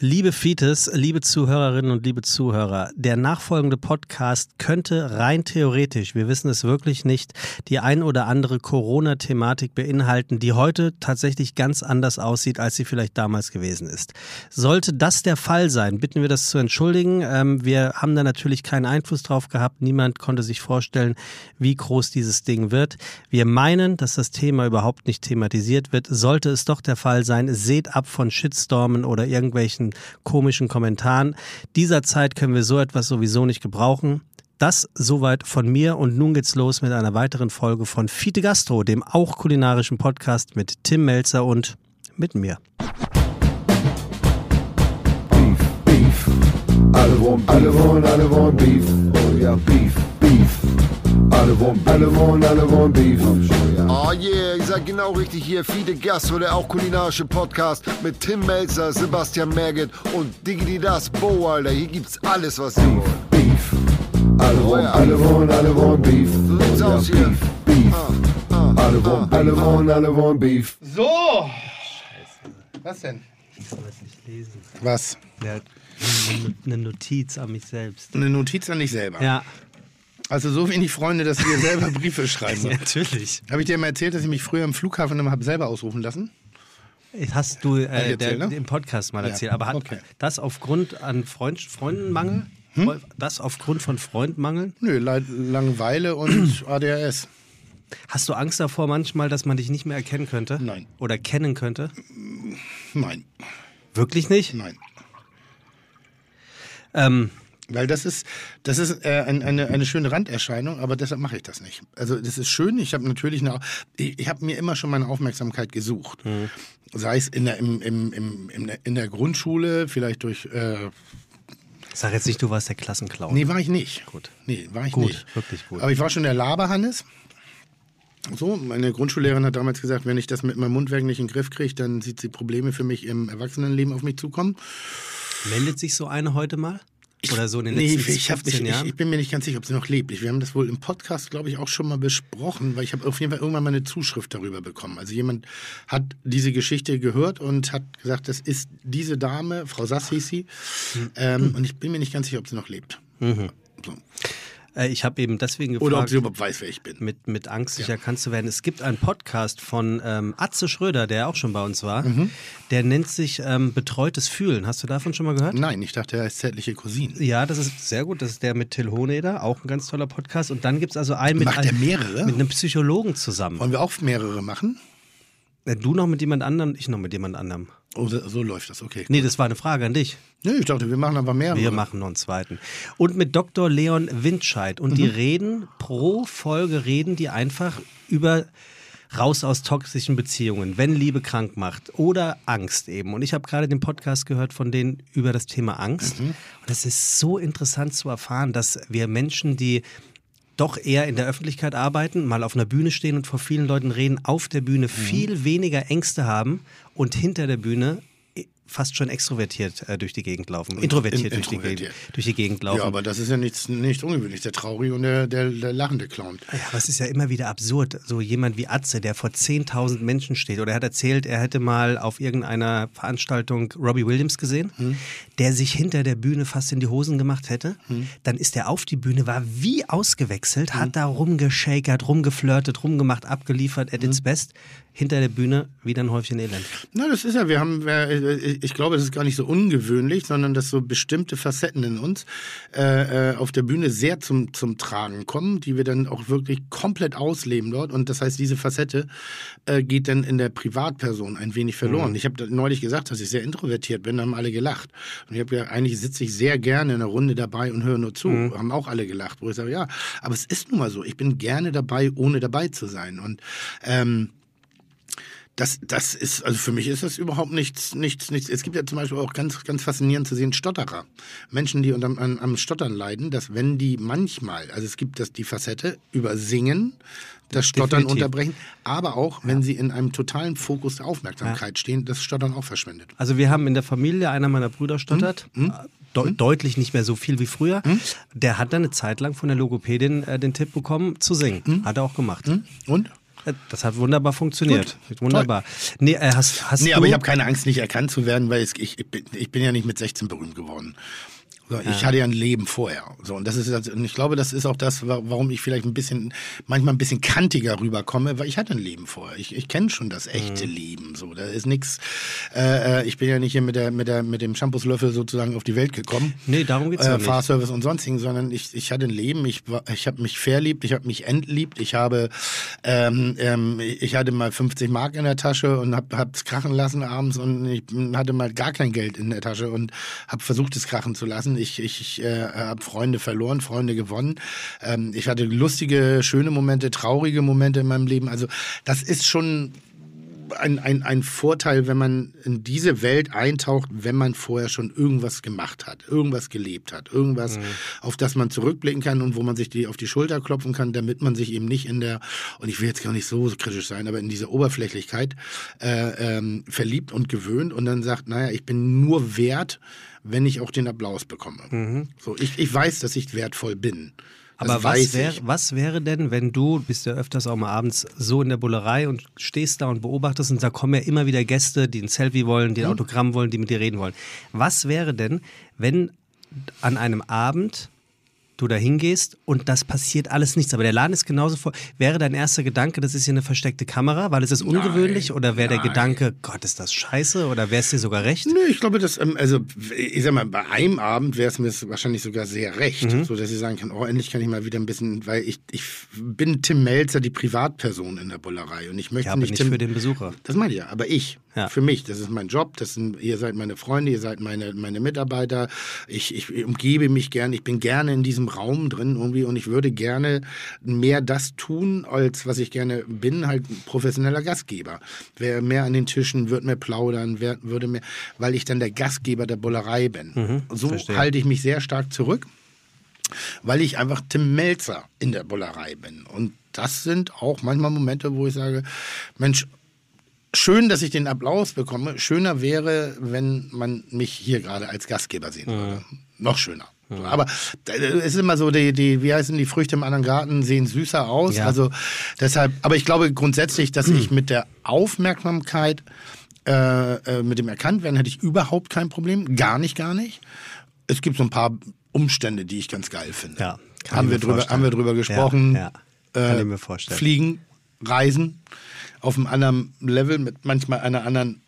Liebe Fites, liebe Zuhörerinnen und liebe Zuhörer, der nachfolgende Podcast könnte rein theoretisch, wir wissen es wirklich nicht, die ein oder andere Corona-Thematik beinhalten, die heute tatsächlich ganz anders aussieht, als sie vielleicht damals gewesen ist. Sollte das der Fall sein, bitten wir das zu entschuldigen. Ähm, wir haben da natürlich keinen Einfluss drauf gehabt. Niemand konnte sich vorstellen, wie groß dieses Ding wird. Wir meinen, dass das Thema überhaupt nicht thematisiert wird. Sollte es doch der Fall sein, seht ab von Shitstormen oder irgendwelchen komischen Kommentaren. Dieser Zeit können wir so etwas sowieso nicht gebrauchen. Das soweit von mir und nun geht's los mit einer weiteren Folge von Fite Gastro, dem auch kulinarischen Podcast mit Tim Melzer und mit mir. Beef, beef. Alle wollen, alle wollen, alle wollen Beef. Oh ja, Beef. Alle wollen, alle wollen, alle wollen Beef. Oh ja. Oh yeah, ihr seid genau richtig hier. Fide Gastro, der auch kulinarische Podcast mit Tim Melzer, Sebastian Merget und Diggity Das Bo, Alter. Hier gibt's alles, was ihr wollt. Beef. Alle wollen, alle wollen, alle wollen Beef. So sieht's Oh ja, aus hier. Beef, Beef. Ah, ah, Alle wollen, alle wollen, alle wollen Beef. So. Was denn? Ich soll es nicht lesen. Was? Ja, eine Notiz an mich selbst. Eine Notiz an dich selber. Ja, Also so wenig Freunde, dass du dir selber Briefe schreiben. natürlich. Habe ich dir mal erzählt, dass ich mich früher am Flughafen immer habe selber ausrufen lassen? Hast du äh, erzählt, der, ne? im Podcast mal Ja, erzählt. Aber hat okay. das aufgrund an Freund, Freundenmangel? Hm? Das aufgrund von Freundmangel? Nö, Le Langeweile und ADHS. Hast du Angst davor manchmal, dass man dich nicht mehr erkennen könnte? Nein. Oder kennen könnte? Nein, Wirklich nicht? nein. Ähm, Weil das ist, das ist äh, ein, eine, eine schöne Randerscheinung, aber deshalb mache ich das nicht. Also das ist schön. Ich habe natürlich eine, ich, ich habe mir immer schon meine Aufmerksamkeit gesucht. Sei es in der, im, im, im, in, der, in der Grundschule, vielleicht durch. Äh, sag jetzt nicht, du warst der Klassenclown. nee, war ich nicht. Gut. Nee, war ich Gut, nicht. wirklich gut. Aber ich war schon der Laberhannes. So, meine Grundschullehrerin hat damals gesagt, wenn ich das mit meinem Mundwerk nicht in den Griff kriege, dann sieht sie Probleme für mich im Erwachsenenleben auf mich zukommen. Meldet sich so eine heute mal? Oder so in den Nee, letzten ich, 15 ich, ich, Jahren? ich bin mir nicht ganz sicher, ob sie noch lebt. Ich- Wir haben das wohl im Podcast, glaube ich, auch schon mal besprochen, weil ich habe auf jeden Fall irgendwann mal eine Zuschrift darüber bekommen. Also jemand hat diese Geschichte gehört und hat gesagt, das ist diese Dame, Frau Sass hieß sie, Hm. ähm, und ich bin mir nicht ganz sicher, ob sie noch lebt. Mhm. So. Äh, ich habe eben deswegen gefragt. Oder ob sie überhaupt weiß, wer ich bin. mit, mit Angst sich erkannt zu werden. Es gibt einen Podcast von ähm, Atze Schröder, der auch schon bei uns war. Mhm. Der nennt sich ähm, Betreutes Fühlen. Hast du davon schon mal gehört? Nein, ich dachte, er ist zärtliche Cousine. Ja, das ist sehr gut. Das ist der mit Till Honeder, auch ein ganz toller Podcast. Und dann gibt es also einen mit, Macht der mehrere? mit einem Psychologen zusammen. Wollen wir auch mehrere machen? Äh, Du noch mit jemand anderem, ich noch mit jemand anderem. Oh, so, so läuft das, okay. Nee, das war eine Frage an dich. Nee, ich dachte, wir machen aber mehrere. Wir machen noch einen zweiten. Und mit Dr. Leon Windscheid. Und Mhm. die reden, pro Folge reden die einfach über raus aus toxischen Beziehungen, wenn Liebe krank macht oder Angst eben. Und ich habe gerade den Podcast gehört von denen über das Thema Angst. Mhm. Und es ist so interessant zu erfahren, dass wir Menschen, die doch eher in der Öffentlichkeit arbeiten, mal auf einer Bühne stehen und vor vielen Leuten reden, auf der Bühne Mhm. viel weniger Ängste haben und hinter der Bühne fast schon extrovertiert äh, durch die Gegend laufen. Introvertiert, in- durch, die Gegend, durch die Gegend laufen. Ja, aber das ist ja nichts, nichts Ungewöhnliches. Der Traurige und der, der, der lachende Clown. Ja, aber es ist ja immer wieder absurd. So jemand wie Atze, der vor 10.000 Menschen steht. Oder er hat erzählt, er hätte mal auf irgendeiner Veranstaltung Robbie Williams gesehen, der sich hinter der Bühne fast in die Hosen gemacht hätte. Dann ist er auf die Bühne, war wie ausgewechselt, hat da rumgeschakert, rumgeflirtet, rumgemacht, abgeliefert, at its best. Hinter der Bühne wieder ein Häufchen Elend. Na, das ist ja, wir haben, äh, ich glaube, das ist gar nicht so ungewöhnlich, sondern dass so bestimmte Facetten in uns äh, äh, auf der Bühne sehr zum, zum Tragen kommen, die wir dann auch wirklich komplett ausleben dort. Und das heißt, diese Facette äh, geht dann in der Privatperson ein wenig verloren. Ich habe neulich gesagt, dass ich sehr introvertiert bin, da haben alle gelacht. Und ich habe gesagt, eigentlich sitze ich sehr gerne in einer Runde dabei und höre nur zu. Haben auch alle gelacht, wo ich sage, ja, aber es ist nun mal so, ich bin gerne dabei, ohne dabei zu sein. Und ähm, das, das ist, also für mich ist das überhaupt nichts, nichts, nichts. Es gibt ja zum Beispiel auch ganz, ganz faszinierend zu sehen Stotterer. Menschen, die unter, am, am Stottern leiden, dass wenn die manchmal, also es gibt das die Facette über Singen, das Stottern Definitiv. unterbrechen, aber auch, wenn sie in einem totalen Fokus der Aufmerksamkeit stehen, das Stottern auch verschwindet. Also wir haben in der Familie, einer meiner Brüder stottert, Hm? äh, deu deutlich nicht mehr so viel wie früher. Der hat dann eine Zeit lang von der Logopädin äh, den Tipp bekommen, zu singen. Hat er auch gemacht. Hm? Und? Das hat wunderbar funktioniert. Wunderbar. Nee, äh, hast, hast Nee, aber ich habe keine Angst, nicht erkannt zu werden, weil ich, ich, bin, ich bin ja nicht mit 16 berühmt geworden. So, Ich hatte ja ein Leben vorher. So, und das ist, also- und ich glaube, das ist auch das, wa- warum ich vielleicht ein bisschen, manchmal ein bisschen kantiger rüberkomme, weil ich hatte ein Leben vorher. Ich, ich kenne schon das echte Leben. So, da ist nichts. Äh, äh, ich bin ja nicht hier mit der, mit der, mit dem Shampoos-Löffel sozusagen auf die Welt gekommen. Nee, darum geht's äh, ja nicht. Fahrservice und sonstigen, sondern ich, ich hatte ein Leben. Ich war, ich habe mich verliebt, ich habe mich entliebt. Ich habe, ähm, ähm, ich hatte mal 50 Mark in der Tasche und habe hab's krachen lassen abends und ich hatte mal gar kein Geld in der Tasche und habe versucht, es krachen zu lassen. Ich, ich, ich äh, habe Freunde verloren, Freunde gewonnen. Ähm, ich hatte lustige, schöne Momente, traurige Momente in meinem Leben. Also das ist schon ein, ein, ein Vorteil, wenn man in diese Welt eintaucht, wenn man vorher schon irgendwas gemacht hat, irgendwas gelebt hat, irgendwas, auf das man zurückblicken kann und wo man sich die auf die Schulter klopfen kann, damit man sich eben nicht in der, und ich will jetzt gar nicht so kritisch sein, aber in diese Oberflächlichkeit äh, ähm, verliebt und gewöhnt und dann sagt, naja, ich bin nur wert, wenn ich auch den Applaus bekomme. So, ich, ich weiß, dass ich wertvoll bin. Das Aber was, wär, was wäre denn, wenn du, du bist ja öfters auch mal abends so in der Bullerei und stehst da und beobachtest und da kommen ja immer wieder Gäste, die ein Selfie wollen, die ein Autogramm wollen, die mit dir reden wollen. Was wäre denn, wenn an einem Abend du da hingehst und das passiert alles nichts, aber der Laden ist genauso voll. Wäre dein erster Gedanke, das ist hier eine versteckte Kamera, weil es ist ungewöhnlich oder wäre der nein. Gedanke, Gott, ist das scheiße oder wäre es dir sogar recht? Nö, ich glaube, dass, ähm, also ich sag mal, bei einem Abend wäre es mir wahrscheinlich sogar sehr recht, Mhm. so dass ich sagen kann, oh, endlich kann ich mal wieder ein bisschen, weil ich, ich bin Tim Melzer, die Privatperson in der Bullerei und ich möchte Ja, aber nicht, nicht Tim, für den Besucher. Das meine ich ja, aber ich, Ja. für mich, das ist mein Job, das sind, ihr seid meine Freunde, ihr seid meine, meine Mitarbeiter, ich, ich umgebe mich gern, ich bin gerne in diesem Raum drin irgendwie und ich würde gerne mehr das tun, als was ich gerne bin, halt ein professioneller Gastgeber. Wäre mehr an den Tischen, würde mehr plaudern, wär, würde mehr, weil ich dann der Gastgeber der Bullerei bin. so verstehe. halte ich mich sehr stark zurück weil ich einfach Tim Melzer in der Bullerei bin. Und das sind auch manchmal Momente, wo ich sage, Mensch, schön, dass ich den Applaus bekomme. Schöner wäre, wenn man mich hier gerade als Gastgeber sehen würde. Noch schöner. So, Aber äh, es ist immer so, die, die, wie heißen die Früchte im anderen Garten, sehen süßer aus. Ja. Also deshalb, aber ich glaube grundsätzlich, dass ich mit der Aufmerksamkeit, äh, äh, mit dem Erkanntwerden hätte ich überhaupt kein Problem. Gar nicht, gar nicht. Es gibt so ein paar Umstände, die ich ganz geil finde. Ja, haben wir, drüber, haben wir drüber gesprochen. Ja, ja. Kann Äh, ich mir vorstellen. Fliegen, Reisen auf einem anderen Level mit manchmal einer anderen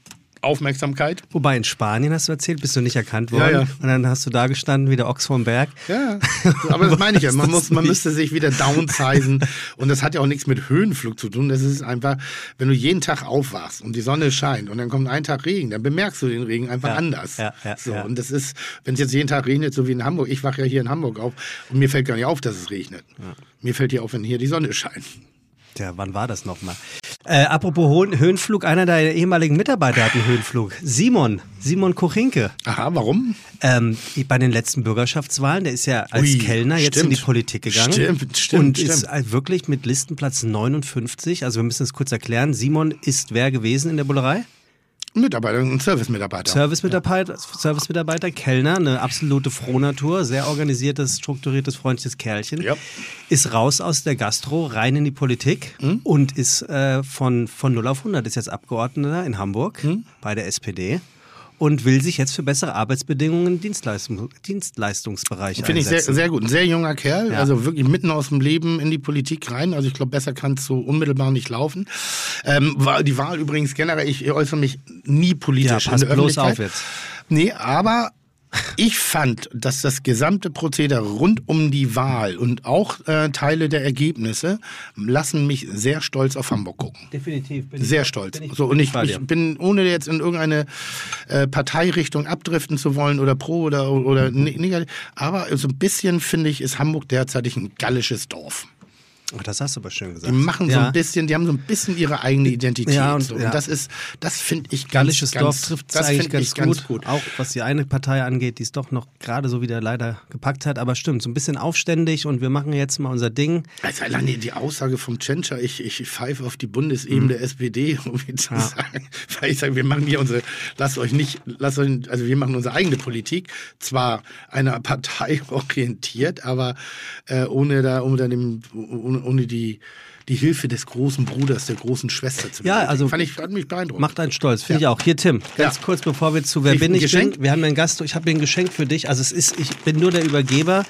Aufmerksamkeit. Wobei in Spanien hast du erzählt, bist du nicht erkannt Ja, worden. ja. Und dann hast du da gestanden wie der Ochs vom Berg. Ja, aber das meine ich ja. Man, muss, man müsste sich wieder downsizen. Und das hat ja auch nichts mit Höhenflug zu tun. Das ist einfach, wenn du jeden Tag aufwachst und die Sonne scheint und dann kommt ein Tag Regen, dann bemerkst du den Regen einfach Ja, anders. ja, ja, so, ja. Und das ist, wenn es jetzt jeden Tag regnet, so wie in Hamburg, ich wache ja hier in Hamburg auf und mir fällt gar nicht auf, dass es regnet. Mir fällt hier auf, wenn hier die Sonne scheint. Tja, wann war das nochmal? Äh, apropos Hohen- Höhenflug, einer deiner ehemaligen Mitarbeiter hat einen Höhenflug. Simon, Simon Kochinke. Aha, warum? Ähm, bei den letzten Bürgerschaftswahlen, der ist ja als Ui, Kellner jetzt stimmt. in die Politik gegangen. Stimmt, stimmt, Und stimmt. ist halt wirklich mit Listenplatz 59, also wir müssen es kurz erklären, Simon ist wer gewesen in der Bullerei? Mitarbeiter, ein Service-Mitarbeiter. Servicemitarbeiter, Servicemitarbeiter, Kellner, eine absolute Frohnatur, sehr organisiertes, strukturiertes, freundliches Kerlchen. Ja. Ist raus aus der Gastro, rein in die Politik Hm? und ist äh, von, von 0 auf 100, ist jetzt Abgeordneter in Hamburg Hm? bei der SPD und will sich jetzt für bessere Arbeitsbedingungen im Dienstleistung, Dienstleistungsbereich Finde ich sehr, sehr gut. Ein sehr junger Kerl, Ja. also wirklich mitten aus dem Leben in die Politik rein. Also ich glaube, besser kann es so unmittelbar nicht laufen. Ähm, die Wahl übrigens generell, ich äußere mich nie politisch Ja, pass in der bloß auf jetzt. Nee, aber ich fand, dass das gesamte Prozedere rund um die Wahl und auch äh, Teile der Ergebnisse lassen mich sehr stolz auf Hamburg gucken. Definitiv. Bin Sehr ich, stolz. Bin ich, so, und ich, ich bin, ohne jetzt in irgendeine äh, Parteirichtung abdriften zu wollen oder pro oder, oder ne- negativ, aber so ein bisschen finde ich, ist Hamburg derzeitig ein gallisches Dorf. Oh, das hast du aber schön gesagt. Die machen so Ja. ein bisschen, die haben so ein bisschen ihre eigene Identität. Ja, und- so. und ja. das ist, das finde ich ganz, Gallisches ganz, Dorf trifft das eigentlich ganz, ich gut. ganz gut. Auch was die eine Partei angeht, die es doch noch gerade so wieder leider gepackt hat. Aber stimmt, so ein bisschen aufständig und wir machen jetzt mal unser Ding. Also allein die, Aussage vom Tschentscher, ich, ich pfeife auf die Bundesebene Mhm. der SPD, um wie zu sagen, weil ich sage, wir machen hier unsere, lasst euch nicht, lasst euch, also wir machen unsere eigene Politik, zwar einer Partei orientiert, aber äh, ohne da, ohne, dem, ohne, ohne die die Hilfe des großen Bruders, der großen Schwester zu Ja, also Fand ich, hat mich beeindruckt. Macht einen stolz, finde Ja. ich auch. Hier, Tim, ganz Ja. kurz bevor wir zu Wer ich bin ich Geschenk? bin. Wir haben einen Gast, ich habe hier ein Geschenk für dich. Also es ist, ich bin nur der Übergeber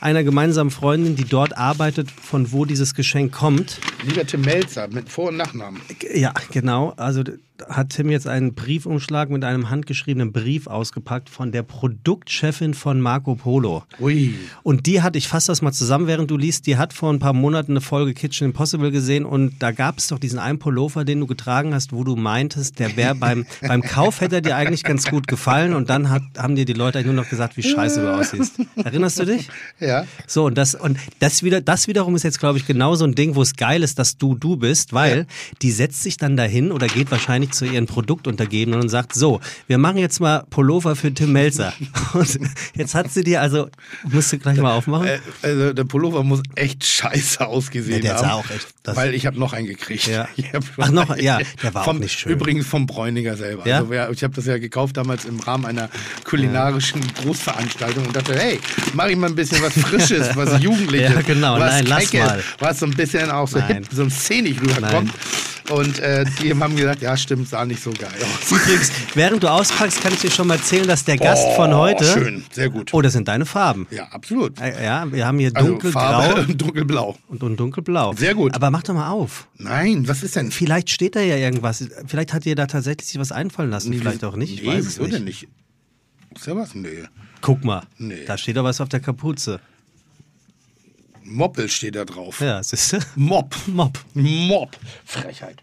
einer gemeinsamen Freundin, die dort arbeitet, von wo dieses Geschenk kommt. Lieber Tim Melzer mit Vor- und Nachnamen. Ja, genau. Also hat Tim jetzt einen Briefumschlag mit einem handgeschriebenen Brief ausgepackt von der Produktchefin von Marco Polo. Ui. Und die hat, ich fasse das mal zusammen, während du liest, die hat vor ein paar Monaten eine Folge Kitchen Impossible gesehen und da gab es doch diesen einen Pullover, den du getragen hast, wo du meintest, der wäre beim, beim Kauf hätte er dir eigentlich ganz gut gefallen und dann hat, haben dir die Leute eigentlich nur noch gesagt, wie scheiße du aussiehst. Erinnerst du dich? Ja. So, und das, und das wieder, das wiederum ist jetzt, glaube ich, genau so ein Ding, wo es geil ist, dass du du bist, weil die setzt sich dann dahin oder geht wahrscheinlich zu ihren Produktuntergebenen und sagt, so, wir machen jetzt mal Pullover für Tim Melzer. Und jetzt hat sie dir, also, musst du gleich mal aufmachen. Äh, Also der Pullover muss echt scheiße ausgesehen Ja, der sah haben. auch echt- weil ich habe noch einen gekriegt. Ja. Ach, noch- ja, der war auch vom, nicht schön. Übrigens vom Bräuniger selber. Ja? Also, ich habe das ja gekauft damals im Rahmen einer kulinarischen Großveranstaltung und dachte, hey, mach ich mal ein bisschen was Frisches, was Jugendliches. Ja, genau. was Nein, lass Keckes, mal. Was so ein bisschen auch so hip, so szenisch rüberkommt. Und äh, die haben gesagt, ja stimmt, sah nicht so geil aus. Übrigens, während du auspackst, kann ich dir schon mal erzählen, dass der Gast Oh, von heute. Schön, sehr gut. Oh, das sind deine Farben. Ja, absolut. Äh, Ja, wir haben hier Also dunkelgrau Farbe dunkelblau. und, und dunkelblau. Sehr gut. Aber mach doch mal auf. Nein, was ist denn? Vielleicht steht da ja irgendwas. Vielleicht hat dir da tatsächlich sich was einfallen lassen. Vielleicht auch nicht. Ich Nee, weiß es nicht. nicht? Ist ja was? Nee. Guck mal. Nee. Da steht doch was auf der Kapuze. Moppel steht da drauf. Ja, siehst du? Mob. Mob. Mob. Frechheit.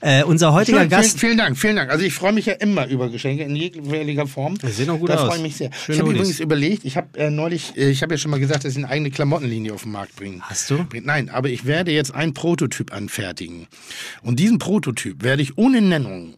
Äh, unser heutiger Schön, Gast. Vielen, vielen Dank, vielen Dank. Also ich freue mich ja immer über Geschenke in jeglicher Form. Die sehen auch gut da aus. freue ich mich sehr. Schöne ich habe übrigens überlegt, ich habe äh, neulich, äh, ich habe ja schon mal gesagt, dass ich eine eigene Klamottenlinie auf den Markt bringen. Hast du? Nein, aber ich werde jetzt einen Prototyp anfertigen. Und diesen Prototyp werde ich ohne Nennung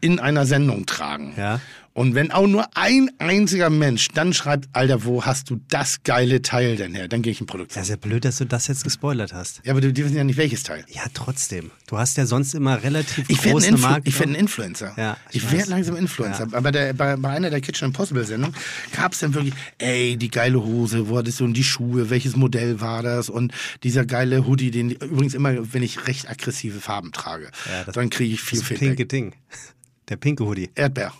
in einer Sendung tragen. Ja. Und wenn auch nur ein einziger Mensch dann schreibt, Alter, wo hast du das geile Teil denn her? Dann gehe ich in Produktion. Ja, ist ja blöd, dass du das jetzt gespoilert hast. Ja, aber die wissen ja nicht, welches Teil. Ja, trotzdem. Du hast ja sonst immer relativ Ich werde große Influ Marken. ich werd ein Influencer. Ja, ich ich werde langsam Influencer. Aber der, bei, bei einer der Kitchen Impossible Sendungen gab es dann wirklich, ey, die geile Hose, wo hattest du und die Schuhe, welches Modell war das und dieser geile Hoodie, den übrigens immer, wenn ich recht aggressive Farben trage, Ja, das- dann kriege ich viel das Feedback. pinke Ding. Der pinke Hoodie. Erdbeer.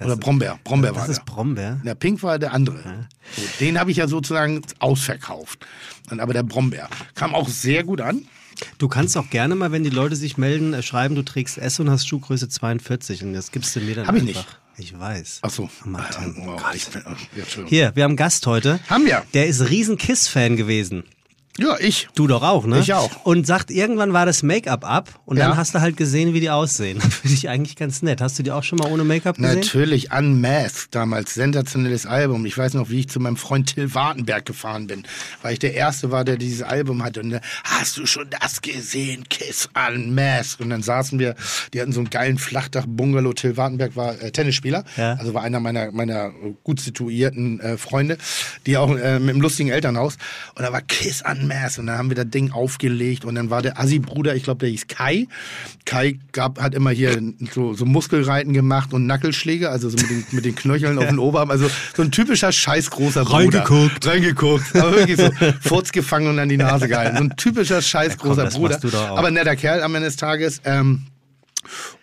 Oder Brombeer. Brombeer war Das ist der. Brombeer. Der Pink war der andere. So, den habe ich ja sozusagen ausverkauft. Und, aber der Brombeer kam auch sehr gut an. Du kannst auch gerne mal, wenn die Leute sich melden, äh, schreiben, du trägst S und hast Schuhgröße 42 und das gibst du mir dann Hab ich einfach. nicht. Ich weiß. Ach so. Martin, Oh, Gott. ich bin, oh, ja, Entschuldigung. Hier, wir haben einen Gast heute. Haben wir. Der ist riesen Kiss-Fan gewesen. Ja, ich. Du doch auch, ne? Ich auch. Und sagt, irgendwann war das Make-up ab und dann Ja. hast du halt gesehen, wie die aussehen. Finde ich eigentlich ganz nett. Hast du die auch schon mal ohne Make-up gesehen? Natürlich Unmasked, damals sensationelles Album. Ich weiß noch, wie ich zu meinem Freund Till Wartenberg gefahren bin, weil ich der Erste war, der dieses Album hatte. Und dann, hast du schon das gesehen? Kiss Unmasked. Und dann saßen wir, die hatten so einen geilen Flachdach-Bungalow. Till Wartenberg war äh, Tennisspieler, Ja. also war einer meiner, meiner gut situierten äh, Freunde, die auch äh, mit einem lustigen Elternhaus. Und da war Kiss Unmasked. Und dann haben wir das Ding aufgelegt. Und dann war der Assi-Bruder, ich glaube, der hieß Kai. Kai gab, hat immer hier so, so Muskelreiten gemacht und Nackelschläge, also so mit den, mit den Knöcheln auf den Oberarm. Also so ein typischer scheißgroßer Bruder. Reingeguckt. Reingeguckt. Aber wirklich so Furz gefangen und an die Nase gehalten. So ein typischer scheißgroßer Bruder. du doch auch. Aber netter Kerl am Ende des Tages. Ähm,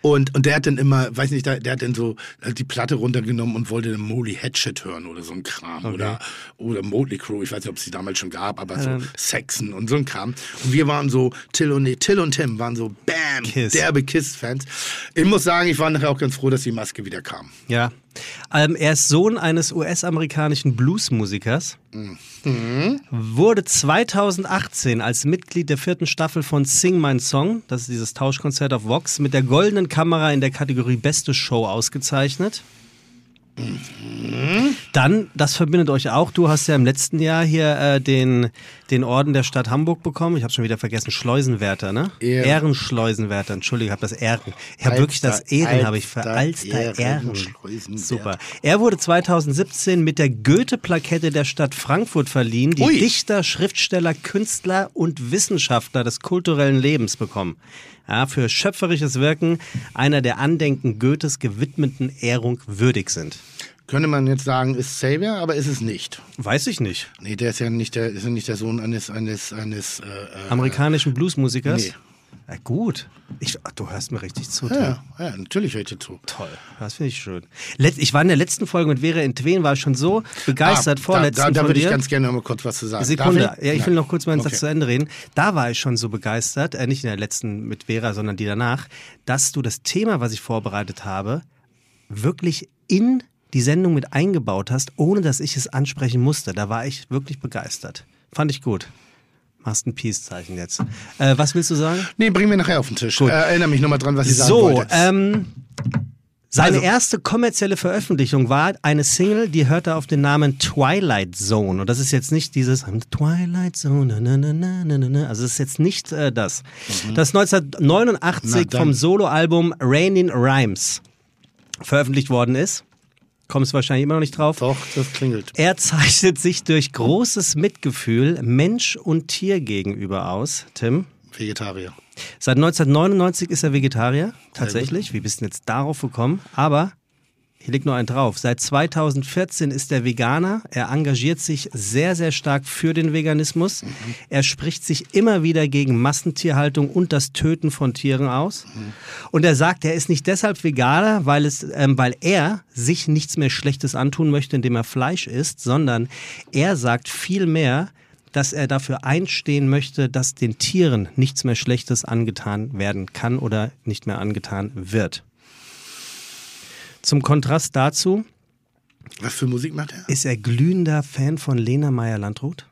und, und der hat dann immer, weiß nicht, der, hat dann so äh, die Platte runtergenommen und wollte dann Molly Hatchet hören oder so ein Kram. Oder, oder Motley Crue, ich weiß nicht, ob es die damals schon gab, aber so Saxon und so ein Kram. Und wir waren so, Till und, nee, Till und Tim waren so, bam, Kiss. derbe Kiss-Fans. Ich muss sagen, ich war nachher auch ganz froh, dass die Maske wieder kam. Ja. Ähm, er ist Sohn eines US-amerikanischen Bluesmusikers. Mhm. Wurde 2018 als Mitglied der vierten Staffel von Sing My Song, das ist dieses Tauschkonzert auf Vox, mit der goldenen Kamera in der Kategorie Beste Show ausgezeichnet. Mhm. Dann, das verbindet euch auch. Du hast ja im letzten Jahr hier äh, den, den Orden der Stadt Hamburg bekommen. Ich habe schon wieder vergessen. Schleusenwärter, ne? Ehren. Ehrenschleusenwärter. Entschuldige, ich habe das Ehren. Ich habe wirklich das Ehren, habe ich für Alster Ehren. Ehrenschleusenwärter. Super. Er wurde 2017 mit der Goethe-Plakette der Stadt Frankfurt verliehen, die Ui. Dichter, Schriftsteller, Künstler und Wissenschaftler des kulturellen Lebens bekommen. Ja, für schöpferisches Wirken einer der Andenken Goethes gewidmeten Ehrung würdig sind. Könnte man jetzt sagen, ist Xavier, aber ist es nicht. Weiß ich nicht. Nee, der ist ja nicht der, ist ja nicht der Sohn eines, eines, eines äh, äh, Amerikanischen Bluesmusikers? Nee. Ja, gut. Ich, ach, du hörst mir richtig zu. Ja, ja, natürlich höre ich dir zu. Toll, das finde ich schön. Letz, ich war in der letzten Folge mit Vera in Tween, war schon so begeistert, Ah, vorletzten Da, da, da würde ich ganz gerne noch mal kurz was zu sagen. Sekunde, Darf ja, ich will noch kurz meinen Okay. Satz zu Ende reden. Da war ich schon so begeistert, äh, nicht in der letzten mit Vera, sondern die danach, dass du das Thema, was ich vorbereitet habe, wirklich in die Sendung mit eingebaut hast, ohne dass ich es ansprechen musste. Da war ich wirklich begeistert. Fand ich gut. Machst ein Peace-Zeichen jetzt. Äh, was willst du sagen? Nee, bringen wir nachher auf den Tisch. Äh, erinnere mich nochmal dran, was ich sagen So, wollte. ähm, seine Also- erste kommerzielle Veröffentlichung war eine Single, die hörte auf den Namen Twilight Zone. Und das ist jetzt nicht dieses Twilight Zone, na, na, na, na, na, na. also das ist jetzt nicht äh, das. Das ist 1989 Mhm. Na dann. vom Soloalbum Raining Rhymes veröffentlicht worden ist. Kommst wahrscheinlich immer noch nicht drauf. Doch, das klingelt. Er zeichnet sich durch großes Mitgefühl Mensch und Tier gegenüber aus. Tim? Vegetarier. Seit 1999 ist er Vegetarier, tatsächlich. Wie bist du jetzt darauf gekommen? Aber hier liegt nur ein drauf. Seit 2014 ist er Veganer. Er engagiert sich sehr, sehr stark für den Veganismus. Er spricht sich immer wieder gegen Massentierhaltung und das Töten von Tieren aus. Und er sagt, er ist nicht deshalb Veganer, weil, es, ähm, weil er sich nichts mehr Schlechtes antun möchte, indem er Fleisch isst, sondern er sagt vielmehr, dass er dafür einstehen möchte, dass den Tieren nichts mehr Schlechtes angetan werden kann oder nicht mehr angetan wird. Zum Kontrast dazu Was für Musik macht er? ist er glühender Fan von Lena Meyer-Landrut.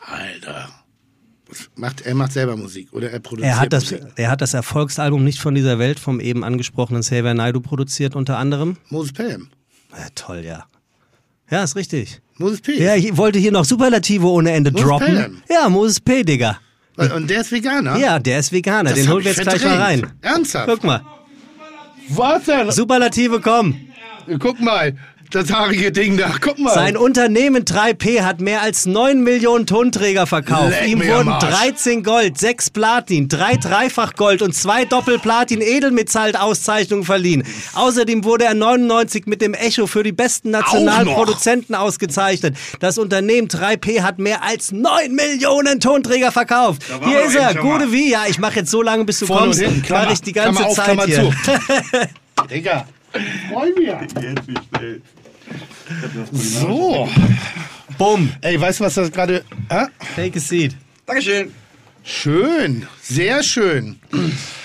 Alter. Macht, er macht selber Musik oder er produziert Er hat, das, Musik. er hat das Erfolgsalbum nicht von dieser Welt vom eben angesprochenen Xavier Naidoo produziert, unter anderem. Moses Pelham. Ja, toll, ja. Ja, ist richtig. Moses P. Ja, ich wollte hier noch Superlative ohne Ende Moses droppen. Pelham. Ja, Moses P., Digga. Und der ist Veganer? Ja, der ist Veganer. Das Den holen wir jetzt gleich mal rein. verdrängt. Ernsthaft? Guck mal. Was denn? Superlative, komm. Guck mal, das haarige Ding da. Guck mal. Sein Unternehmen 3P hat mehr als 9 Millionen Tonträger verkauft. Leck Ihm wurden Arsch. 13 Gold, 6 Platin, 3 Dreifach Gold und 2 Doppelplatin Edelmetall-Auszeichnungen verliehen. Außerdem wurde er 99 mit dem Echo für die besten nationalen. Produzenten ausgezeichnet. Das Unternehmen 3P hat mehr als 9 Millionen Tonträger verkauft. Hier ist er, mal. gute wie. Ja, ich mache jetzt so lange, bis du Vorne kommst. hinten, Klammer, Mach ich die ganze Klammer auf, Zeit Klammer hier. zu. Digga. Freu mich. So. Bumm. Ey, weißt du, was das gerade... Ah? Take a seat. Dankeschön. Schön. Sehr schön.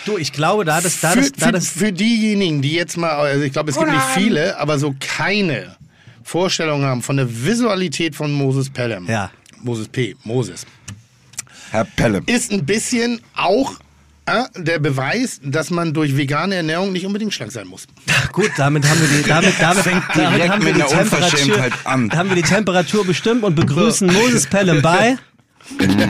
Du, ich glaube, da das, da für, das, da für, das, für diejenigen, die jetzt mal, also ich glaube, es gibt nicht viele, aber so keine Vorstellung haben von der Visualität von Moses Pelham. Ja. Moses P. Moses. Herr Pelham. Ist ein bisschen auch äh, der Beweis, dass man durch vegane Ernährung nicht unbedingt schlank sein muss. Gut, damit haben wir die, damit, damit, Fängt damit direkt haben wir mit die Temperatur, Unverschämtheit an. haben wir die Temperatur bestimmt und begrüßen Moses Pelham bei.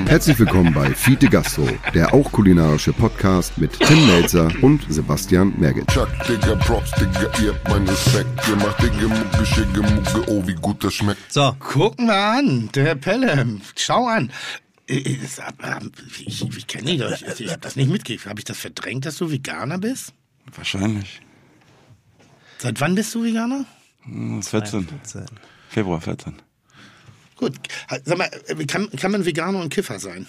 Herzlich willkommen bei Fiete Gastro, der auch kulinarische Podcast mit Tim Melzer und Sebastian Merget. Chuck, Digga, Props, Digga, ihr habt meinen Respekt. Ihr macht Digga, Mucke, Schicke, Mucke, oh, wie gut das schmeckt. So, Guck mal an, der Pelham. Schau an. Ich, ich, ich, ich kenne dich doch. Ich, ich habe das nicht mitgekriegt. Habe ich das verdrängt, dass du Veganer bist? Wahrscheinlich. Seit wann bist du Veganer? Hm, ist 14. Februar 14. Gut. Sag mal, kann, kann man Veganer und Kiffer sein?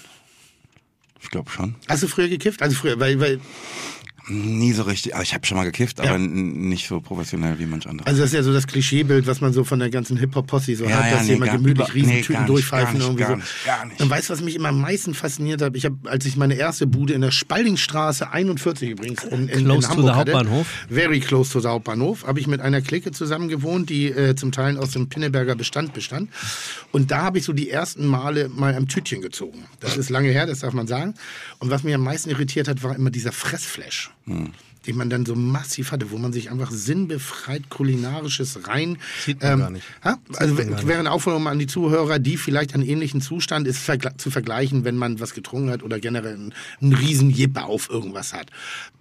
Ich glaube schon. Hast du früher gekifft? Also früher, weil, weil Nie so richtig. Aber ich habe schon mal gekifft, Ja. aber nicht so professionell wie manch andere. Also das ist ja so das Klischeebild, was man so von der ganzen Hip-Hop-Posse so Ja, hat, ja, dass nee, jemand gemütlich über- riesen nee, nicht, durchpfeifen gar nicht, irgendwie gar so. nicht, gar nicht. Und weißt du, was mich immer am meisten fasziniert hat? Ich habe, als ich meine erste Bude in der Spaldingstraße 41 übrigens in, in, Close in to Hamburg the hatte, Hauptbahnhof. very close to the Hauptbahnhof, habe ich mit einer Clique zusammen gewohnt, die äh, zum Teil aus dem Pinneberger Bestand bestand. Und da habe ich so die ersten Male mal am Tütchen gezogen. Das ist lange her, das darf man sagen. Und was mich am meisten irritiert hat, war immer dieser Fressflash. Hm. Den man dann so massiv hatte, wo man sich einfach sinnbefreit kulinarisches rein. Sieht man gar nicht. Ha? Also gar nicht. wäre eine Aufforderung an die Zuhörer, die vielleicht einen ähnlichen Zustand ist, zu vergleichen, wenn man was getrunken hat oder generell einen, einen riesen Jipper auf irgendwas hat.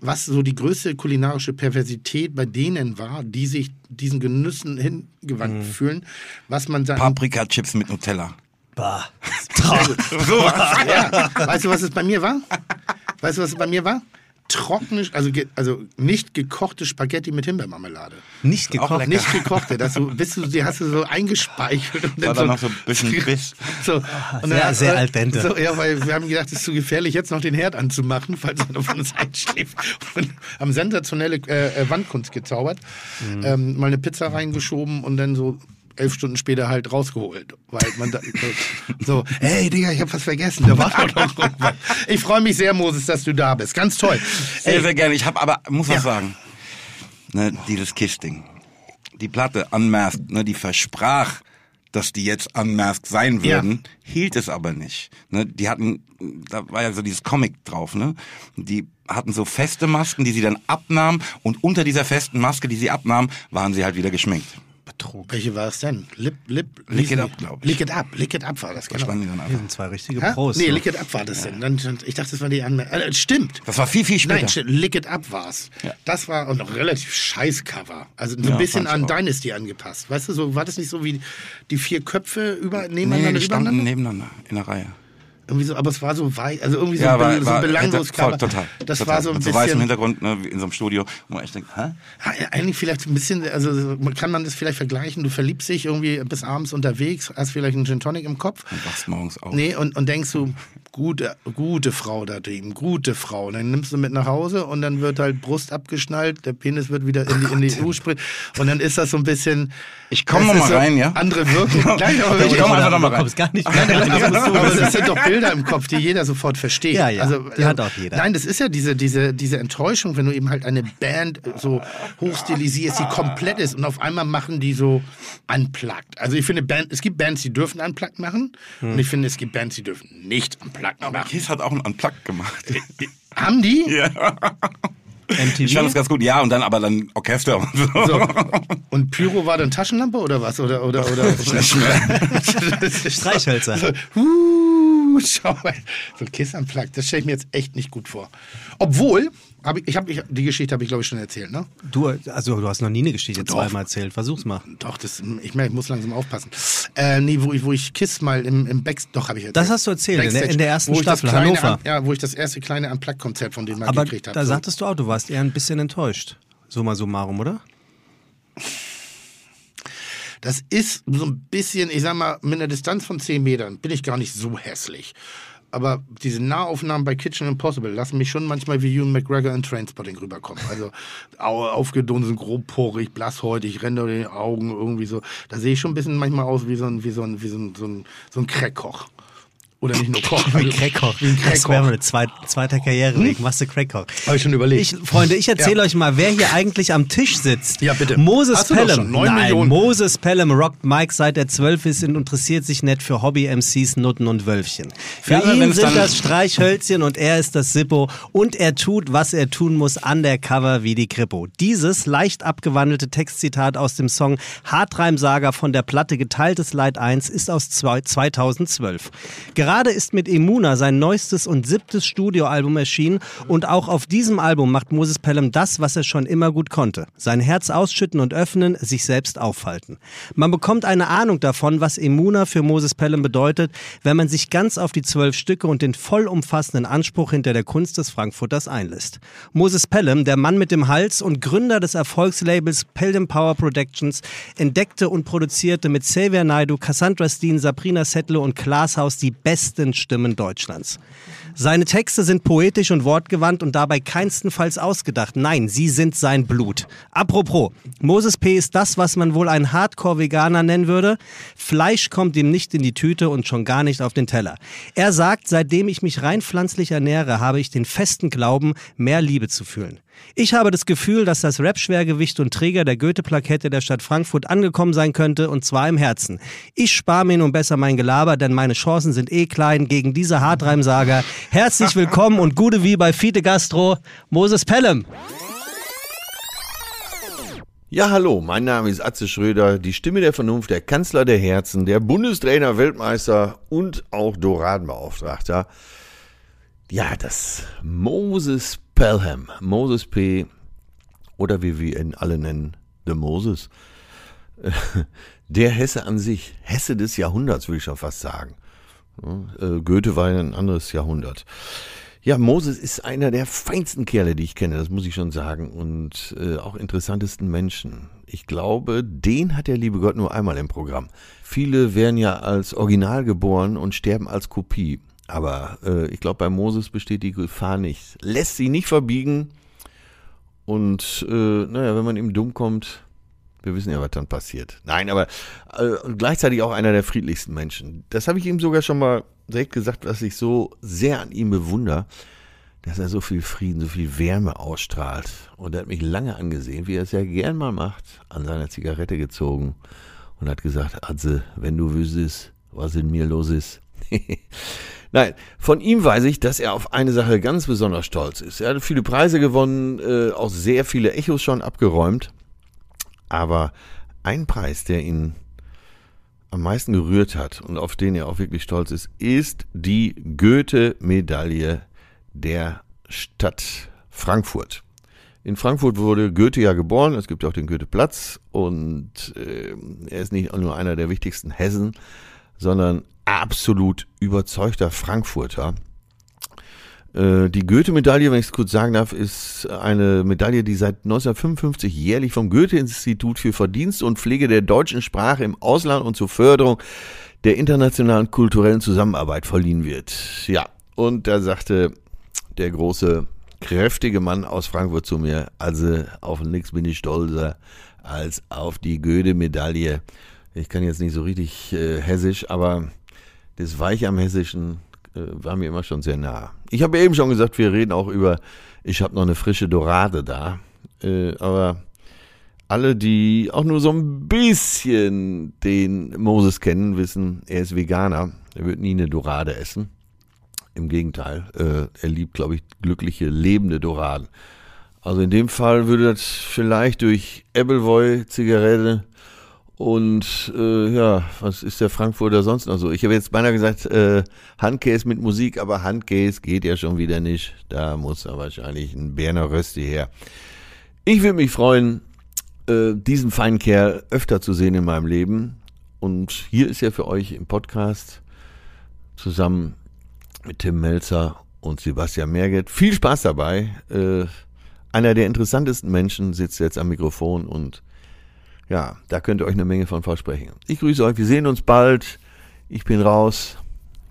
Was so die größte kulinarische Perversität bei denen war, die sich diesen Genüssen hingewandt Mhm. fühlen, was man sagt. Paprika-Chips mit Nutella. bah. Ja, weißt du, was es bei mir war? Weißt du, was es bei mir war? Trockene, also, also nicht gekochte Spaghetti mit Himbeermarmelade. Nicht Auch gekocht. lecker. Nicht gekochte, das so, bist du, die hast du so eingespeichert. Und War da noch so ein bisschen Biss. So, und sehr- dann- sehr al dente. So, ja, weil wir haben gedacht, es ist zu gefährlich, jetzt noch den Herd anzumachen, falls einer von uns einschläft. Und haben sensationelle äh, äh, Wandkunst gezaubert. Mhm. Ähm, mal eine Pizza reingeschoben und dann so elf Stunden später halt rausgeholt. Weil man da, so, hey Digga, ich hab was vergessen. Da war doch noch irgendwas. Ich freue mich sehr, Moses, dass du da bist. Ganz toll. Sehr, Ey, sehr gerne. Ich habe aber, muss Ja. was sagen, ne, dieses Kiss-Ding. Die Platte Unmasked, ne, die versprach, dass die jetzt unmasked sein Ja. würden, hielt es aber nicht. Ne, die hatten, da war ja so dieses Comic drauf, ne? Die hatten so feste Masken, die sie dann abnahmen und unter dieser festen Maske, die sie abnahmen, waren sie halt wieder geschminkt. Betrug. welche war es denn? Lip, Lip, Lick It Up, glaub ich. Lick It Up, Lick It Up war das, genau. Verschwanden die dann einfach. sind zwei richtige? Pros. nee, so. Lick It Up war das denn. Dann, ich dachte, das war die Anmerkung. Äh, stimmt. Das war viel, viel später. Nein, stimmt. Lick It Up war's. Ja. Das war auch noch relativ scheiß Cover. Also so ein Ja, bisschen an auch. Dynasty angepasst. Weißt du, so war das nicht so wie die vier Köpfe über, nee, nebeneinander die standen nebeneinander in der Reihe. Irgendwie so, aber es war so weit, also irgendwie so, Ja, ein, war, so war belanglos voll, total. Das total. war so ein Mit so weißem bisschen. Hintergrund, ne, wie in so einem Studio, wo man echt denkt, hä? Ja, eigentlich vielleicht ein bisschen, also man- kann man das vielleicht vergleichen, du verliebst dich irgendwie bis abends unterwegs, hast vielleicht einen Gin Tonic im Kopf. Und wachst morgens auf. Nee, und, und denkst du, gute, gute Frau da drüben, gute Frau. Und dann nimmst du mit nach Hause und dann wird halt Brust abgeschnallt, der Penis wird wieder in die, in die U-Sprit. Und dann ist das so ein bisschen. Ich komm das noch ist mal so rein, ja? Andere Wirkung. Nein, aber Ich ich komm aber einfach noch mal rein. kommst gar nicht aber das sind doch Bilder im Kopf, die jeder sofort versteht. Ja, ja, Also, die hat auch jeder. Nein, das ist ja diese, diese, diese Enttäuschung, wenn du eben halt eine Band so hochstilisierst, die komplett ist und auf einmal machen die so unplugged. Also ich finde, Band, es gibt Bands, die dürfen unplugged machen Hm. und ich finde, es gibt Bands, die dürfen nicht unplugged Aber machen. Kiss hat auch einen Unplugged gemacht. Haben die? Ja. MTV. Ich fand das ganz gut. Ja, und dann aber dann Orchester und so. So. Und Pyro war dann Taschenlampe oder was? Oder, oder, oder? Streichhölzer. So, uh, schau mal. So Kiss unplugged, das stelle ich mir jetzt echt nicht gut vor. Obwohl, hab ich, ich habe ich, die Geschichte habe ich glaube ich schon erzählt, ne? Du, also du hast noch nie eine Geschichte Doch. zweimal erzählt. Versuch's mal. Doch, das, ich merke, ich muss langsam aufpassen. Äh, nee, wo ich, wo ich Kiss mal im, im Backstage, doch habe ich erzählt. Das hast du erzählt, in der- in der ersten Staffel, kleine, Hannover. Ja, wo ich das erste kleine Unplugged-Konzert von denen mal Aber gekriegt habe. da So. sagtest du auch, du warst eher ein bisschen enttäuscht. Summa summarum, oder? Das ist so ein bisschen, ich sag mal, mit einer Distanz von 10 Metern bin ich gar nicht so hässlich. Aber diese Nahaufnahmen bei Kitchen Impossible lassen mich schon manchmal wie Ewan McGregor in Trainspotting rüberkommen. Also au- aufgedunsen, grobporig, blasshäutig, Ränder in den Augen, irgendwie so. Da sehe ich schon ein bisschen manchmal aus wie so ein, wie so ein, wie so ein, so ein, so ein Crackkoch. Oder nicht nur Koch. Wie Crackkoch. Wie ein Das Crackkoch. wäre eine zweit, zweiter Karriereweg. Machst du Crackkoch. Habe ich schon überlegt. Ich, Freunde, ich erzähle Ja. euch mal, wer hier eigentlich am Tisch sitzt. Ja, bitte. Moses Hast Pelham. Nein, Millionen. Moses Pelham rockt Mike seit er zwölf ist und interessiert sich nicht für Hobby-MCs, Nutten und Wölfchen. Für Ja, ihn sind das Streichhölzchen und er ist das Sippo und er tut, was er tun muss, undercover wie die Kripo. Dieses leicht abgewandelte Textzitat aus dem Song Hartreim-Saga von der Platte Geteiltes Leid 1 ist aus zwei- 2012. Gerade ist mit Emuna sein neuestes und siebtes Studioalbum erschienen und auch auf diesem Album macht Moses Pelham das, was er schon immer gut konnte. Sein Herz ausschütten und öffnen, sich selbst aufhalten. Man bekommt eine Ahnung davon, was Emuna für Moses Pelham bedeutet, wenn man sich ganz auf die zwölf Stücke und den vollumfassenden Anspruch hinter der Kunst des Frankfurters einlässt. Moses Pelham, der Mann mit dem Hals und Gründer des Erfolgslabels Pelham Power Productions, entdeckte und produzierte mit Xavier Naidoo, Cassandra Steen, Sabrina Settler und Klaas Haus die besten Stimmen Deutschlands. Seine Texte sind poetisch und wortgewandt und dabei keinstenfalls ausgedacht. Nein, sie sind sein Blut. Apropos, Moses P. ist das, was man wohl ein Hardcore-Veganer nennen würde. Fleisch kommt ihm nicht in die Tüte und schon gar nicht auf den Teller. Er sagt, seitdem ich mich rein pflanzlich ernähre, habe ich den festen Glauben, mehr Liebe zu fühlen. Ich habe das Gefühl, dass das Rap-Schwergewicht und Träger der Goethe-Plakette der Stadt Frankfurt angekommen sein könnte, und zwar im Herzen. Ich spare mir nun besser mein Gelaber, denn meine Chancen sind eh klein gegen diese Hartreimsager. Herzlich willkommen und gute wie bei Fiete Gastro, Moses Pelham. Ja, hallo, mein Name ist Atze Schröder, die Stimme der Vernunft, der Kanzler der Herzen, der Bundestrainer, Weltmeister und auch Doradenbeauftragter. Ja, das Moses Pelham, Moses P. oder wie wir ihn alle nennen, The Moses. Der Hesse an sich, Hesse des Jahrhunderts, würde ich schon fast sagen. Äh, Goethe war ein anderes Jahrhundert. Ja, Moses ist einer der feinsten Kerle, die ich kenne, das muss ich schon sagen, und äh, auch interessantesten Menschen. Ich glaube, den hat der liebe Gott nur einmal im Programm. Viele werden ja als Original geboren und sterben als Kopie. Aber äh, ich glaube, bei Moses besteht die Gefahr nicht. Lässt sie nicht verbiegen. Und äh, naja, wenn man ihm dumm kommt, wir wissen ja, was dann passiert. Nein, aber äh, gleichzeitig auch einer der friedlichsten Menschen. Das habe ich ihm sogar schon mal direkt gesagt, was ich so sehr an ihm bewundere, dass er so viel Frieden, so viel Wärme ausstrahlt. Und er hat mich lange angesehen, wie er es ja gern mal macht, an seiner Zigarette gezogen und hat gesagt, Atze, wenn du wüsstest, was in mir los ist. Nein, von ihm weiß ich, dass er auf eine Sache ganz besonders stolz ist. Er hat viele Preise gewonnen, äh, auch sehr viele Echos schon abgeräumt. Aber ein Preis, der ihn am meisten gerührt hat und auf den er auch wirklich stolz ist, ist die Goethe-Medaille der Stadt Frankfurt. In Frankfurt wurde Goethe ja geboren, es gibt ja auch den Goethe-Platz und äh, er ist nicht nur einer der wichtigsten Hessen, sondern absolut überzeugter Frankfurter. Äh, die Goethe-Medaille, wenn ich es kurz sagen darf, ist eine Medaille, die seit 1955 jährlich vom Goethe-Institut für Verdienst und Pflege der deutschen Sprache im Ausland und zur Förderung der internationalen kulturellen Zusammenarbeit verliehen wird. Ja, und da sagte der große, kräftige Mann aus Frankfurt zu mir, also auf nichts bin ich stolzer als auf die Goethe-Medaille. Ich kann jetzt nicht so richtig äh, hessisch, aber das Weiche am Hessischen äh, war mir immer schon sehr nah. Ich habe eben schon gesagt, wir reden auch über, ich habe noch eine frische Dorade da. Äh, aber alle, die auch nur so ein bisschen den Moses kennen, wissen, er ist Veganer. Er wird nie eine Dorade essen. Im Gegenteil, äh, er liebt, glaube ich, glückliche, lebende Doraden. Also in dem Fall würde das vielleicht durch Appleboy-Zigarette und äh, ja, was ist der Frankfurter sonst noch so? Ich habe jetzt beinahe gesagt, äh, Handcase mit Musik, aber Handcase geht ja schon wieder nicht. Da muss ja wahrscheinlich ein Berner Rösti her. Ich würde mich freuen, äh, diesen feinen Kerl öfter zu sehen in meinem Leben. Und hier ist er für euch im Podcast zusammen mit Tim Melzer und Sebastian Merget. Viel Spaß dabei. Äh, einer der interessantesten Menschen sitzt jetzt am Mikrofon und ja, da könnt ihr euch eine Menge von versprechen. Ich grüße euch, wir sehen uns bald. Ich bin raus.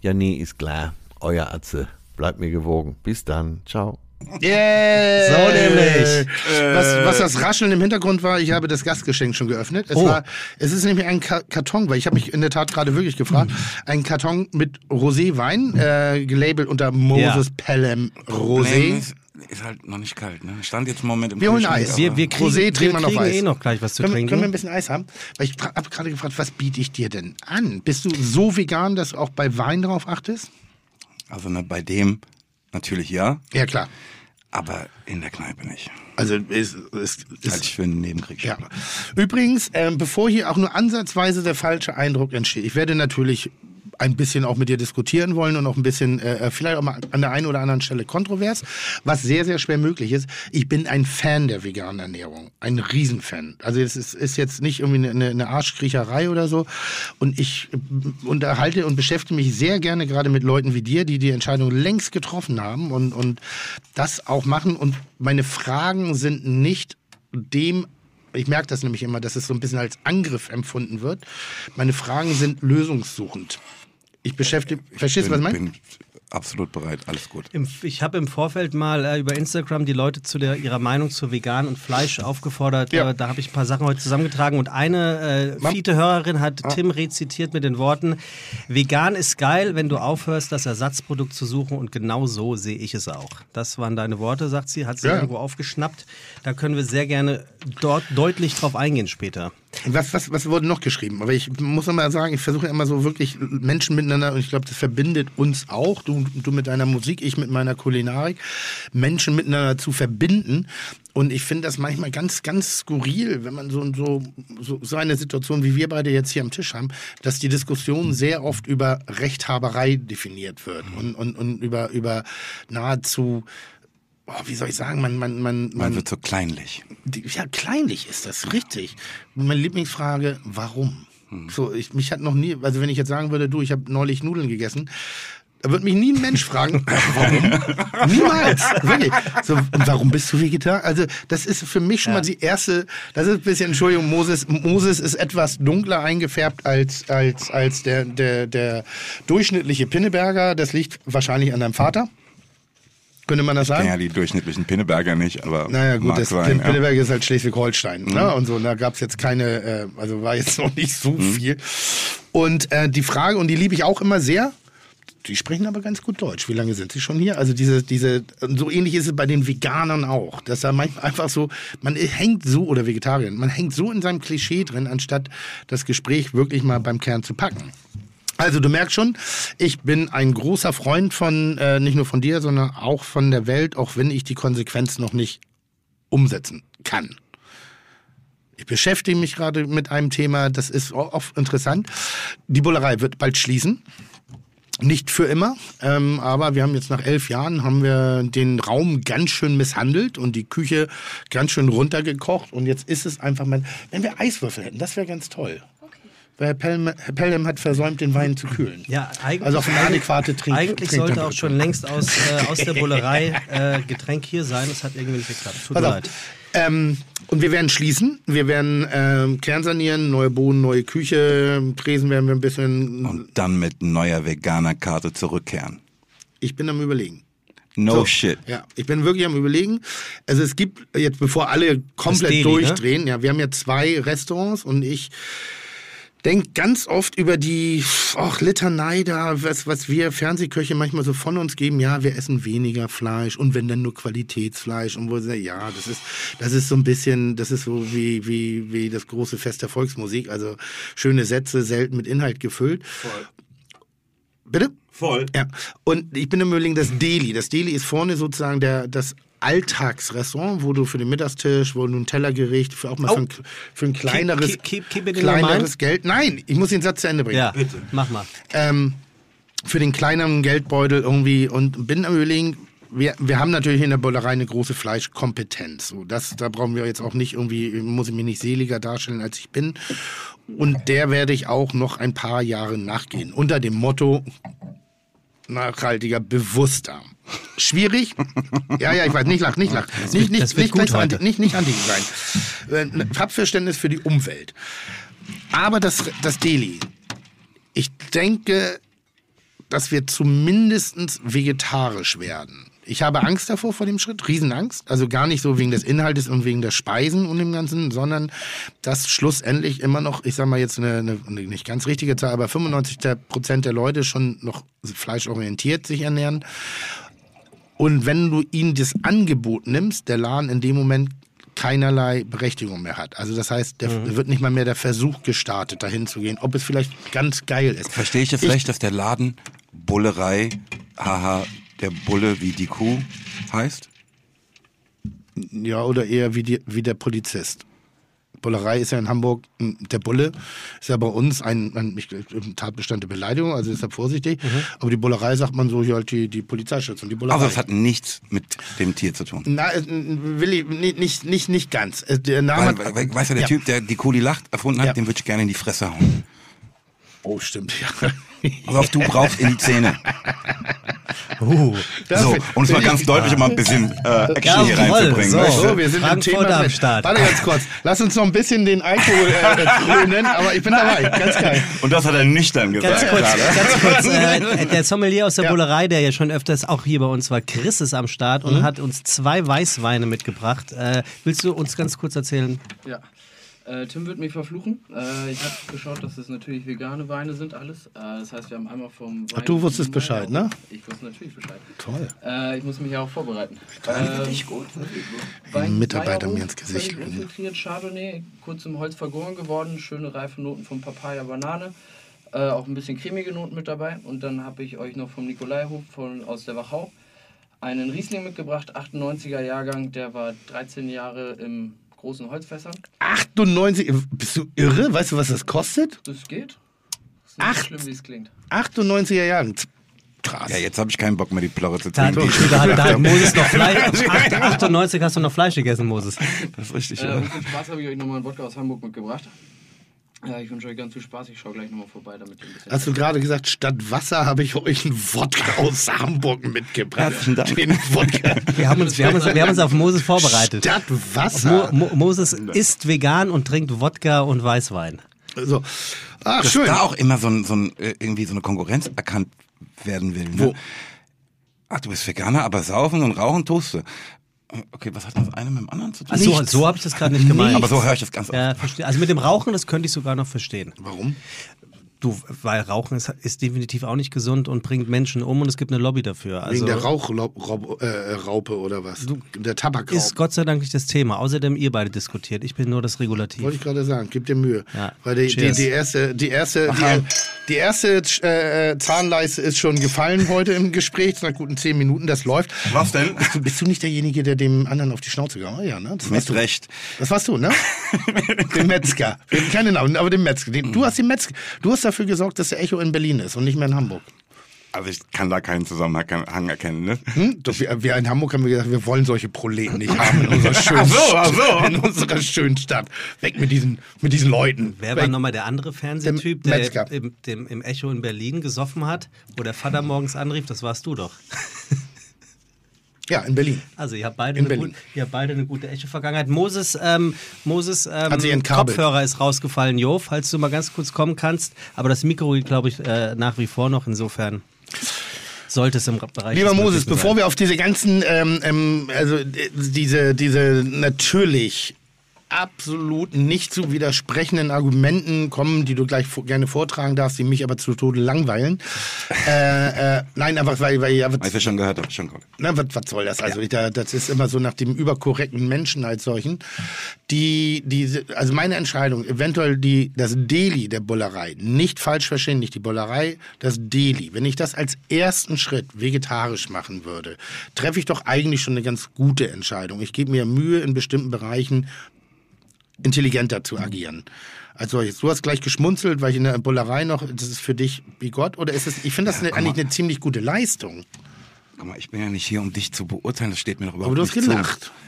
Ja, nee, ist klar. Euer Atze. Bleibt mir gewogen. Bis dann. Ciao. Yeah. So nämlich. Was, was das Rascheln im Hintergrund war, ich habe das Gastgeschenk schon geöffnet. Es, Oh. war, es ist nämlich ein Ka Karton, weil ich habe mich in der Tat gerade wirklich gefragt. Ein Karton mit Roséwein, äh, gelabelt unter Moses Pelham Problem Rosé. ist, ist halt noch nicht kalt. Ne? Stand jetzt im Moment im Wir holen Kühlschrank, Eis. Wir, wir kriegen, Rosé wir auf kriegen Eis. eh noch gleich was zu Können, wir- trinken. können wir ein bisschen Eis haben? Weil ich habe gerade gefragt, was biete ich dir denn an? Bist du so vegan, dass du auch bei Wein drauf achtest? Also ne, bei dem natürlich ja, Ja, klar. aber in der Kneipe nicht. Also ist, ist, ist Halte ich für einen Nebenkrieg. Ja. Übrigens, ähm, bevor hier auch nur ansatzweise der falsche Eindruck entsteht, ich werde natürlich ein bisschen auch mit dir diskutieren wollen und auch ein bisschen, äh, vielleicht auch mal an der einen oder anderen Stelle kontrovers, was sehr, sehr schwer möglich ist. Ich bin ein Fan der veganen Ernährung, ein Riesenfan. Also es ist, ist jetzt nicht irgendwie eine, eine Arschkriecherei oder so. Und ich äh, unterhalte und beschäftige mich sehr gerne gerade mit Leuten wie dir, die die Entscheidung längst getroffen haben und, und das auch machen. Und meine Fragen sind nicht dem ich merke das nämlich immer, dass es so ein bisschen als Angriff empfunden wird. Meine Fragen sind lösungssuchend. Ich beschäftige, verstehst du, was ich meine? Absolut bereit, alles gut. Im, ich habe im Vorfeld mal äh, über Instagram die Leute zu der, ihrer Meinung zu Vegan und Fleisch aufgefordert. Ja. Äh, da habe ich ein paar Sachen heute zusammengetragen und eine äh, fiete Hörerin hat Tim rezitiert mit den Worten: Vegan ist geil, wenn du aufhörst, das Ersatzprodukt zu suchen und genau so sehe ich es auch. Das waren deine Worte, sagt sie, hat sie Ja. irgendwo aufgeschnappt. Da können wir sehr gerne dort deutlich drauf eingehen später. Was, was, was wurde noch geschrieben? Aber ich muss immer sagen, ich versuche immer so wirklich Menschen miteinander, und ich glaube, das verbindet uns auch, du, du mit deiner Musik, ich mit meiner Kulinarik, Menschen miteinander zu verbinden. Und ich finde das manchmal ganz, ganz skurril, wenn man so, so, so, so eine Situation, wie wir beide jetzt hier am Tisch haben, dass die Diskussion sehr oft über Rechthaberei definiert wird und, und, und über, über nahezu, oh, wie soll ich sagen, man, man, man, Man wird so kleinlich. Ja, kleinlich ist das, richtig. Meine Lieblingsfrage, warum? So, ich, mich hat noch nie, also wenn ich jetzt sagen würde, du, ich habe neulich Nudeln gegessen, Da wird mich nie ein Mensch fragen, warum. Niemals. Wirklich. So, und warum bist du Vegetarier? Also, das ist für mich schon mal die erste, das ist ein bisschen, Entschuldigung, Moses, Moses ist etwas dunkler eingefärbt als, als, als der, der, der durchschnittliche Pinneberger. Das liegt wahrscheinlich an deinem Vater. Könnte man das Ich sagen? ja die durchschnittlichen Pinneberger nicht, aber Naja, gut, das sein, ja. Pinneberg ist halt Schleswig-Holstein. Ne? Und so, und da gab es jetzt keine, äh, also war jetzt noch nicht so viel. Und äh, die Frage, und die liebe ich auch immer sehr, die sprechen aber ganz gut Deutsch. Wie lange sind sie schon hier? Also diese, diese, so ähnlich ist es bei den Veganern auch. Dass da manchmal einfach so, man hängt so, oder Vegetariern, man hängt so in seinem Klischee drin, anstatt das Gespräch wirklich mal beim Kern zu packen. Also du merkst schon, ich bin ein großer Freund von, äh, nicht nur von dir, sondern auch von der Welt, auch wenn ich die Konsequenz noch nicht umsetzen kann. Ich beschäftige mich gerade mit einem Thema, das ist oft interessant. Die Bullerei wird bald schließen. Nicht für immer, ähm, aber wir haben jetzt nach elf Jahren haben wir den Raum ganz schön misshandelt und die Küche ganz schön runtergekocht und jetzt ist es einfach mal, wenn wir Eiswürfel hätten, das wäre ganz toll. Weil Herr Pelham, Herr Pelham hat versäumt, den Wein zu kühlen. Ja, eigentlich, Also auf eine adäquate Trink Eigentlich sollte auch schon längst aus, äh, aus der Bullerei äh, Getränk hier sein. Das hat irgendwie nicht geklappt. Tut mir leid. Ähm, und wir werden schließen. Wir werden ähm, Kern sanieren, neue Boden, neue Küche. Tresen werden wir ein bisschen. Und dann mit neuer veganer Karte zurückkehren. Ich bin am Überlegen. No So, shit. Ja, ich bin wirklich am überlegen. Also es gibt jetzt, bevor alle komplett Deli, ne? durchdrehen, ja, wir haben ja zwei Restaurants und ich denke ganz oft über die ach, Litanei da, was, was wir Fernsehköche manchmal so von uns geben, ja, wir essen weniger Fleisch und wenn dann nur Qualitätsfleisch und wo sie, ja, das ist, das ist so ein bisschen, das ist so wie, wie, wie das große Fest der Volksmusik, also schöne Sätze, selten mit Inhalt gefüllt. Bitte? Voll. Ja, und ich bin im Überlegen, das Deli. Das Deli ist vorne sozusagen der, das Alltagsrestaurant, wo du für den Mittagstisch, wo du ein Tellergericht, für auch mal für, ein, für ein kleineres, keep- keep- keep kleineres. Geld. Nein, ich muss den Satz zu Ende bringen. Ja, mach mal. Ähm, für den kleineren Geldbeutel irgendwie und bin am überlegen, wir, wir haben natürlich in der Bullerei eine große Fleischkompetenz. So, das, da brauchen wir jetzt auch nicht irgendwie, muss ich mich nicht seliger darstellen, als ich bin. Und der werde ich auch noch ein paar Jahre nachgehen. Unter dem Motto nachhaltiger, bewusster. Schwierig? Ja, ja, ich weiß, nicht lach, nicht lach. Nicht, nicht, das wird nicht, gut anti, nicht, nicht anti sein. Äh, Verständnis für die Umwelt. Aber das, das Deli. Ich denke, dass wir zumindest vegetarisch werden. Ich habe Angst davor vor dem Schritt, Riesenangst. Also gar nicht so wegen des Inhaltes und wegen der Speisen und dem Ganzen, sondern dass schlussendlich immer noch, ich sag mal jetzt eine, eine, eine nicht ganz richtige Zahl, aber 95 der Prozent der Leute schon noch fleischorientiert sich ernähren. Und wenn du ihnen das Angebot nimmst, der Laden in dem Moment keinerlei Berechtigung mehr hat. Also das heißt, der Mhm. wird nicht mal mehr der Versuch gestartet, dahin zu gehen, ob es vielleicht ganz geil ist. Verstehe ich das recht, dass der Laden Bullerei, haha, der Bulle wie die Kuh heißt? Ja, oder eher wie, die, wie der Polizist. Bullerei ist ja in Hamburg der Bulle, ist ja bei uns ein, ein, ein Tatbestand der Beleidigung, also deshalb vorsichtig. Aber die Bullerei sagt man so hier halt die, die Polizeistation, die Bullerei. Also es hat nichts mit dem Tier zu tun. Na, äh, will ich, nicht, nicht, nicht, nicht ganz. Äh, Der Name Weil, weil, weißt du, der Ja. Typ, der die Kuh, die lacht, erfunden hat, Ja. den würde ich gerne in die Fresse hauen. Oh, stimmt, ja. Also auf du brauchst in die Zähne. Uh, So, um es mal ganz ich- deutlich um mal ein bisschen äh, Action hier Jawohl, reinzubringen. so. weißt du? So, wir sind im Frankfurter Thema am. Start. Warte ganz kurz. Lass uns noch ein bisschen den Alkohol äh, frönen, aber ich bin dabei. Ganz geil. Und das hat er nüchtern gesagt. Ganz kurz, ganz kurz. Äh, der Sommelier aus der Ja. Bullerei, der ja schon öfters auch hier bei uns war, Chris ist am Start Mhm. und hat uns zwei Weißweine mitgebracht. Äh, willst du uns ganz kurz erzählen? Ja. Äh, Tim wird mich verfluchen. Äh, ich habe geschaut, dass es natürlich vegane Weine sind, alles. Äh, das heißt, wir haben einmal vom Wein. Ach, du wusstest Bescheid, ne? Ich wusste natürlich Bescheid. Toll. Äh, ich muss mich ja auch vorbereiten. Ähm, gut. Ein Mitarbeiter mir ins Gesicht. Infiltriert Chardonnay, kurz im Holz vergoren geworden, schöne reife Noten von Papaya, Banane. Äh, auch ein bisschen cremige Noten mit dabei. Und dann habe ich euch noch vom Nikolaihof von, aus der Wachau einen Riesling mitgebracht, 98er Jahrgang, der war 13 Jahre im großen Holzfässern. 98, bist du irre? Weißt du, was das kostet? Das geht. Das ist nicht Acht. so schlimm, wie es klingt. 98er Jahren. Krass. Ja, jetzt habe ich keinen Bock mehr, die Plörre zu Da, trinken. da, hat- da hat Moses noch Fleisch. Acht- 98 hast du noch Fleisch gegessen, Moses. Das ist richtig, Äh, ja. Spaß habe ich euch nochmal einen Wodka aus Hamburg mitgebracht. Ja, ich wünsche euch ganz viel Spaß. Ich schaue gleich nochmal vorbei, damit ihr ein bisschen. Hast du gerade gesagt, statt Wasser habe ich euch einen Wodka aus Hamburg mitgebracht. Herzlichen Dank. Den Wodka. Wir haben uns, wir haben uns, wir haben uns auf Moses vorbereitet. Statt Mo, Wasser. Mo, Moses isst vegan und trinkt Wodka und Weißwein. So. Ach, Dass schön. da auch immer so, ein, so ein, äh, irgendwie so eine Konkurrenz erkannt werden will. Ne? Wo? Ach, du bist Veganer, aber saufen und rauchen tust du. Okay, was hat das eine mit dem anderen zu tun? Also so, so habe ich das gerade nicht gemeint. Aber so höre ich das ganz oft. Ja, verstehe. Also mit dem Rauchen, das könnte ich sogar noch verstehen. Warum? Du, weil Rauchen ist, ist definitiv auch nicht gesund und bringt Menschen um und es gibt eine Lobby dafür. Also Wegen der Rauchraupe äh, Raupe oder was? der Tabakraupe. ist Gott sei Dank nicht das Thema. Außerdem ihr beide diskutiert. Ich bin nur das Regulativ. Wollte ich gerade sagen, gib dir Mühe. Ja. Weil die, die, die erste, die erste, die, die erste äh, Zahnleiste ist schon gefallen heute im Gespräch, nach guten zehn Minuten, das läuft. Was denn? Bist du, bist du nicht derjenige, der dem anderen auf die Schnauze gegangen ist? Ja, ne? Das du. Recht. Das warst du, ne? den Metzger. Keine Namen, aber den Metzger. Den, du hast den Metzger. Du hast dafür gesorgt, dass der Echo in Berlin ist und nicht mehr in Hamburg. Also ich kann da keinen Zusammenhang erkennen. Ne? Hm? Doch, wir, wir in Hamburg haben wir gesagt, wir wollen solche Proleten nicht haben in unserer schönen, Ach so, ach so. In unserer schönen Stadt. Weg mit diesen, mit diesen Leuten. Wer Weg. war nochmal der andere Fernsehtyp, Der der im, dem, im Echo in Berlin gesoffen hat, wo der Vater morgens anrief? Das warst du doch. Ja, in Berlin. Also ihr habt beide, In eine, gut, ihr habt beide eine gute Echo-Vergangenheit. Moses, ähm, Moses ähm. Kopfhörer ist rausgefallen, Jo, falls du mal ganz kurz kommen kannst. Aber das Mikro geht, glaube ich, äh, nach wie vor noch. Insofern sollte es im Bereich Lieber Moses, bevor wir auf diese ganzen, ähm, ähm, also äh, diese, diese natürlich absolut nicht zu widersprechenden Argumenten kommen, die du gleich gerne vortragen darfst, die mich aber zu Tode langweilen. äh, äh, nein, einfach weil, weil ja, was, Hab ich ja schon gehört, hab ich schon gehört. na, was, was soll das? Also ich, da, das ist immer so nach dem überkorrekten Menschen als solchen. Die, die, also meine Entscheidung, eventuell die, das Deli der Bullerei, nicht falsch verstehen, nicht die Bullerei, das Deli. Wenn ich das als ersten Schritt vegetarisch machen würde, treffe ich doch eigentlich schon eine ganz gute Entscheidung. Ich gebe mir Mühe in bestimmten Bereichen intelligenter zu agieren. Als solches. Du hast gleich geschmunzelt, weil ich in der Bullerei noch, das ist für dich wie Gott, oder ist es, ich finde das eine, eigentlich eine ziemlich gute Leistung. Guck mal, ich bin ja nicht hier, um dich zu beurteilen, das steht mir doch überhaupt Aber du hast nicht gelacht.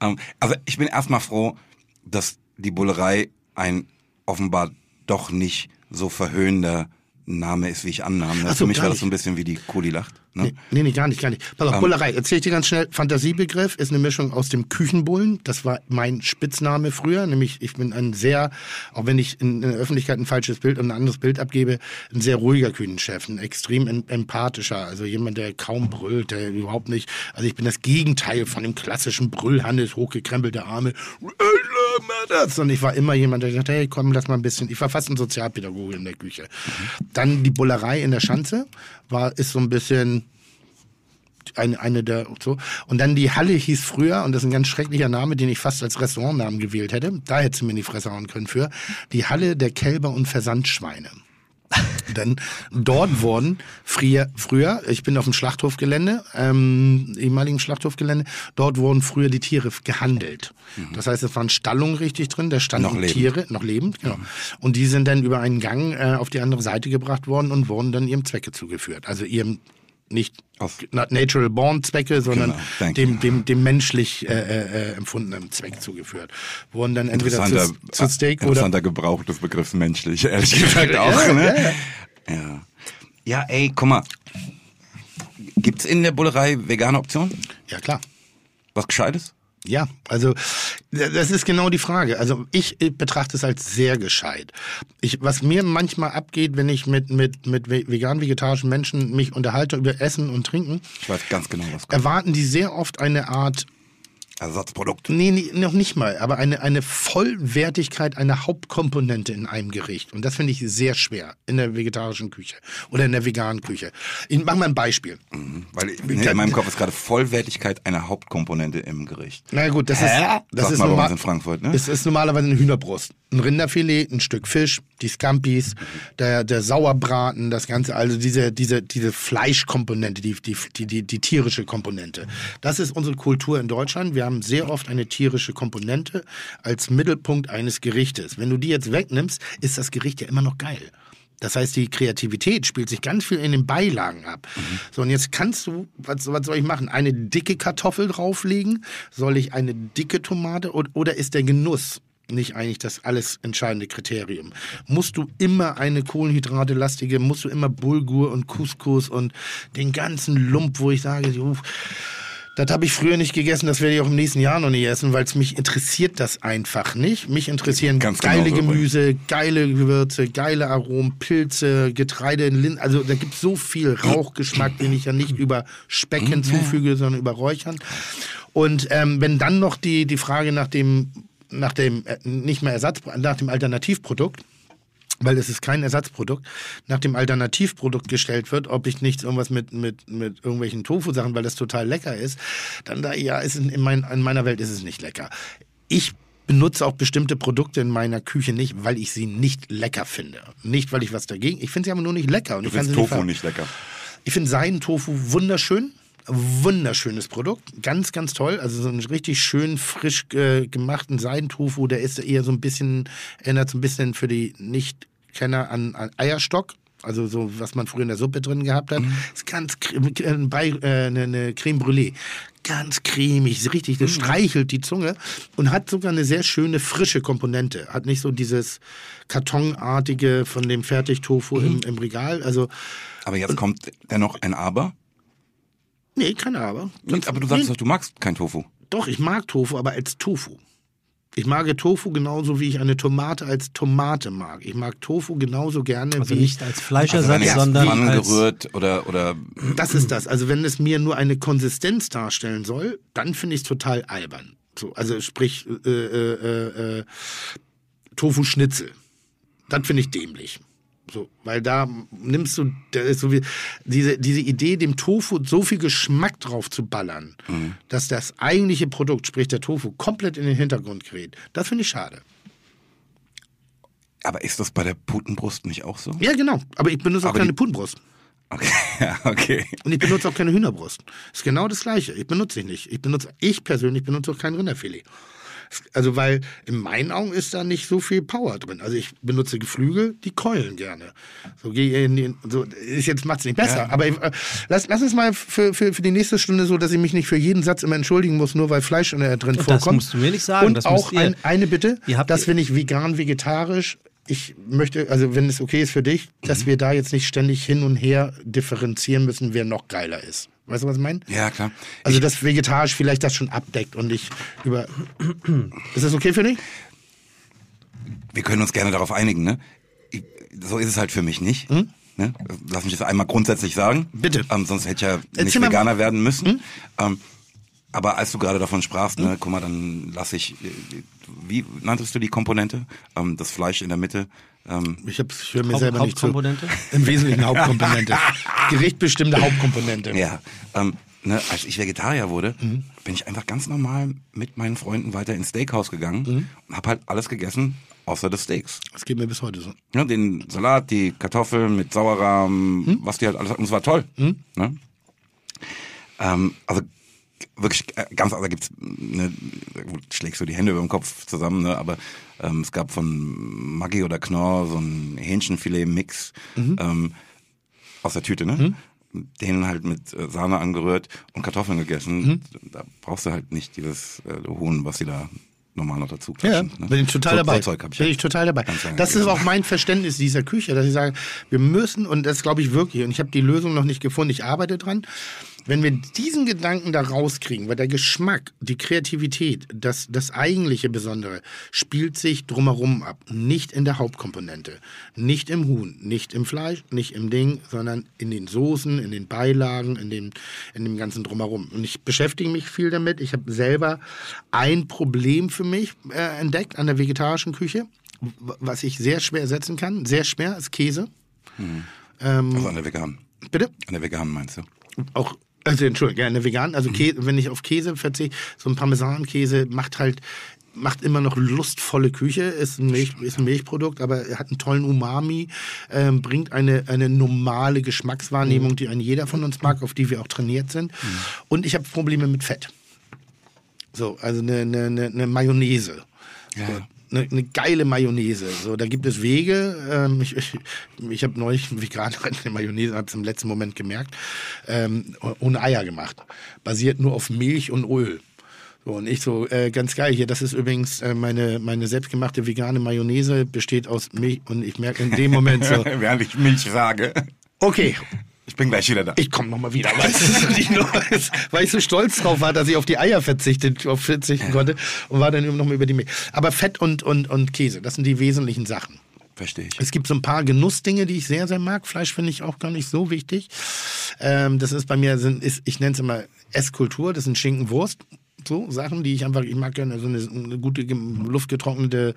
Ähm, also ich bin erstmal froh, dass die Bullerei ein offenbar doch nicht so verhöhnender Name ist, wie ich annahm. So, Für mich war das nicht. so ein bisschen wie die Kuh, die lacht. Ne? Nee, nee, nee, gar nicht, gar nicht. Pass auf, Ähm, Bullerei, erzähl ich dir ganz schnell. Fantasiebegriff ist eine Mischung aus dem Küchenbullen. Das war mein Spitzname früher. Nämlich, ich bin ein sehr, auch wenn ich in, der Öffentlichkeit ein falsches Bild und ein anderes Bild abgebe, ein sehr ruhiger Küchenchef, ein extrem em empathischer. Also jemand, der kaum brüllt, der überhaupt nicht, also ich bin das Gegenteil von dem klassischen Brüllhannes, hochgekrempelte Arme. Und ich war immer jemand, der gesagt hat, hey, komm, lass mal ein bisschen. Ich war fast ein Sozialpädagoge in der Küche. Dann die Bullerei in der Schanze war, ist so ein bisschen eine, eine der so. Und dann die Halle hieß früher, und das ist ein ganz schrecklicher Name, den ich fast als Restaurantnamen gewählt hätte. Da hätte sie mir in die Fresse hauen können für. Die Halle der Kälber und Versandschweine. Denn dort wurden früher, früher, ich bin auf dem Schlachthofgelände, ähm, ehemaligen Schlachthofgelände, dort wurden früher die Tiere gehandelt. Das heißt, es waren Stallungen richtig drin, da standen Noch lebend. Tiere, noch lebend, genau. Und die sind dann über einen Gang äh, auf die andere Seite gebracht worden und wurden dann ihrem Zwecke zugeführt. Also ihrem nicht Auf- na- natural born Zwecke, sondern Genau, dem, dem, dem menschlich äh, äh, äh, empfundenen Zweck zugeführt. Wurden dann entweder Interessanter, zu, zu Steak oder interessanter Gebrauch des Begriffs menschlich, ehrlich gesagt auch. Ja, ne? ja. ja, ey, guck mal. Gibt's in der Bullerei vegane Optionen? ja klar. Was Gescheites? Ja, also das ist genau die Frage. Also ich betrachte es als sehr gescheit. Ich, was mir manchmal abgeht, wenn ich mit, mit, mit ve- vegan-vegetarischen Menschen mich unterhalte über Essen und Trinken, Ich weiß ganz genau, was kommt. erwarten die sehr oft eine Art Ersatzprodukt. Nee, nee, noch nicht mal, aber eine, eine Vollwertigkeit einer Hauptkomponente in einem Gericht. Und das finde ich sehr schwer in der vegetarischen Küche oder in der veganen Küche. Ich mach mal ein Beispiel. Weil nee, in meinem Kopf ist gerade Vollwertigkeit eine Hauptkomponente im Gericht. Na gut, das ist, das Sagt ist, bei normal- in Frankfurt, ne? es ist normalerweise eine Hühnerbrust. Ein Rinderfilet, ein Stück Fisch, die Scampis, der, der Sauerbraten, das Ganze, also diese, diese, diese Fleischkomponente, die, die, die, die, die tierische Komponente. Das ist unsere Kultur in Deutschland. Wir haben sehr oft eine tierische Komponente als Mittelpunkt eines Gerichtes. Wenn du die jetzt wegnimmst, ist das Gericht ja immer noch geil. Das heißt, die Kreativität spielt sich ganz viel in den Beilagen ab. So, und jetzt kannst du, was, was soll ich machen? Eine dicke Kartoffel drauflegen? Soll ich eine dicke Tomate? Oder, ist der Genuss nicht eigentlich das alles entscheidende Kriterium. Musst du immer eine kohlenhydratelastige, musst du immer Bulgur und Couscous und den ganzen Lump, wo ich sage, uff, das habe ich früher nicht gegessen, das werde ich auch im nächsten Jahr noch nicht essen, weil es mich interessiert das einfach nicht. Mich interessieren Ganz geile genauso Gemüse, geile Gewürze, geile Aromen, Pilze, Getreide, Lin also da gibt es so viel Rauchgeschmack, den ich ja nicht über Speck hinzufüge, sondern über Räuchern. Und ähm, wenn dann noch die, die Frage nach dem, nach dem, äh, nicht mehr Ersatz, nach dem Alternativprodukt, weil es ist kein Ersatzprodukt, nach dem Alternativprodukt gestellt wird, ob ich nicht irgendwas mit, mit, mit irgendwelchen Tofu-Sachen, weil das total lecker ist, dann da, ja, ist in, in, mein, in meiner Welt ist es nicht lecker. Ich benutze auch bestimmte Produkte in meiner Küche nicht, weil ich sie nicht lecker finde. Nicht, weil ich was dagegen, ich finde sie aber nur nicht lecker. Und Du findest Tofu nicht lecker. ich finde Seidentofu wunderschön. Wunderschönes Produkt. Ganz, ganz toll. Also so einen richtig schön frisch äh, gemachten Seidentofu, der ist eher so ein bisschen, erinnert so ein bisschen für die Nicht-Kenner an, an Eierstock. Also so, was man früher in der Suppe drin gehabt hat. Ist ganz äh, bei äh, eine, eine Creme Brûlée. Ganz cremig, richtig, das streichelt die Zunge und hat sogar eine sehr schöne frische Komponente. Hat nicht so dieses kartonartige von dem Fertigtofu im, im Regal. Also Aber jetzt kommt dennoch ein Aber. Nee, keine Aber. Aber du sagst nee, doch, du magst kein Tofu. doch, ich mag Tofu, aber als Tofu. Ich mag Tofu genauso, wie ich eine Tomate als Tomate mag. Ich mag Tofu genauso gerne Also wie nicht als Also Fleischersatz, jetzt sondern Pfannen als gerührt oder, oder Das ist das. Also wenn es mir nur eine Konsistenz darstellen soll, dann finde ich es total albern. So, also sprich äh, äh, äh, äh, Tofu-Schnitzel. Das finde ich dämlich. So, weil da nimmst du, da ist so wie, diese, diese Idee, dem Tofu so viel Geschmack drauf zu ballern, dass das eigentliche Produkt, sprich der Tofu, komplett in den Hintergrund gerät. Das finde ich schade. aber ist das bei der Putenbrust nicht auch so? Ja, genau. Aber ich benutze auch Aber keine Putenbrust. Okay, ja, okay. Und ich benutze auch keine Hühnerbrust. Ist genau das Gleiche. Ich benutze ich nicht. Ich benutze, ich persönlich benutze auch kein Rinderfilet. Also, weil in meinen Augen ist da nicht so viel Power drin. Also, ich benutze Geflügel, die keulen gerne. So gehe in den, so, ist jetzt macht's nicht besser. Ja. Aber äh, lass, lass uns mal für, für, für die nächste Stunde so, dass ich mich nicht für jeden Satz immer entschuldigen muss, nur weil Fleisch in der drin Das vorkommt. musst du mir nicht sagen, Und das auch ein, eine Bitte, dass wenn ich vegan, vegetarisch, ich möchte, also wenn es okay ist für dich, dass Mhm. wir da jetzt nicht ständig hin und her differenzieren müssen, wer noch geiler ist. Weißt du, was ich meine? Ja, klar. Also, dass vegetarisch vielleicht das schon abdeckt und ich über. ist das okay für dich? wir können uns gerne darauf einigen, ne? Ich, so ist es halt für mich nicht. Ne? Lass mich das einmal grundsätzlich sagen. Hm? Bitte. Ähm, sonst hätte ich ja nicht Erzähl mal- Hm? Veganer werden müssen. Ähm, aber als du gerade davon sprachst, ne, guck mal, dann lasse ich, äh, wie nanntest du die Komponente? Ähm, das Fleisch in der Mitte. Ähm, Ich, hab, ich höre mir Haupt- selber nicht zu. Hauptkomponente? Im Wesentlichen Hauptkomponente. Gerichtbestimmte Hauptkomponente. ja. Ähm, ne, als ich Vegetarier wurde, Mhm. bin ich einfach ganz normal mit meinen Freunden weiter ins Steakhouse gegangen Mhm. und habe halt alles gegessen, außer des Steaks. Das geht mir bis heute so. Ja, den Salat, die Kartoffeln mit Sauerrahm, Hm? was die halt alles hatten. Und es war toll. Ne? Ähm, also wirklich äh, ganz, also gibt's, ne, gut, schlägst du die Hände über den Kopf zusammen, ne, aber ähm, es gab von Maggi oder Knorr so ein Hähnchenfilet-Mix Mhm. ähm, aus der Tüte, ne? Den halt mit äh, Sahne angerührt und Kartoffeln gegessen. Mhm. Da brauchst du halt nicht dieses äh, Huhn, was sie da normal noch dazu Ja, klatschen. ne? bin ich total so, dabei. Zeug ich bin ja ich total dabei. Das ist auch mein Verständnis dieser Küche, dass ich sage, wir müssen, und das glaube ich wirklich, und ich habe die Lösung noch nicht gefunden, ich arbeite dran, wenn wir diesen Gedanken da rauskriegen, weil der Geschmack, die Kreativität, das, das eigentliche Besondere spielt sich drumherum ab. Nicht in der Hauptkomponente. Nicht im Huhn, nicht im Fleisch, nicht im Ding, sondern in den Soßen, in den Beilagen, in dem, in dem ganzen drumherum. Und ich beschäftige mich viel damit. Ich habe selber ein Problem für mich äh, entdeckt an der vegetarischen Küche, was ich sehr schwer ersetzen kann. Sehr schwer ist Käse. Ähm, Also an der Veganen. bitte? An der Veganen meinst du? auch, also Entschuldigung, ja, eine vegan, also Käse, wenn ich auf Käse verzichte, so ein Parmesankäse macht halt, macht immer noch lustvolle Küche, ist ein, Milch, ist ein Milchprodukt, aber er hat einen tollen Umami, ähm, bringt eine, eine normale Geschmackswahrnehmung, die ein jeder von uns mag, auf die wir auch trainiert sind. Und ich habe Probleme mit Fett. So, also eine, eine, eine, eine Mayonnaise. Ja. So, eine, eine geile Mayonnaise. So, da gibt es Wege. Ähm, ich ich, ich habe neulich vegan eine Mayonnaise, habe es im letzten Moment gemerkt, ähm, ohne Eier gemacht. Basiert nur auf Milch und Öl. So, und ich so, äh, ganz geil hier, das ist übrigens äh, meine, meine selbstgemachte vegane Mayonnaise, besteht aus Milch und ich merke in dem Moment so, Während ich Milch sage. okay, Ich bin gleich wieder da. ich komme nochmal wieder, weil ich so stolz drauf war, dass ich auf die Eier verzichtet, auf verzichten konnte und war dann nochmal über die Milch. Aber Fett und, und, und Käse, das sind die wesentlichen Sachen. Verstehe ich. Es gibt so ein paar Genussdinge, die ich sehr, sehr mag. Fleisch finde ich auch gar nicht so wichtig. Ähm, das ist bei mir, sind, ist, ich nenne es immer Esskultur, das sind Schinkenwurst. So Sachen, die ich einfach, ich mag gerne so eine, eine gute luftgetrocknete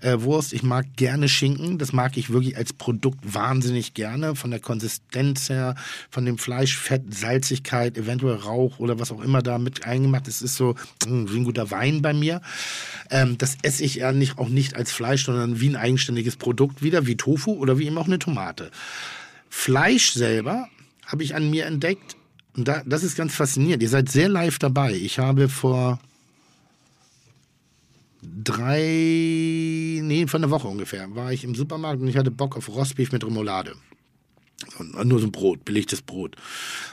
äh, Wurst. Ich mag gerne Schinken. Das mag ich wirklich als Produkt wahnsinnig gerne. Von der Konsistenz her, von dem Fleisch, Fett, Salzigkeit, eventuell Rauch oder was auch immer da mit eingemacht. Das ist so mh, wie ein guter Wein bei mir. Ähm, das esse ich ja nicht, auch nicht als Fleisch, sondern wie ein eigenständiges Produkt wieder, wie Tofu oder wie eben auch eine Tomate. Fleisch selber habe ich an mir entdeckt, da, das ist ganz faszinierend. Ihr seid sehr live dabei. Ich habe vor drei, nee, vor einer Woche ungefähr, war ich im Supermarkt und ich hatte Bock auf Rostbeef mit Remoulade. So, nur so ein Brot, belegtes Brot.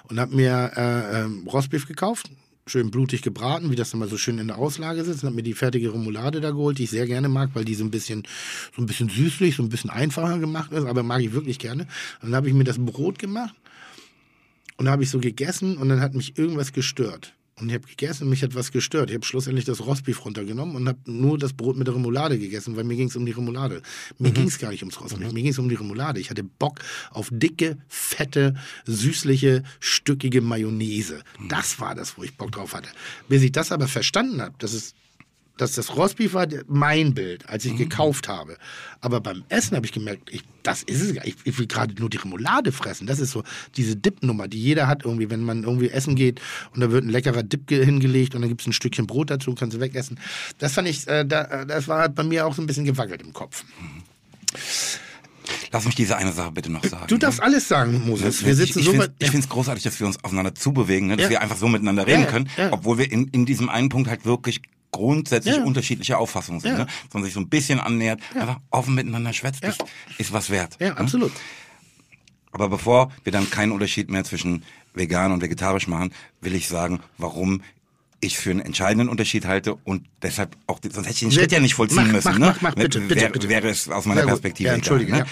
Und habe mir äh, ähm, Rostbeef gekauft, schön blutig gebraten, wie das immer so schön in der Auslage sitzt. Und habe mir die fertige Remoulade da geholt, die ich sehr gerne mag, weil die so ein bisschen, so ein bisschen süßlich, so ein bisschen einfacher gemacht ist, aber mag ich wirklich gerne. Und dann habe ich mir das Brot gemacht und da habe ich so gegessen und dann hat mich irgendwas gestört. Und ich habe gegessen und mich hat was gestört. Ich habe schlussendlich das Rostbeef runtergenommen und habe nur das Brot mit der Remoulade gegessen, weil mir ging es um die Remoulade. Mir ging es gar nicht ums Rostbeef, mir ging es um die Remoulade. Ich hatte Bock auf dicke, fette, süßliche, stückige Mayonnaise. Das war das, wo ich Bock drauf hatte. Bis ich das aber verstanden habe, dass es dass das Rostbeef war mein Bild, als ich gekauft habe. Aber beim Essen habe ich gemerkt, ich, das ist es nicht. Ich will gerade nur die Remoulade fressen. Das ist so diese Dip-Nummer, die jeder hat irgendwie, wenn man irgendwie essen geht und da wird ein leckerer Dip ge- hingelegt und dann gibt es ein Stückchen Brot dazu, kannst du wegessen. Das fand ich, äh, da, äh, das war bei mir auch so ein bisschen gewackelt im Kopf. Lass mich diese eine Sache bitte noch sagen. Du darfst alles sagen, Moses. Wir ich sitzen ich so finde es großartig, dass wir uns aufeinander zubewegen, ne? dass Ja. wir einfach so miteinander reden Ja, können, ja. obwohl wir in, in diesem einen Punkt halt wirklich grundsätzlich Ja. unterschiedliche Auffassungen sind. Ja. Ne? Man sich so ein bisschen annähert, einfach offen miteinander schwätzt, Ja. ist, was wert. Ja, ne? absolut. Aber bevor wir dann keinen Unterschied mehr zwischen vegan und vegetarisch machen, will ich sagen, warum ich für einen entscheidenden Unterschied halte und deshalb auch, sonst hätte ich den Schritt ja nicht vollziehen Mach, müssen. mach, ne? mach, mach, bitte, bitte, wäre, bitte. wäre es aus meiner Sehr. Perspektive Ja, entschuldige, egal. Ne? ja.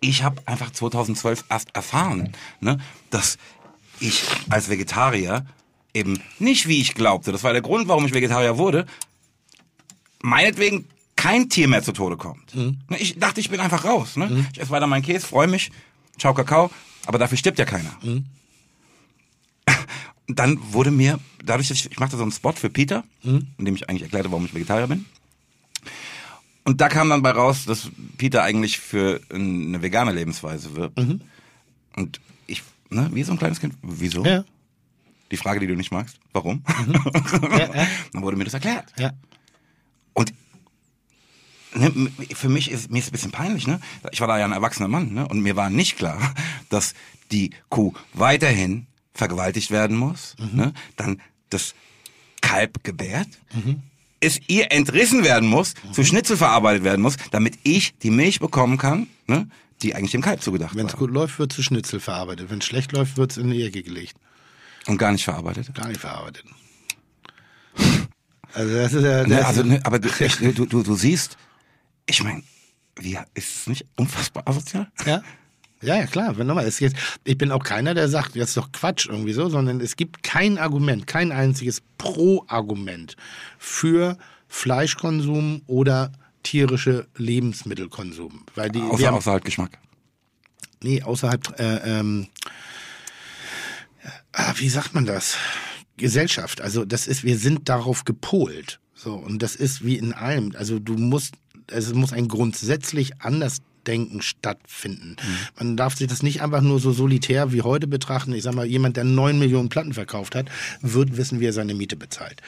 Ich habe einfach 2012 erst erfahren, ne, dass ich als Vegetarier eben nicht wie ich glaubte, das war der Grund, warum ich Vegetarier wurde, meinetwegen kein Tier mehr zu Tode kommt. Mhm. Ne, Ich dachte, ich bin einfach raus. Ne? Ich esse weiter meinen Käse, freue mich, ciao Kakao, aber dafür stirbt ja keiner. Mhm. Und dann wurde mir, dadurch, dass ich, ich machte so einen Spot für Peter, Mhm. in dem ich eigentlich erklärte, warum ich Vegetarier bin. Und da kam dann bei raus, dass Peter eigentlich für eine vegane Lebensweise wirbt. Mhm. Und ich, ne, wie so ein kleines Kind, wieso? Ja. Die Frage, die du nicht magst, warum? Dann wurde mir das erklärt. Ja. Und ne, für mich ist mir ist ein bisschen peinlich, ne? Ich war da ja ein erwachsener Mann, ne? Und mir war nicht klar, dass die Kuh weiterhin vergewaltigt werden muss, ne? Dann das Kalb gebärt, es ihr entrissen werden muss, zu Schnitzel verarbeitet werden muss, damit ich die Milch bekommen kann, ne? Die eigentlich dem Kalb zugedacht Wenn es war. gut läuft, wird zu Schnitzel verarbeitet. Wenn es schlecht läuft, wird es in die Ecke gelegt. Und gar nicht verarbeitet. Gar nicht verarbeitet. Also das ist ja. Das Ne, also, ne, aber du, ich, du, du, du siehst, ich meine, wie ist es nicht unfassbar asozial? Ja. Ja, ja, klar. Wenn nochmal, es geht, ich bin auch keiner, der sagt, das ist doch Quatsch irgendwie so, sondern es gibt kein Argument, kein einziges Pro-Argument für Fleischkonsum oder tierische Lebensmittelkonsum. Weil die, Außer, haben, außer halt Geschmack. nee, außerhalb, äh, ähm, wie sagt man das? Gesellschaft. Also das ist, wir sind darauf gepolt. So, und das ist wie in allem. Also du musst, es muss ein grundsätzlich anders Denken stattfinden. Man darf sich das nicht einfach nur so solitär wie heute betrachten. Ich sag mal, jemand, der neun Millionen Platten verkauft hat, wird wissen, wie er seine Miete bezahlt.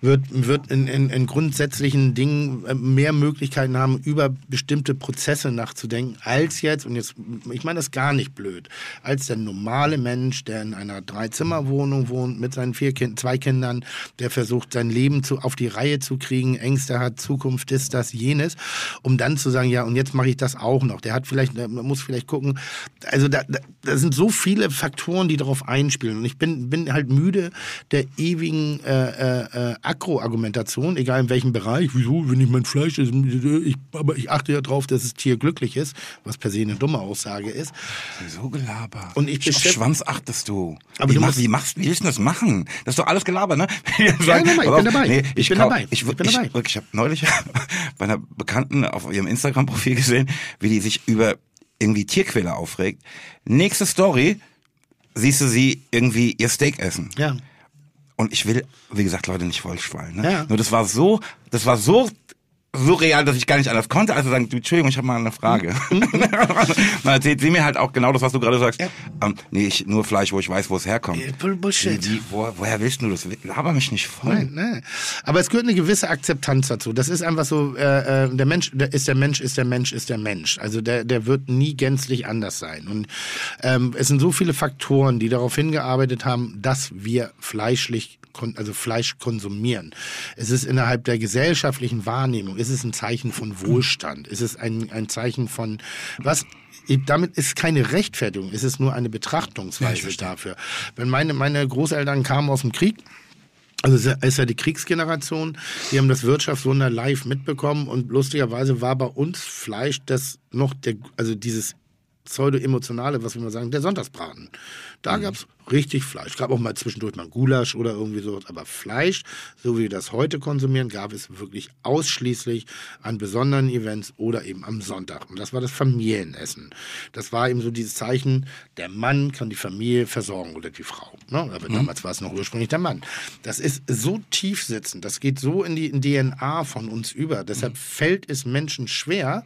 Wird, wird in, in, in grundsätzlichen Dingen äh, mehr Möglichkeiten haben, über bestimmte Prozesse nachzudenken, als jetzt, und jetzt, ich meine das gar nicht blöd, als der normale Mensch, der in einer Dreizimmerwohnung wohnt, mit seinen vier kind, zwei Kindern, der versucht, sein Leben zu, auf die Reihe zu kriegen, Ängste hat, Zukunft ist das, jenes, um dann zu sagen, ja, und jetzt mache ich das auch auch noch. Der hat vielleicht, man muss vielleicht gucken. Also da, da, da sind so viele Faktoren, die darauf einspielen. Und ich bin, bin halt müde der ewigen äh, äh, Agro-Argumentation, egal in welchem Bereich. Wieso, wenn ich mein Fleisch esse, ich, aber ich achte ja drauf, dass das Tier glücklich ist, was per se eine dumme Aussage ist. So Gelaber. Und ich Auf Schwanz achtest du. Aber wie, du mach, wie machst wie willst du das machen? Das ist doch alles Gelaber, ne? Ja, nein, nein, ich bin dabei. Nee, Ich bin kau- dabei. Ich, Ich bin ich, dabei. wirklich, Ich habe neulich bei einer Bekannten auf ihrem Instagram-Profil gesehen, wie die sich über irgendwie Tierquäler aufregt. Nächste Story, siehst du sie irgendwie ihr Steak essen. Ja. Und ich will, wie gesagt, Leute nicht vollschwallen. Ne? Ja. Nur das war so, das war so surreal, dass ich gar nicht anders konnte, also sagen, du, Entschuldigung, ich habe mal eine Frage. Dann erzählt sie mir halt auch genau das, was du gerade sagst. Ähm, nee, ich, nur Fleisch, wo ich weiß, wo es herkommt. Ja, Bull- Bullshit. Wie, wo, woher willst du das? Laber mich nicht voll. Nein, nein. Aber es gehört eine gewisse Akzeptanz dazu. Das ist einfach so, äh, äh, der Mensch der ist der Mensch, ist der Mensch, ist der Mensch. Also der, der wird nie gänzlich anders sein. Und ähm, es sind so viele Faktoren, die darauf hingearbeitet haben, dass wir fleischlich also Fleisch konsumieren. Es ist innerhalb der gesellschaftlichen Wahrnehmung, ist es ein Zeichen von Wohlstand, ist es ein, ein Zeichen von was damit ist keine Rechtfertigung, es ist nur eine Betrachtungsweise dafür. Wenn meine, meine Großeltern kamen aus dem Krieg, also es ist ja die Kriegsgeneration, die haben das Wirtschaftswunder live mitbekommen und lustigerweise war bei uns Fleisch das noch der, also dieses pseudo-emotionale, was wir mal sagen, der Sonntagsbraten. Da gab's richtig Fleisch. Gab auch mal zwischendurch mal Gulasch oder irgendwie so, aber Fleisch, so wie wir das heute konsumieren, gab es wirklich ausschließlich an besonderen Events oder eben am Sonntag. Und das war das Familienessen. Das war eben so dieses Zeichen, der Mann kann die Familie versorgen oder die Frau. Ne? Aber damals war es noch ursprünglich der Mann. Das ist so tief sitzend, das geht so in die DNA von uns über. Deshalb fällt es Menschen schwer,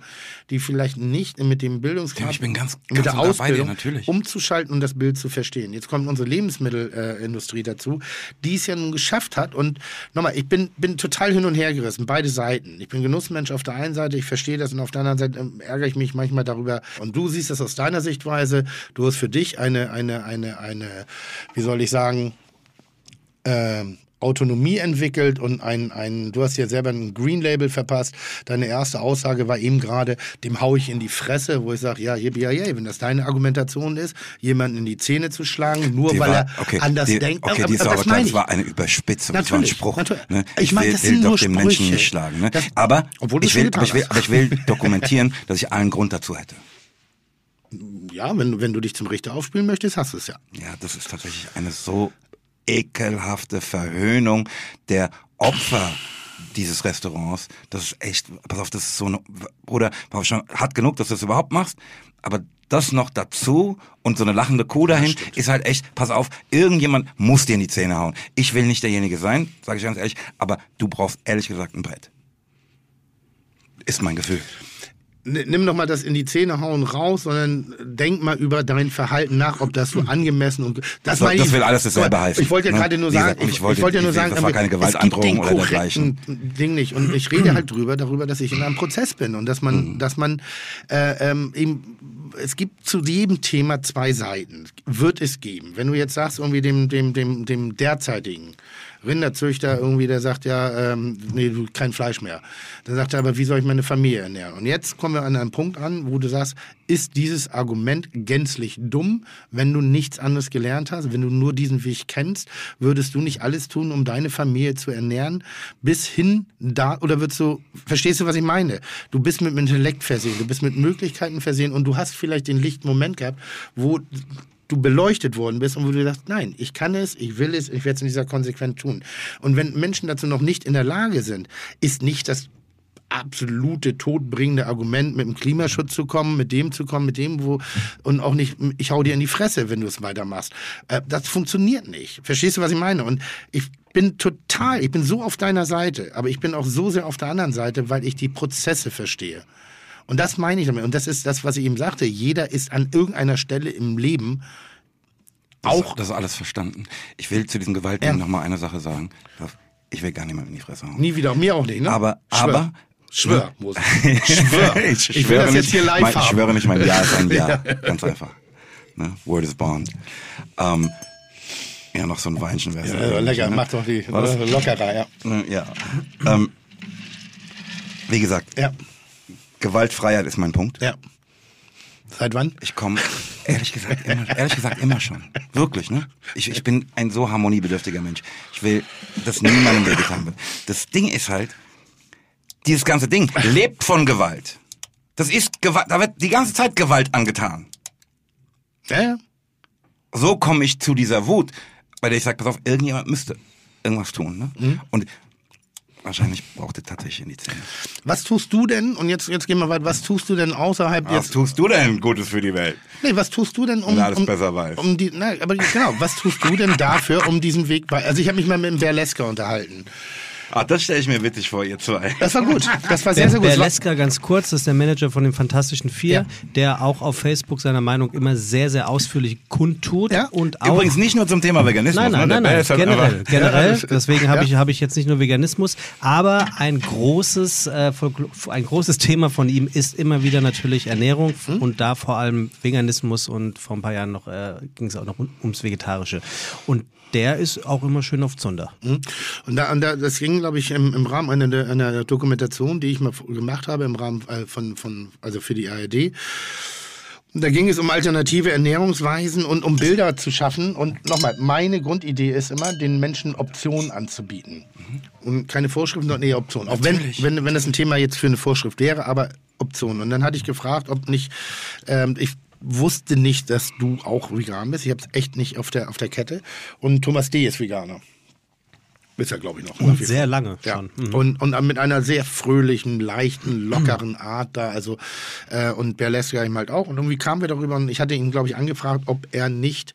die vielleicht nicht mit dem Bildungsgrad, Ich bin ganz- mit der dir, Ausbildung natürlich. umzuschalten und das Bild zu verstehen. Jetzt kommt unsere Lebensmittelindustrie dazu, die es ja nun geschafft hat. Und nochmal, ich bin, bin total hin und her gerissen, beide Seiten. Ich bin Genussmensch auf der einen Seite, ich verstehe das und auf der anderen Seite ähm, ärgere ich mich manchmal darüber. Und du siehst das aus deiner Sichtweise. Du hast für dich eine, eine, eine, eine, wie soll ich sagen, ähm, Autonomie entwickelt und ein, ein, du hast ja selber ein Green Label verpasst. Deine erste Aussage war eben gerade, dem hau ich in die Fresse, wo ich sage, ja, yippie, ja, wenn das deine Argumentation ist, jemanden in die Zähne zu schlagen, nur Die weil war- er okay, anders die, denkt. Okay, die ist das aber meine das ich. war eine Überspitzung, das war ein Spruch. natürlich. Ne? Ich Ich, meine, will, das will sind doch nur den Menschen nicht schlagen. Ne? Das- aber, ich will, aber, ich will, aber ich will dokumentieren, dass ich allen Grund dazu hätte. Ja, wenn, wenn du dich zum Richter aufspielen möchtest, hast du es ja. Ja, das ist tatsächlich eine so ekelhafte Verhöhnung der Opfer dieses Restaurants. Das ist echt, pass auf, das ist so eine, Bruder, pass auf, schon hart genug, dass du das überhaupt machst, aber das noch dazu und so eine lachende Kuh dahin ist halt echt, pass auf, irgendjemand muss dir in die Zähne hauen. Ich will nicht derjenige sein, sage ich ganz ehrlich, aber du brauchst ehrlich gesagt ein Brett. Ist mein Gefühl. Nimm doch mal das in die Zähne hauen raus, sondern denk mal über dein Verhalten nach, ob das so angemessen und das, So, das ich- will alles dasselbe heißen, Ich wollte ja ne? gerade nur sagen, gesagt, ich, ich wollte- ich wollte ja nur sagen, das war keine es gibt Gewaltandrohung oder korrekten Ding nicht und ich rede halt drüber darüber, dass ich in einem Prozess bin und dass man, dass man äh, ähm, eben es gibt zu jedem Thema zwei Seiten. Wird es geben. Wenn du jetzt sagst, irgendwie dem, dem, dem, dem derzeitigen Rinderzüchter irgendwie, der sagt ja, ähm, nee, du, kein Fleisch mehr. Dann sagt er, aber wie soll ich meine Familie ernähren? Und jetzt kommen wir an einen Punkt an, wo du sagst, ist dieses Argument gänzlich dumm, wenn du nichts anderes gelernt hast, wenn du nur diesen Weg kennst, würdest du nicht alles tun, um deine Familie zu ernähren, bis hin da, oder würdest du, verstehst du, was ich meine? Du bist mit dem Intellekt versehen, du bist mit Möglichkeiten versehen und du hast vielleicht den lichten Moment gehabt, wo du beleuchtet worden bist und wo du sagst, nein, ich kann es, ich will es, ich werde es in dieser Konsequenz tun. Und wenn Menschen dazu noch nicht in der Lage sind, ist nicht das absolute todbringende Argument, mit dem Klimaschutz zu kommen, mit dem zu kommen, mit dem, wo, und auch nicht, ich hau dir in die Fresse, wenn du es weitermachst. Äh, das funktioniert nicht. Verstehst du, was ich meine? Und ich bin total, ich bin so auf deiner Seite, aber ich bin auch so sehr auf der anderen Seite, weil ich die Prozesse verstehe. Und das meine ich damit. Und das ist das, was ich eben sagte. Jeder ist an irgendeiner Stelle im Leben Das, auch das ist alles verstanden. Ich will zu diesem Gewaltding Ja. noch mal eine Sache sagen. Ich will gar niemand in die Fresse hauen. nie wieder, mir auch nicht, ne? Aber, Schwör. aber, Schwör, Moses. Schwör. ich, Ich will schwöre das jetzt nicht, hier live mein, ich haben. schwöre nicht, mein Ja ist ein Ja. Ganz einfach. Ne? Word is bond. Ähm, ja, noch so ein Weinchen wäre Ja, lecker, ne? mach doch die lockerer, ja. Ne, Ja. Ähm, wie gesagt, Ja, Gewaltfreiheit ist mein Punkt. ja. Seit wann? Ich komme, ehrlich gesagt, immer, ehrlich gesagt, immer schon. Wirklich, ne? Ich, ich bin ein so harmoniebedürftiger Mensch. Ich will, dass niemandem wehgetan wird. Das Ding ist halt, dieses ganze Ding lebt von Gewalt. Das ist Gewalt, da wird die ganze Zeit Gewalt angetan. Ja, ja. So komme ich zu dieser Wut, bei der ich sage, pass auf, irgendjemand müsste irgendwas tun, ne? Mhm. Und wahrscheinlich braucht es tatsächlich in die Zähne. Was tust du denn, und jetzt, jetzt gehen wir weiter, was tust du denn außerhalb Was jetzt, tust du denn Gutes für die Welt? nee, was tust du denn um, Wenn alles um, besser weiß. um die, nein, aber genau, was tust du denn dafür, um diesen Weg bei, also ich habe mich mal mit dem Berleska unterhalten. Ah, das stelle ich mir witzig vor, ihr zwei. Das war gut, das war sehr, sehr gut. Es war- Berleska, ganz kurz, das ist der Manager von den Fantastischen Vier, Ja. der auch auf Facebook seine Meinung immer sehr, sehr ausführlich kundtut. Ja. Und auch Übrigens nicht nur zum Thema Veganismus. Nein, nein, ne? nein, Der nein, halt generell, generell. Deswegen habe Ja. ich, habe ich jetzt nicht nur Veganismus, aber ein großes, äh, ein großes Thema von ihm ist immer wieder natürlich Ernährung Hm? und da vor allem Veganismus und vor ein paar Jahren noch äh, ging es auch noch um- ums Vegetarische. Und der ist auch immer schön auf Zunder. Und, da, und da, das ging, glaube ich, im, im Rahmen einer, einer Dokumentation, die ich mal gemacht habe, im Rahmen äh, von, von also für die ARD. Da ging es um alternative Ernährungsweisen und um Bilder zu schaffen. Und nochmal, meine Grundidee ist immer, den Menschen Optionen anzubieten. Und keine Vorschriften, sondern eher Optionen. Auch wenn, wenn, wenn das ein Thema jetzt für eine Vorschrift wäre, aber Optionen. Und dann hatte ich gefragt, ob nicht, ähm, ich wusste nicht, dass du auch vegan bist. Ich habe es echt nicht auf der, auf der Kette. Und Thomas D. ist Veganer. Ist er, glaube ich, noch. Und sehr lange Ja. schon. Mhm. Und, und mit einer sehr fröhlichen, leichten, lockeren Art da. Also, äh, und Berleska ihm halt auch. Und irgendwie kamen wir darüber und ich hatte ihn, glaube ich, angefragt, ob er nicht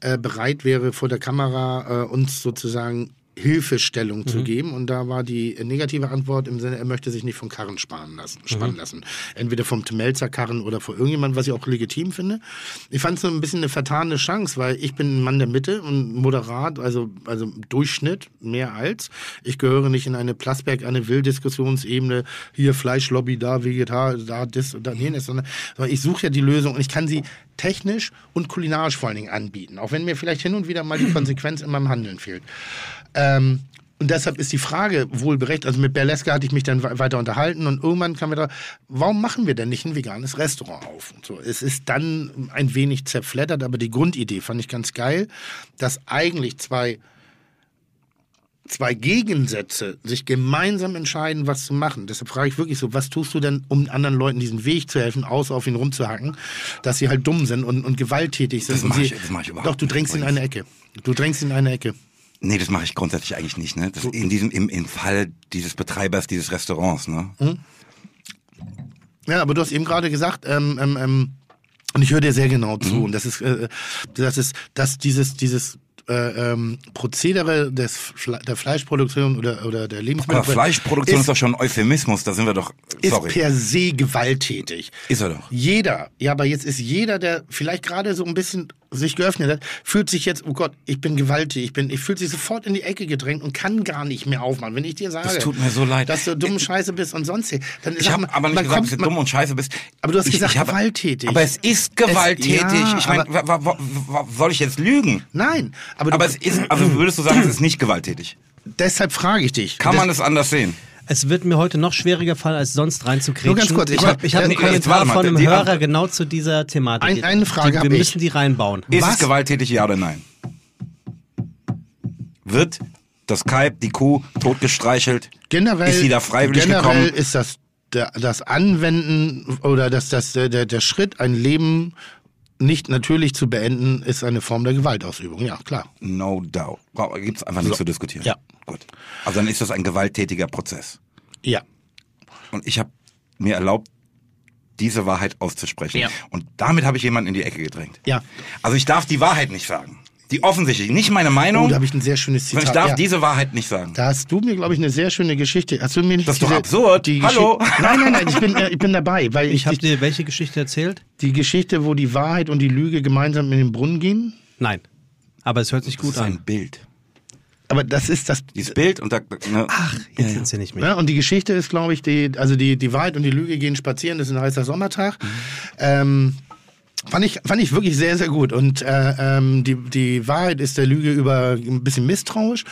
äh, bereit wäre, vor der Kamera äh, uns sozusagen Hilfestellung Mhm. zu geben. Und da war die negative Antwort im Sinne, er möchte sich nicht von Karren sparen lassen, Mhm. spannen lassen. Entweder vom Temelzer Karren oder vor irgendjemand, was ich auch legitim finde. Ich fand es so ein bisschen eine vertane Chance, weil ich bin ein Mann der Mitte und moderat, also, also Durchschnitt, mehr als. Ich gehöre nicht in eine Plasberg, eine Wilddiskussionsebene, hier Fleischlobby, da Vegetar, da das und da jenes, sondern sondern ich suche ja die Lösung und ich kann sie technisch und kulinarisch vor allen Dingen anbieten, auch wenn mir vielleicht hin und wieder mal die Konsequenz in meinem Handeln fehlt. Ähm, und deshalb ist die Frage wohl berechtigt. Also mit Berleska hatte ich mich dann we- weiter unterhalten und irgendwann kam mir da, warum machen wir denn nicht ein veganes Restaurant auf? Und so, es ist dann ein wenig zerfleddert, aber die Grundidee fand ich ganz geil, dass eigentlich zwei zwei Gegensätze sich gemeinsam entscheiden, was zu machen. Deshalb frage ich wirklich so, was tust du denn, um anderen Leuten diesen Weg zu helfen, außer auf ihn rumzuhacken, dass sie halt dumm sind und, und gewalttätig sind. Das und mach sie, ich- das mach ich überhaupt Doch, du nicht drängst in eine Ecke. Du drängst in eine Ecke. Nee, das mache ich grundsätzlich eigentlich nicht. Ne? Das in diesem, im, Im Fall dieses Betreibers dieses Restaurants. Ne? Ja, aber du hast eben gerade gesagt, ähm, ähm, ähm, und ich höre dir sehr genau Mhm. zu. Und das ist, äh, das ist, dass dieses, dieses äh, ähm, Prozedere des Fle der Fleischproduktion oder, oder der Lebensmittel Aber Fleischproduktion ist, ist, doch schon ein Euphemismus. Da sind wir doch. ist Sorry. per se gewalttätig. Ist er doch. Jeder, ja, aber jetzt ist jeder, der vielleicht gerade so ein bisschen sich geöffnet hat, fühlt sich jetzt, oh Gott, ich bin gewalttätig, ich bin, ich fühlt sich sofort in die Ecke gedrängt und kann gar nicht mehr aufmachen. Wenn ich dir sage, Das tut mir so leid. dass du dumm Scheiße bist und sonst, dann Ich habe aber nicht man gesagt, kommt- dass du dumm und scheiße bist. Aber du hast ich, gesagt, ich habe- gewalttätig. Aber es ist gewalttätig. ja, ich meine, aber- soll ich jetzt lügen? Nein, aber, Aber du, es ist, also würdest du sagen, es ist nicht gewalttätig? deshalb frage ich dich. Kann Das- man es anders sehen? Es wird mir heute noch schwieriger fallen, als sonst reinzukriegen. Nur ganz kurz, ich ich hab- habe hab einen Kommentar von einem die Hörer genau zu dieser Thematik. Ein- eine Frage die, hab Wir ich. müssen die reinbauen. Ist Was? es gewalttätig, ja oder nein? Wird das Kalb, die Kuh, totgestreichelt? generell, Ist sie da freiwillig generell gekommen? ist das das Anwenden oder das, das, der der Schritt, ein Leben nicht natürlich zu beenden, ist eine Form der Gewaltausübung. Ja, klar. No doubt. Gibt es einfach nichts zu diskutieren. Ja. Gut. Also dann ist das ein gewalttätiger Prozess. Ja. Und ich habe mir erlaubt, diese Wahrheit auszusprechen. Ja. Und damit habe ich jemanden in die Ecke gedrängt. Ja. Also ich darf die Wahrheit nicht sagen. Die offensichtlich, nicht meine Meinung, Oh, da habe ich ein sehr schönes Zitat. ich darf ja. diese Wahrheit nicht sagen. Da hast du mir, glaube ich, eine sehr schöne Geschichte. Hast du mir nicht Das ist doch diese- absurd. Die Hallo? Geschichte- Nein, nein, nein, ich bin, äh, ich bin dabei, weil Ich ich, habe dir welche Geschichte erzählt? die Geschichte, wo die Wahrheit und die Lüge gemeinsam in den Brunnen gehen. Nein. Aber es hört sich Das gut ist ein an. Bild. Aber das ist das. Dieses Bild und da. Ne, Ach, jetzt sind sie nicht mehr. Ja, und die Geschichte ist, glaube ich, die, also die, die Wahrheit und die Lüge gehen spazieren. Das ist ein heißer Sommertag. Ähm, Fand ich, fand ich wirklich sehr, sehr gut. Und äh, ähm, die, die Wahrheit ist der Lüge über ein bisschen misstrauisch.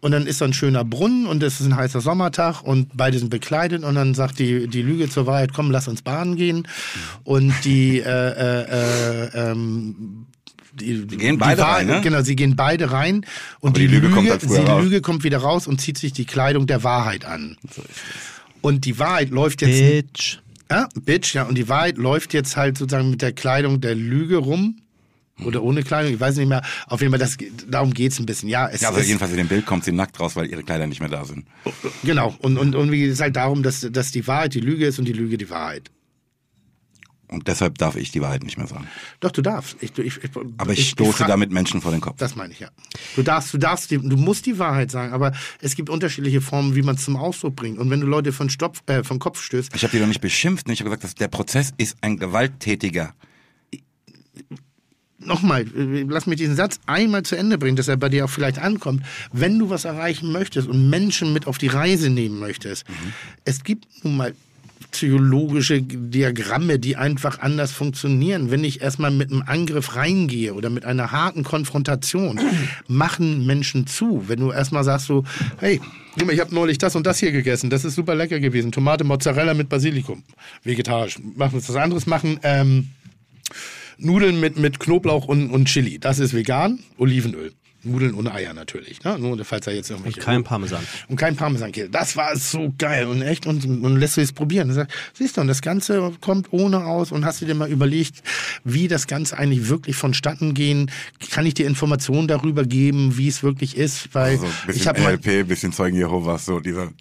Und dann ist da ein schöner Brunnen und es ist ein heißer Sommertag und beide sind bekleidet. Und dann sagt die, die Lüge zur Wahrheit, komm, lass uns baden gehen. Und die, äh, äh, äh, ähm, die, die gehen beide Wahrheit, rein, ne? Genau, sie gehen beide rein. Und Aber die, die Lüge Lüge, kommt früher die. Lüge kommt wieder raus und zieht sich die Kleidung der Wahrheit an. Und die Wahrheit läuft jetzt Bitch. Ja, Bitch, ja. Und die Wahrheit läuft jetzt halt sozusagen mit der Kleidung der Lüge rum. Oder ohne Kleidung, ich weiß nicht mehr. Auf jeden Fall, das, darum geht's ein bisschen. Ja, es Ja, also ist, jedenfalls in dem Bild kommt sie nackt raus, weil ihre Kleider nicht mehr da sind. genau. Und, und, und wie geht es halt darum, dass, dass die Wahrheit die Lüge ist und die Lüge die Wahrheit. Und deshalb darf ich die Wahrheit nicht mehr sagen. Doch, du darfst. Ich, ich, ich, Aber ich, stoße damit Menschen vor den Kopf. Das meine ich, ja. Du darfst, du darfst, du musst die Wahrheit sagen, aber es gibt unterschiedliche Formen, wie man es zum Ausdruck bringt. Und wenn du Leute von, Stopf, äh, vom Kopf stößt, Ich habe die doch nicht beschimpft. Ich habe gesagt, dass der Prozess ist ein gewalttätiger. nochmal, äh, lass mich diesen Satz einmal zu Ende bringen, dass er bei dir auch vielleicht ankommt. Wenn du was erreichen möchtest und Menschen mit auf die Reise nehmen möchtest, es gibt nun mal psychologische Diagramme, die einfach anders funktionieren. Wenn ich erstmal mit einem Angriff reingehe oder mit einer harten Konfrontation, machen Menschen zu. Wenn du erstmal sagst so, hey, ich habe neulich das und das hier gegessen, das ist super lecker gewesen. Tomate, Mozzarella mit Basilikum. Vegetarisch. Machen wir was anderes machen. Ähm, Nudeln mit, mit Knoblauch und, und Chili. Das ist vegan. Olivenöl. Nudeln ohne Eier natürlich. Ne? Nur falls er jetzt irgendwelche. Kein Parmesan. Und kein Parmesankäse. Das war so geil und echt. Und, und lässt du es probieren. Und sagt, siehst du, und das Ganze kommt ohne aus. Und hast du dir mal überlegt, wie das Ganze eigentlich wirklich vonstatten gehen? Kann ich dir Informationen darüber geben, wie es wirklich ist? Weil Also ein ich bisschen habe NLP, bisschen Zeugen Jehovas, so dieser.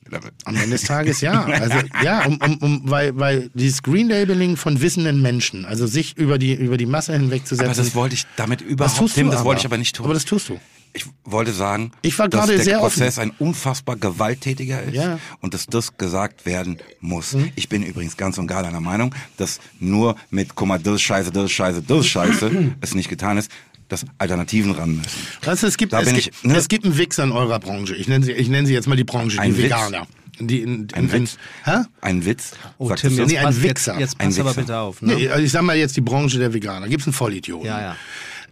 am Ende des Tages ja. Also ja, um, um, um, weil, weil dieses Green Labeling von wissenden Menschen, also sich über die, über die Masse hinwegzusetzen. Aber das wollte ich damit überhaupt, du das wollte ich aber nicht tun. Aber das tust du. Ich wollte sagen, Ich war dass der sehr Prozess ein unfassbar gewalttätiger ist Ja. Mhm. und dass das gesagt werden muss. Ich bin übrigens ganz und gar deiner Meinung, dass nur mit, guck mal, das scheiße, das scheiße, das scheiße, es nicht getan ist, dass Alternativen ran müssen. Weißt du, es gibt, Da es, gibt, ich, ne? es gibt einen Wichser in eurer Branche. Ich nenne sie, ich nenne sie jetzt mal die Branche, Ein die Witz? Veganer. Die in, Ein in, Witz? Hä? Ein Witz? Oh, Sagt Tim, jetzt, Nee, ein pass, jetzt, Wichser. jetzt Ein pass aber bitte auf. Ne? Nee, also ich sag mal jetzt die Branche der Veganer. Gibt's einen Vollidioten? Ja, ja.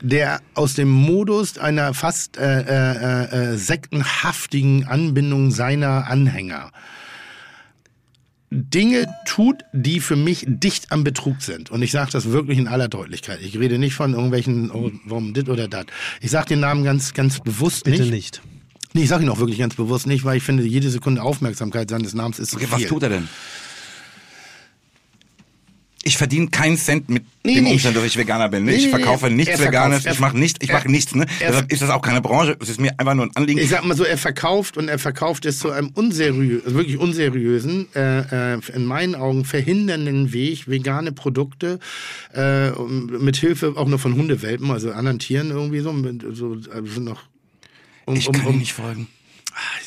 Der aus dem Modus einer fast äh, äh, äh, sektenhaftigen Anbindung seiner Anhänger Dinge tut, die für mich dicht am Betrug sind. Und ich sage das wirklich in aller Deutlichkeit. Ich rede nicht von irgendwelchen, oh, warum dit oder dat. Ich sage den Namen ganz, ganz bewusst Bitte nicht. nicht. Nee, ich sage ihn auch wirklich ganz bewusst nicht, weil ich finde, jede Sekunde Aufmerksamkeit seines Namens ist zu Okay, viel. was tut er denn? Ich verdiene keinen Cent mit Nee, dem. Umstand, dass ich Veganer bin. Ne? Nee, ich verkaufe nee. nichts. Veganes, ich mache nichts, ich mache nichts. Ne? Deshalb ist das auch keine Branche. Es ist mir einfach nur ein Anliegen. Ich sag mal so, er verkauft und er verkauft es zu einem unseriösen, also wirklich unseriösen, äh, äh, in meinen Augen verhindernden Weg, vegane Produkte äh, mit Hilfe auch nur von Hundewelpen, also anderen Tieren irgendwie so, so also noch. Um, ich kann ihm nicht folgen.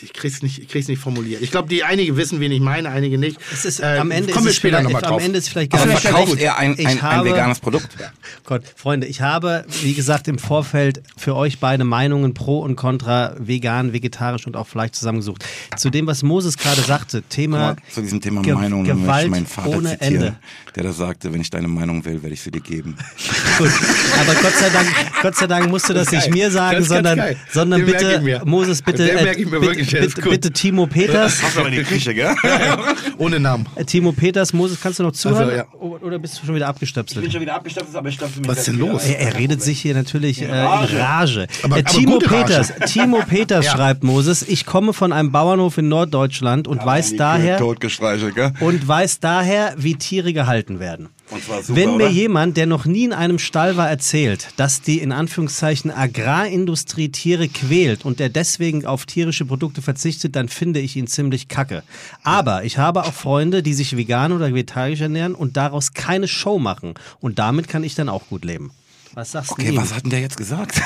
Ich krieg's nicht, ich krieg's nicht formuliert. Ich glaube, die einige wissen, wen ich meine, einige nicht. Es ist, Äh, am Ende kommen ist wir es später vielleicht, nochmal drauf. Am Ende ist vielleicht Aber gar nicht verkauft er ein, ein, ein habe- veganes Produkt? Gott, Freunde, ich habe, wie gesagt, im Vorfeld für euch beide Meinungen pro und contra vegan, vegetarisch und auch Fleisch zusammengesucht. Zu dem, was Moses gerade sagte, Thema mal, zu diesem Thema Ge- Meinung möchte Gewalt ich meinen Vater ohne zitieren, Ende. der da sagte, wenn ich deine Meinung will, werde ich sie dir geben. Gut. Aber Gott sei Dank, Gott sei Dank musst du das, Das nicht geil. mir sagen, sondern, sondern Den merke bitte, ich mir. Moses, bitte, Ich mir bitte, wirklich, bitte, gut. bitte Timo Peters. Hast aber in die Küche, gell? Ohne Namen. Äh, Timo Peters, Moses, kannst du noch zuhören? Also, ja. Oder bist du schon wieder abgestöpselt? schon wieder abgestopft, aber ich stopfe mich Was ist denn los? Er, er redet sich hier natürlich äh, in Rage. Aber- äh, aber Timo Rage. Peters, Timo Peters Ja. schreibt Moses, ich komme von einem Bauernhof in Norddeutschland und weiß daher Totgestreichelt, gell? und weiß daher, wie Tiere gehalten werden. Super, Wenn mir oder? jemand, der noch nie in einem Stall war, erzählt, dass die in Anführungszeichen Agrarindustrie Tiere quält und der deswegen auf tierische Produkte verzichtet, dann finde ich ihn ziemlich kacke. Aber ich habe auch Freunde, die sich vegan oder vegetarisch ernähren und daraus keine Show machen. Und damit kann ich dann auch gut leben. Was sagst du? Okay, was hat denn der jetzt gesagt?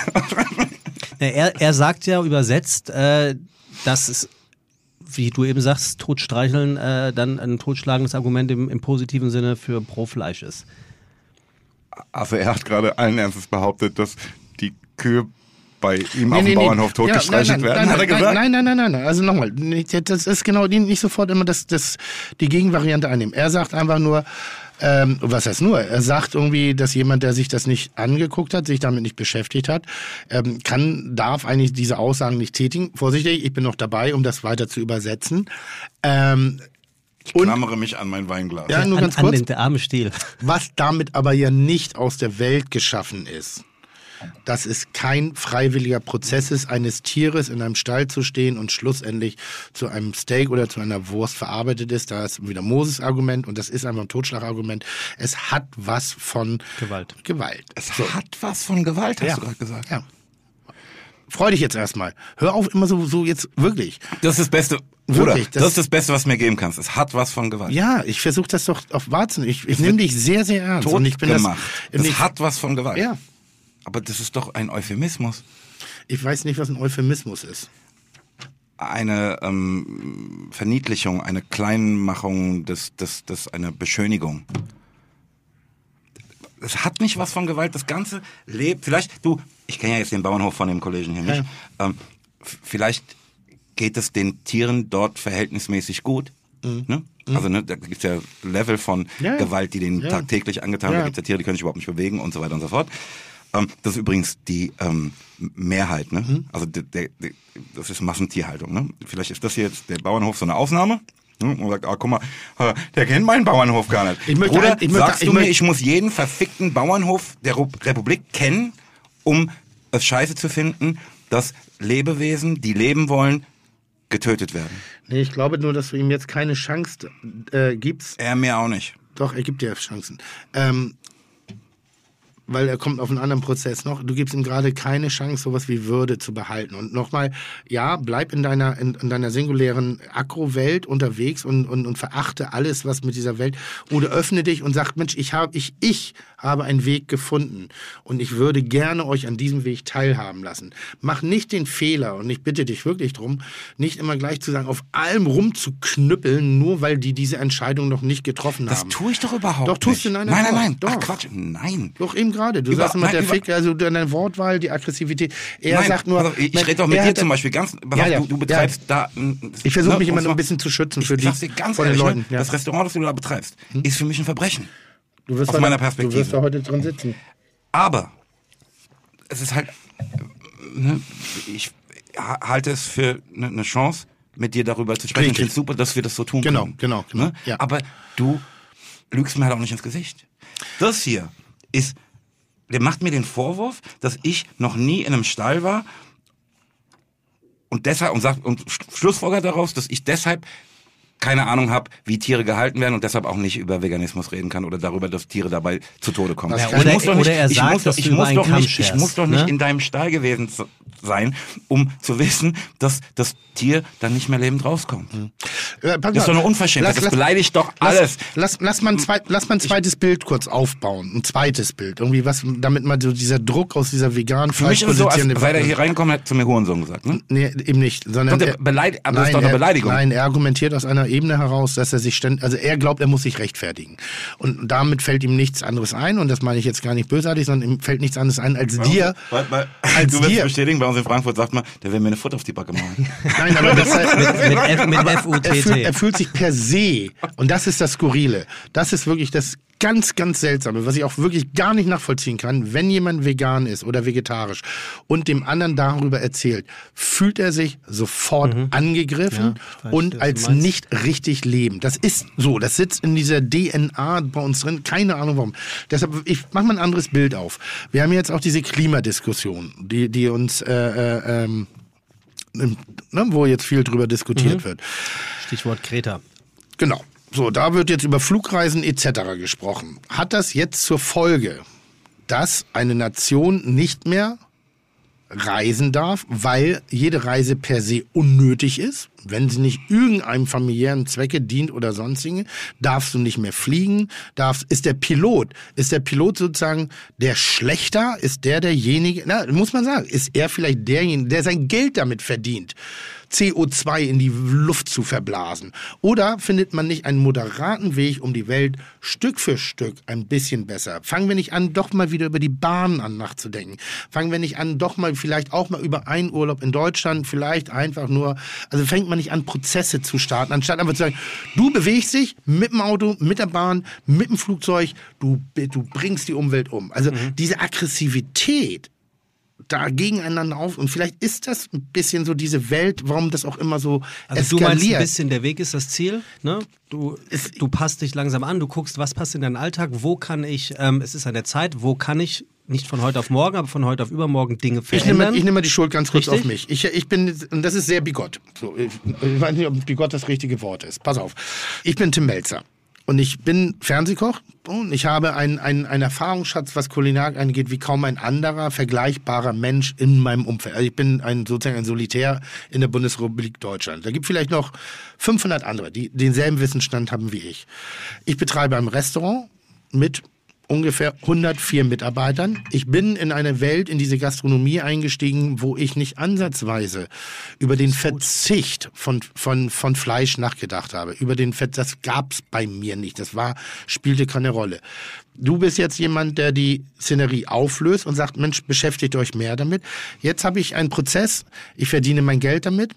Er, er sagt ja übersetzt, äh, dass es, wie du eben sagst, Totstreicheln äh, dann ein totschlagendes Argument im, im positiven Sinne für pro Fleisch ist. Also er hat gerade allen Ernstes behauptet, dass die Kühe bei ihm Nee, auf nee, dem nee. Bauernhof Ja, totgestreichelt nein, werden, nein, hat er nein, gesagt? Nein, nein, nein, nein, nein. Also nochmal, das ist genau die nicht sofort immer das, das, die Gegenvariante einnehmen. Er sagt einfach nur, Ähm, was heißt nur? Er sagt irgendwie, dass jemand, der sich das nicht angeguckt hat, sich damit nicht beschäftigt hat, ähm, kann, darf eigentlich diese Aussagen nicht tätigen. Vorsichtig, ich bin noch dabei, um das weiter zu übersetzen. Ähm, Ich klammere mich an mein Weinglas. ja, nur An, ganz an kurz. den der arme Stiel. Was damit aber ja nicht aus der Welt geschaffen ist, dass es kein freiwilliger Prozess ist, eines Tieres in einem Stall zu stehen und schlussendlich zu einem Steak oder zu einer Wurst verarbeitet ist. Da ist wieder Moses Argument und das ist einfach ein Totschlagargument. Es hat was von Gewalt. Gewalt. Es hat was von Gewalt, hast Ja. du gerade gesagt. Ja. Freu dich jetzt erstmal. Hör auf immer so, so jetzt wirklich. Das ist das Beste. Wirklich, Bruder, das- das, ist das Beste, was du mir geben kannst. Es hat was von Gewalt. Ja, ich versuche das doch auf Warzen. Ich, ich nehme dich sehr, sehr ernst. Tot und ich bin gemacht. das. Das, ich, hat was von Gewalt. ja, Aber das ist doch ein Euphemismus. ich weiß nicht, was ein Euphemismus ist. Eine ähm, Verniedlichung, eine Kleinmachung, des, des, des, eine Beschönigung. Es hat nicht was von Gewalt. Das Ganze lebt. Vielleicht, du, ich kenne ja jetzt den Bauernhof von dem Kollegen hier nicht. Ähm, f- vielleicht geht es den Tieren dort verhältnismäßig gut. Ne? Also ne, da gibt's ja Level von Mhm. Ja, ja. Gewalt, die denen Ja. tagtäglich angetan wird. Ja. Da gibt's ja Tiere, die können sich überhaupt nicht bewegen und so weiter und so fort. Ähm, das ist übrigens die ähm, Mehrheit. Ne? Mhm. Also der, der, der, das ist Massentierhaltung. Ne? Vielleicht ist das hier jetzt der Bauernhof so eine Ausnahme. Ne? Und sagt, ah, guck mal, äh, der kennt meinen Bauernhof gar nicht. Ich möchte Bruder, ein- ich möchte- sagst ich du mir, möchte- ich muss jeden verfickten Bauernhof der Republik kennen, um es scheiße zu finden, dass Lebewesen, die leben wollen, getötet werden. Nee, ich glaube nur, dass du ihm jetzt keine Chance äh, gibst. Er mir auch nicht. Doch, er gibt dir Chancen. Ähm, weil er kommt auf einen anderen Prozess noch. Du gibst ihm gerade keine Chance, sowas wie Würde zu behalten. Und nochmal, ja, bleib in deiner, in, in deiner singulären Agro-Welt unterwegs und, und, und verachte alles, was mit dieser Welt. Oder öffne dich und sag, Mensch, ich habe, ich, ich habe einen Weg gefunden. Und ich würde gerne euch an diesem Weg teilhaben lassen. Mach nicht den Fehler, und ich bitte dich wirklich drum, nicht immer gleich zu sagen, auf allem rumzuknüppeln, nur weil die diese Entscheidung noch nicht getroffen Das haben. tue ich doch überhaupt Doch, tust nicht. du, nein, nein, nein, nein, nein. doch. Ach, Quatsch, nein. Doch, eben gerade. Du Über- sagst immer, nein, der über- Fick, also deine Wortwahl, die Aggressivität. Er nein, sagt nur. auf, ich man- rede doch mit dir zum Beispiel ganz. Ja, ja, du, du betreibst da. n- Ich versuche ne, mich immer noch ein bisschen zu schützen für ich die dir ganz vor den ehrlich, Leuten. ne, Ja. das Restaurant, das du da betreibst, ist für mich ein Verbrechen. du wirst aus da- meiner Du Perspektive. wirst da heute drin sitzen. Aber es ist halt, äh, ne, ich ha- halte es für eine eine Chance, mit dir darüber zu sprechen. Ich Richtig. finde super, dass wir das so tun Genau, können. genau, genau, Ne? ja. Aber du lügst mir halt auch nicht ins Gesicht. Das hier ist, der macht mir den Vorwurf, dass ich noch nie in einem Stall war und deshalb und sagt und sch- schlussfolgert daraus, dass ich deshalb keine Ahnung habe, wie Tiere gehalten werden und deshalb auch nicht über Veganismus reden kann oder darüber, dass Tiere dabei zu Tode kommen. Ja, Ich oder- muss doch oder er ich sagt, muss doch, dass ich muss doch nicht, ich scherst, muss doch nicht ne? in deinem Stall gewesen zu- sein, um zu wissen, dass das Tier dann nicht mehr lebend rauskommt. Äh, pass Das ist doch eine Unverschämtheit. Das beleidigt doch alles. Lass, lass, lass, mal ein zweit, lass mal ein zweites Bild kurz aufbauen. Ein zweites Bild. Irgendwie was, damit mal so dieser Druck aus dieser veganen Für mich ist so, als sei er hier reingekommen, hat zu mir Hurensohn gesagt. Ne? Nee, eben nicht. Sondern Doch, er- beleid- aber das ist doch eine er, Beleidigung. Nein, er argumentiert aus einer Ebene heraus, dass er sich ständig, also er glaubt, er muss sich rechtfertigen. Und damit fällt ihm nichts anderes ein, und das meine ich jetzt gar nicht bösartig, sondern ihm fällt nichts anderes ein, als dir, Weil, weil, als du wirst dir. bestätigen, bei uns in Frankfurt sagt man, der will mir eine Foot auf die Backe machen. Nein, aber das mit, F, mit er, fühlt, er fühlt sich per se, und das ist das Skurrile, das ist wirklich das ganz, ganz Seltsame, was ich auch wirklich gar nicht nachvollziehen kann, wenn jemand vegan ist oder vegetarisch und dem anderen darüber erzählt, fühlt er sich sofort angegriffen Mhm. Ja, ich weiß, und als nicht richtig leben. Das ist so, das sitzt in dieser DNA bei uns drin, keine Ahnung warum. Deshalb, ich mach mal ein anderes Bild auf. Wir haben jetzt auch diese Klimadiskussion, die, die uns, äh, äh, ähm, ne, wo jetzt viel drüber diskutiert wird. Stichwort Kreta. Genau. So, da wird jetzt über Flugreisen etc. gesprochen. Hat das jetzt zur Folge, dass eine Nation nicht mehr reisen darf, weil jede Reise per se unnötig ist? Wenn sie nicht irgendeinem familiären Zwecke dient oder sonstigen, darfst du nicht mehr fliegen, darfst, ist der Pilot, ist der Pilot sozusagen der Schlechter, ist der derjenige, na, muss man sagen, ist er vielleicht derjenige, der sein Geld damit verdient, CO2 in die Luft zu verblasen? Oder findet man nicht einen moderaten Weg, um die Welt Stück für Stück ein bisschen besser? Fangen wir nicht an, doch mal wieder über die Bahn an nachzudenken? Fangen wir nicht an, doch mal vielleicht auch mal über einen Urlaub in Deutschland, vielleicht einfach nur, also fängt man nicht an, Prozesse zu starten, anstatt einfach zu sagen, du bewegst dich mit dem Auto, mit der Bahn, mit dem Flugzeug, du, du bringst die Umwelt um. Also diese Aggressivität da gegeneinander auf und vielleicht ist das ein bisschen so diese Welt, warum das auch immer so Also du meinst ein eskaliert. bisschen, der Weg ist das Ziel. Ne? Du, du passt dich langsam an, du guckst, was passt in deinen Alltag, wo kann ich, ähm, es ist an der Zeit, wo kann ich nicht von heute auf morgen, aber von heute auf übermorgen Dinge Ich nehme, verändern. ich nehme die Schuld ganz kurz Richtig? auf mich. Ich, ich bin, und das ist sehr bigott. So, ich, ich weiß nicht, ob bigott das richtige Wort ist. Pass auf. Ich bin Tim Melzer. Und ich bin Fernsehkoch und ich habe einen, einen, Erfahrungsschatz, was Kulinarik angeht, wie kaum ein anderer vergleichbarer Mensch in meinem Umfeld. Also ich bin ein, sozusagen ein Solitär in der Bundesrepublik Deutschland. Da gibt vielleicht noch 500 andere, die denselben Wissensstand haben wie ich. Ich betreibe ein Restaurant mit ungefähr 104 Mitarbeitern. Ich bin in eine Welt, in diese Gastronomie eingestiegen, wo ich nicht ansatzweise über den Verzicht von, von, von Fleisch nachgedacht habe. Über den Ver das gab's bei mir nicht. Das war, spielte keine Rolle. Du bist jetzt jemand, der die Szenerie auflöst und sagt, Mensch, beschäftigt euch mehr damit. Jetzt habe ich einen Prozess, ich verdiene mein Geld damit.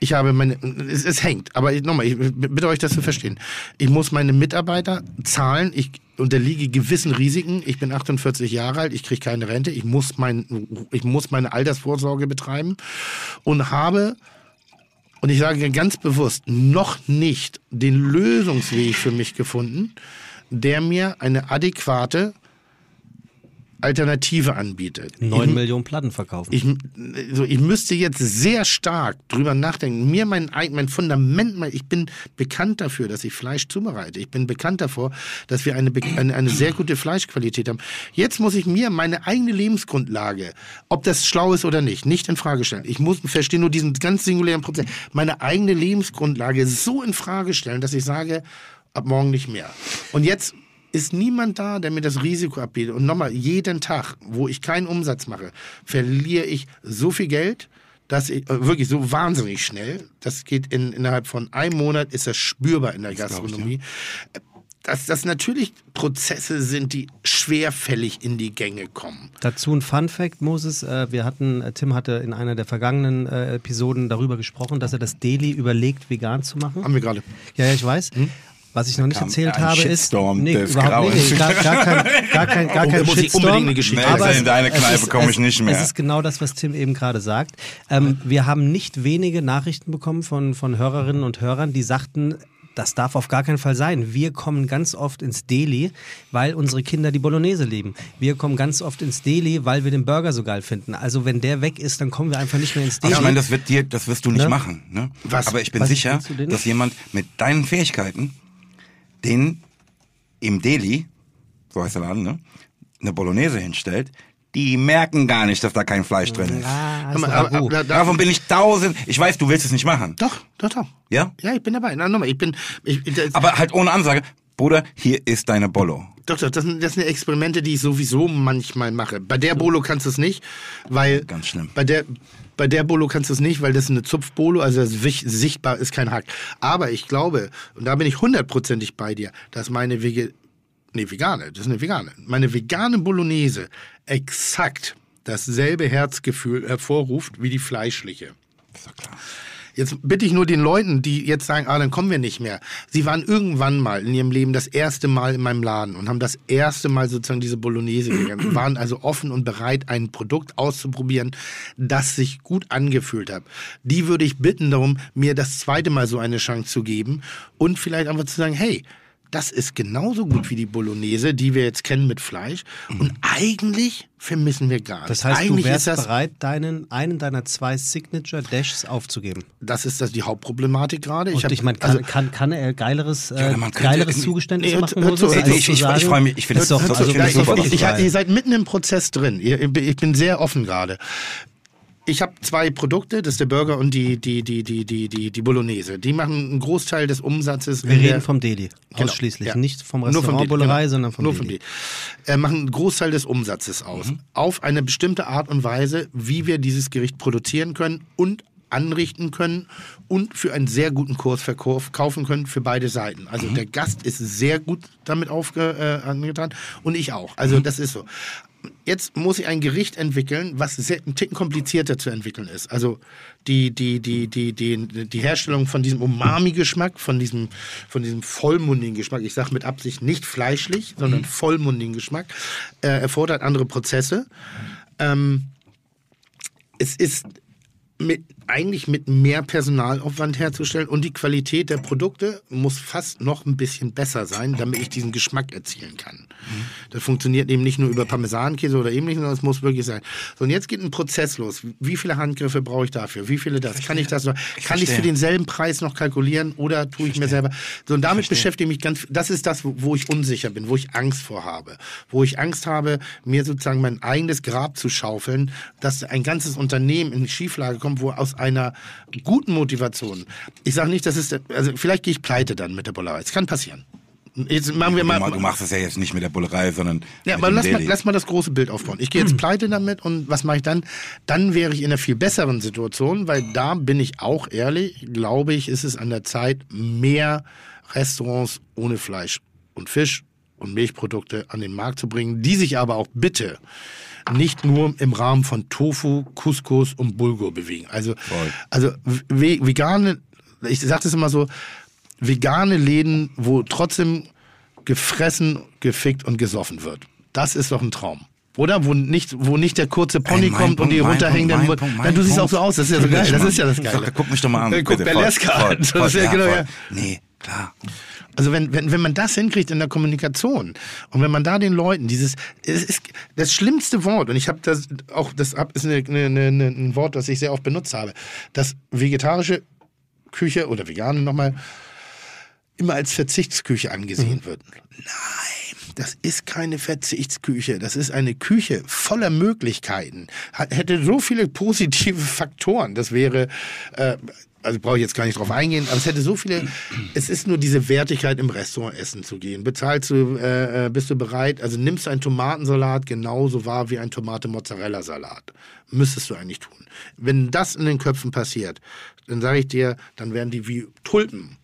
Ich habe meine, es, es hängt, aber nochmal, ich bitte euch das zu verstehen. Ich muss meine Mitarbeiter zahlen, ich unterliege gewissen Risiken. Ich bin 48 Jahre alt, ich kriege keine Rente, ich muss, mein, ich muss meine Altersvorsorge betreiben und habe, und ich sage ganz bewusst, noch nicht den Lösungsweg für mich gefunden, der mir eine adäquate Alternative anbietet. Neun Millionen Platten verkaufen. ich, so, ich müsste jetzt sehr stark drüber nachdenken. Mir mein, mein Fundament, mein, ich bin bekannt dafür, dass ich Fleisch zubereite. Ich bin bekannt davor, dass wir eine, eine, eine sehr gute Fleischqualität haben. Jetzt muss ich mir meine eigene Lebensgrundlage, ob das schlau ist oder nicht, nicht in Frage stellen. Ich muss verstehe nur diesen ganz singulären Prozess. Meine eigene Lebensgrundlage so in Frage stellen, dass ich sage, ab morgen nicht mehr. Und jetzt ist niemand da, der mir das Risiko abbietet. Und nochmal, jeden Tag, wo ich keinen Umsatz mache, verliere ich so viel Geld, dass ich äh, wirklich so wahnsinnig schnell, das geht in, innerhalb von einem Monat, ist das spürbar in der Gastronomie. Äh, Dass das natürlich Prozesse sind, die schwerfällig in die Gänge kommen. Dazu ein Fun Fact, Moses. Äh, wir hatten, Tim hatte in einer der vergangenen Episoden darüber gesprochen, dass er das Deli überlegt, vegan zu machen. Haben wir gerade. Ja, ja, ich weiß. Was ich noch nicht erzählt habe, Shitstorm ist. des überhaupt nicht. Gar, gar kein, gar kein, gar Oh, kein Shitstorm. unbedingt eine Geschichte Nee, erzählen. in deine Kneipe ist- komme ich nicht mehr. Es ist genau das, was Tim eben gerade sagt. Ähm, wir haben nicht wenige Nachrichten bekommen von, von Hörerinnen und Hörern, die sagten, das darf auf gar keinen Fall sein. Wir kommen ganz oft ins Deli, weil unsere Kinder die Bolognese lieben. Wir kommen ganz oft ins Deli, weil wir den Burger so geil finden. Also wenn der weg ist, dann kommen wir einfach nicht mehr ins Aber Deli. ich meine, das wird dir, das wirst du nicht Ne? machen. Ne? Was? Aber ich bin sicher, dass jemand mit deinen Fähigkeiten, den im Deli, so heißt der Laden, ne, eine Bolognese hinstellt, die merken gar nicht, dass da kein Fleisch drin ist. Hör ist doch aber- aber da- Davon bin ich tausend. Ich weiß, du willst es nicht machen. Doch, doch, doch. Ja? Ja, ich bin dabei. Na, nochmal, ich bin. Ich, das, Aber halt ohne Ansage. Bruder, hier ist deine Bollo. Doch, doch, das sind, das sind Experimente, die ich sowieso manchmal mache. Bei der Bolo kannst du es nicht, weil. Ganz schlimm. Bei der, bei der Bolo kannst du es nicht, weil das ist eine Zupfbolo, also das wich- sichtbar ist kein Hack. Aber ich glaube, und da bin ich hundertprozentig bei dir, dass meine Wege, nee, vegane, das ist eine vegane, meine vegane Bolognese exakt dasselbe Herzgefühl hervorruft wie die fleischliche. Ist doch klar. Jetzt bitte ich nur den Leuten, die jetzt sagen, ah, dann kommen wir nicht mehr. Sie waren irgendwann mal in ihrem Leben das erste Mal in meinem Laden und haben das erste Mal sozusagen diese Bolognese gegessen, waren also offen und bereit, ein Produkt auszuprobieren, das sich gut angefühlt hat. Die würde ich bitten darum, mir das zweite Mal so eine Chance zu geben und vielleicht einfach zu sagen, hey, das ist genauso gut wie die Bolognese, die wir jetzt kennen mit Fleisch. Und eigentlich vermissen wir gar nichts. Das heißt, du eigentlich wärst ist das, bereit, deinen, einen deiner zwei Signature Dashs aufzugeben. das ist das die Hauptproblematik gerade. Hab- ich meine, kann, also- kann, kann er geileres, äh, Ja, könnte- geileres Zugeständnis Nee, machen, hör zu, Moses? hör als zu. Ich- ich- ich sagen, freu mich, ich finde das doch, also, Ich ja, ich, ich, ich, ihr seid mitten im Prozess drin. Ihr, ich bin sehr offen gerade. Ich habe zwei Produkte, das ist der Burger und die, die, die, die, die, die, die Bolognese. Die machen einen Großteil des Umsatzes. Wir reden vom Deli, Genau, ausschließlich. ja. Nicht vom Nur vom Restaurant Bullerei, genau. sondern vom Nur Deli. Deli. Äh, machen einen Großteil des Umsatzes aus. Mhm. Auf eine bestimmte Art und Weise, wie wir dieses Gericht produzieren können und anrichten können und für einen sehr guten Kurs verkauf, kaufen können für beide Seiten. Also der Gast ist sehr gut damit aufge, äh, angetan und ich auch. Also das ist so. Jetzt muss ich ein Gericht entwickeln, was ein Ticken komplizierter zu entwickeln ist. Also die, die, die, die, die, die Herstellung von diesem Umami-Geschmack, von diesem, von diesem vollmundigen Geschmack, ich sage mit Absicht nicht fleischlich, sondern vollmundigen Geschmack, äh, erfordert andere Prozesse. Ähm, es ist mit, eigentlich mit mehr Personalaufwand herzustellen und die Qualität der Produkte muss fast noch ein bisschen besser sein, damit ich diesen Geschmack erzielen kann. Das funktioniert eben nicht nur über Parmesankäse oder ähnliches, sondern es muss wirklich sein. So, und jetzt geht ein Prozess los. Wie viele Handgriffe brauche ich dafür? Wie viele das? Kann ich das noch? Kann ich für denselben Preis noch kalkulieren oder tue ich mir selber? So, und damit beschäftige ich mich ganz, das ist das, wo- wo ich unsicher bin, wo ich Angst vor habe. Wo ich Angst habe, mir sozusagen mein eigenes Grab zu schaufeln, dass ein ganzes Unternehmen in Schieflage kommt, wo aus einer guten Motivation, ich sage nicht, das ist, also vielleicht gehe ich pleite dann mit der Bollerei. Es kann passieren. Jetzt machen wir Du, mal, ma- du machst es ja jetzt nicht mit der Bullerei, sondern ja, mit aber dem lass mal, lass mal das große Bild aufbauen. Ich gehe jetzt pleite damit und was mache ich dann? Dann wäre ich in einer viel besseren Situation, weil da bin ich auch ehrlich, glaube ich, ist es an der Zeit, mehr Restaurants ohne Fleisch und Fisch und Milchprodukte an den Markt zu bringen, die sich aber auch bitte nicht nur im Rahmen von Tofu, Couscous und Bulgur bewegen. Also, also ve- vegane, ich sage das immer so, vegane Läden, wo trotzdem gefressen, gefickt und gesoffen wird. Das ist doch ein Traum. Oder? Wo nicht, wo nicht der kurze Pony Ey, kommt und die Punkt, runterhängenden. Punkt, mein Punkt, mein du siehst auch Punkt. so aus, das ist ja so geil. Das ist ja das Geile. Guck, mich doch mal an. Guck. Berleska Voll, an. Das voll, ist ja genau, voll. ja. Nee, klar. Also wenn, wenn, wenn man das hinkriegt in der Kommunikation und wenn man da den Leuten dieses, es ist das schlimmste Wort und ich habe das auch, das ist eine, eine, eine, ein Wort, das ich sehr oft benutzt habe, dass vegetarische Küche oder vegane nochmal immer als Verzichtsküche angesehen wird. Nein, das ist keine Verzichtsküche. Das ist eine Küche voller Möglichkeiten. Hat, hätte so viele positive Faktoren. Das wäre, äh, also brauche ich jetzt gar nicht drauf eingehen, aber es hätte so viele, es ist nur diese Wertigkeit im Restaurant essen zu gehen. Bezahlst du, äh, äh, bist du bereit, also nimmst du einen Tomatensalat genauso wahr wie ein Tomate-Mozzarella-Salat. Müsstest du eigentlich tun. Wenn das in den Köpfen passiert, dann sage ich dir, dann werden die wie Tulpen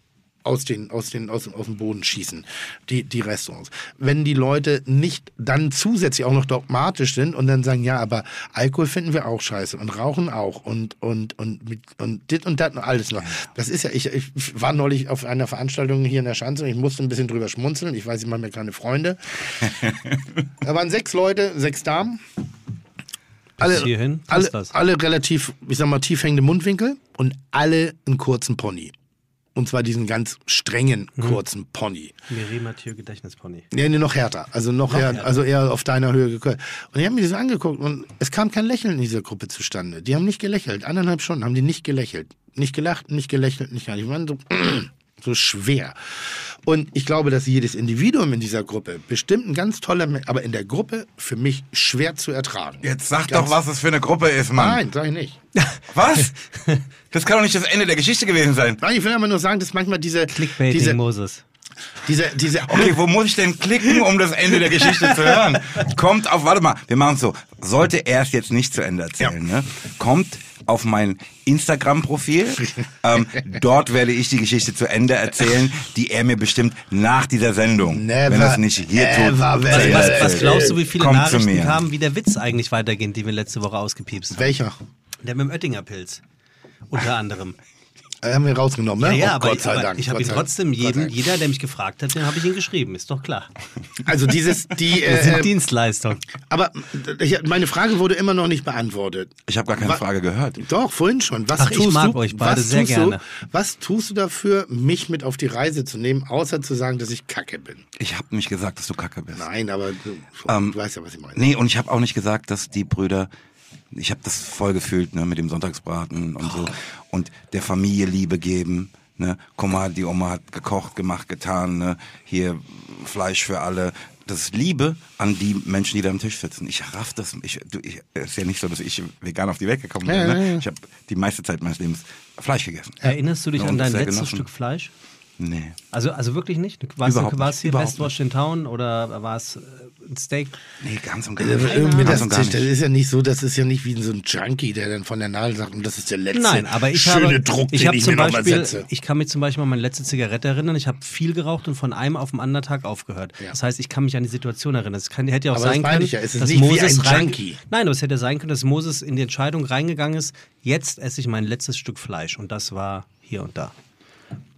aus, den, aus, den, aus, dem- aus dem Boden schießen, die, die Restaurants. Wenn die Leute nicht dann zusätzlich auch noch dogmatisch sind und dann sagen, ja, aber Alkohol finden wir auch scheiße und Rauchen auch und, und, und, mit, und dit und dat und alles noch. Das ist ja, ich, ich war neulich auf einer Veranstaltung hier in der Schanze und ich musste ein bisschen drüber schmunzeln. Ich weiß, ich mache mir keine Freunde. da waren sechs Leute, sechs Damen. Alle, hierhin alle, alle relativ, ich sag mal, tief hängende Mundwinkel und alle einen kurzen Pony. Und zwar diesen ganz strengen, Mhm. kurzen Pony. Miri Mathieu Gedächtnispony. Nee, nee, noch härter. Also noch, härter, also eher auf deiner Höhe gekürzt. Und die haben mir das angeguckt und es kam kein Lächeln in dieser Gruppe zustande. Die haben nicht gelächelt. Anderthalb Stunden haben die nicht gelächelt. Nicht gelacht, nicht gelächelt, nicht gar nicht. Die waren so, so schwer. Und ich glaube, dass jedes Individuum in dieser Gruppe bestimmt ein ganz toller, aber in der Gruppe für mich schwer zu ertragen. Jetzt sag Ganz- doch, was es für eine Gruppe ist, Mann. Nein, sag ich nicht. Was? Das kann doch nicht das Ende der Geschichte gewesen sein. Nein, ich will aber nur sagen, dass manchmal diese, Clickbaiting diese, Moses. diese, diese, Okay, wo muss ich denn klicken, um das Ende der Geschichte zu hören? Kommt auf, warte mal, wir machen es so. Sollte er es jetzt nicht zu Ende erzählen, ne? Kommt auf mein Instagram-Profil. Ähm, dort werde ich die Geschichte zu Ende erzählen, die er mir bestimmt nach dieser Sendung, Never, wenn er es nicht hier tut, Was, was erzählt. glaubst du, wie viele Kommt zu Nachrichten mir. kamen, wie der Witz eigentlich weitergeht, den wir letzte Woche ausgepiepst haben? welcher? Der mit dem Oettinger Pilz. Unter anderem. Äh, Haben wir rausgenommen, ne? Ja, ja, Oh, aber, Gott sei aber Dank. ich habe ihn trotzdem Dank. jeder, der mich gefragt hat, den habe ich ihn geschrieben, ist doch klar. Also dieses, die, Das sind äh, Dienstleistungen. aber ich, meine Frage wurde immer noch nicht beantwortet. Ich habe gar keine Wa- Frage gehört. Doch, vorhin schon. Was Ach, ich tust mag du, euch beide was sehr tust gerne. Du, was tust du dafür, mich mit auf die Reise zu nehmen, außer zu sagen, dass ich kacke bin? Ich habe nicht gesagt, dass du kacke bist. Nein, aber du, Ähm, du weißt ja, was ich meine. Nee, und ich habe auch nicht gesagt, dass die Brüder, ich habe das voll gefühlt, ne, mit dem Sonntagsbraten und so und der Familie Liebe geben, ne? Guck mal, die Oma hat gekocht, gemacht, getan, ne? Hier Fleisch für alle. Das ist Liebe an die Menschen, die da am Tisch sitzen. Ich raff das. Ich, du, ich, es ist ja nicht so, dass ich vegan auf die Welt gekommen bin. Ja, ne? ja, ja. Ich habe die meiste Zeit meines Lebens Fleisch gegessen. Erinnerst du dich an dein letztes genossen. Stück Fleisch? Nee. Also, also wirklich nicht? Warst nicht, hier Westwatch in Town oder war es äh, ein Steak. Nee, ganz und gar Also nicht. irgendwie Ganz das, und gar das nicht. ist ja nicht so, das ist ja nicht wie so ein Junkie, der dann von der Nadel sagt, und das ist der letzte Nein, aber ich schöne habe, Druck, ich den ich mir nochmal setze. ich kann mich zum Beispiel an meine letzte Zigarette erinnern. Ich habe viel geraucht und von einem auf den anderen Tag aufgehört. Ja. Das heißt, ich kann mich an die Situation erinnern. Es kann, hätte ja auch Aber das sein meine können, ich ja, es ist dass nicht wie Moses ein rein, Junkie. Nein, aber es hätte sein können, dass Moses in die Entscheidung reingegangen ist. Jetzt esse ich mein letztes Stück Fleisch und das war hier und da.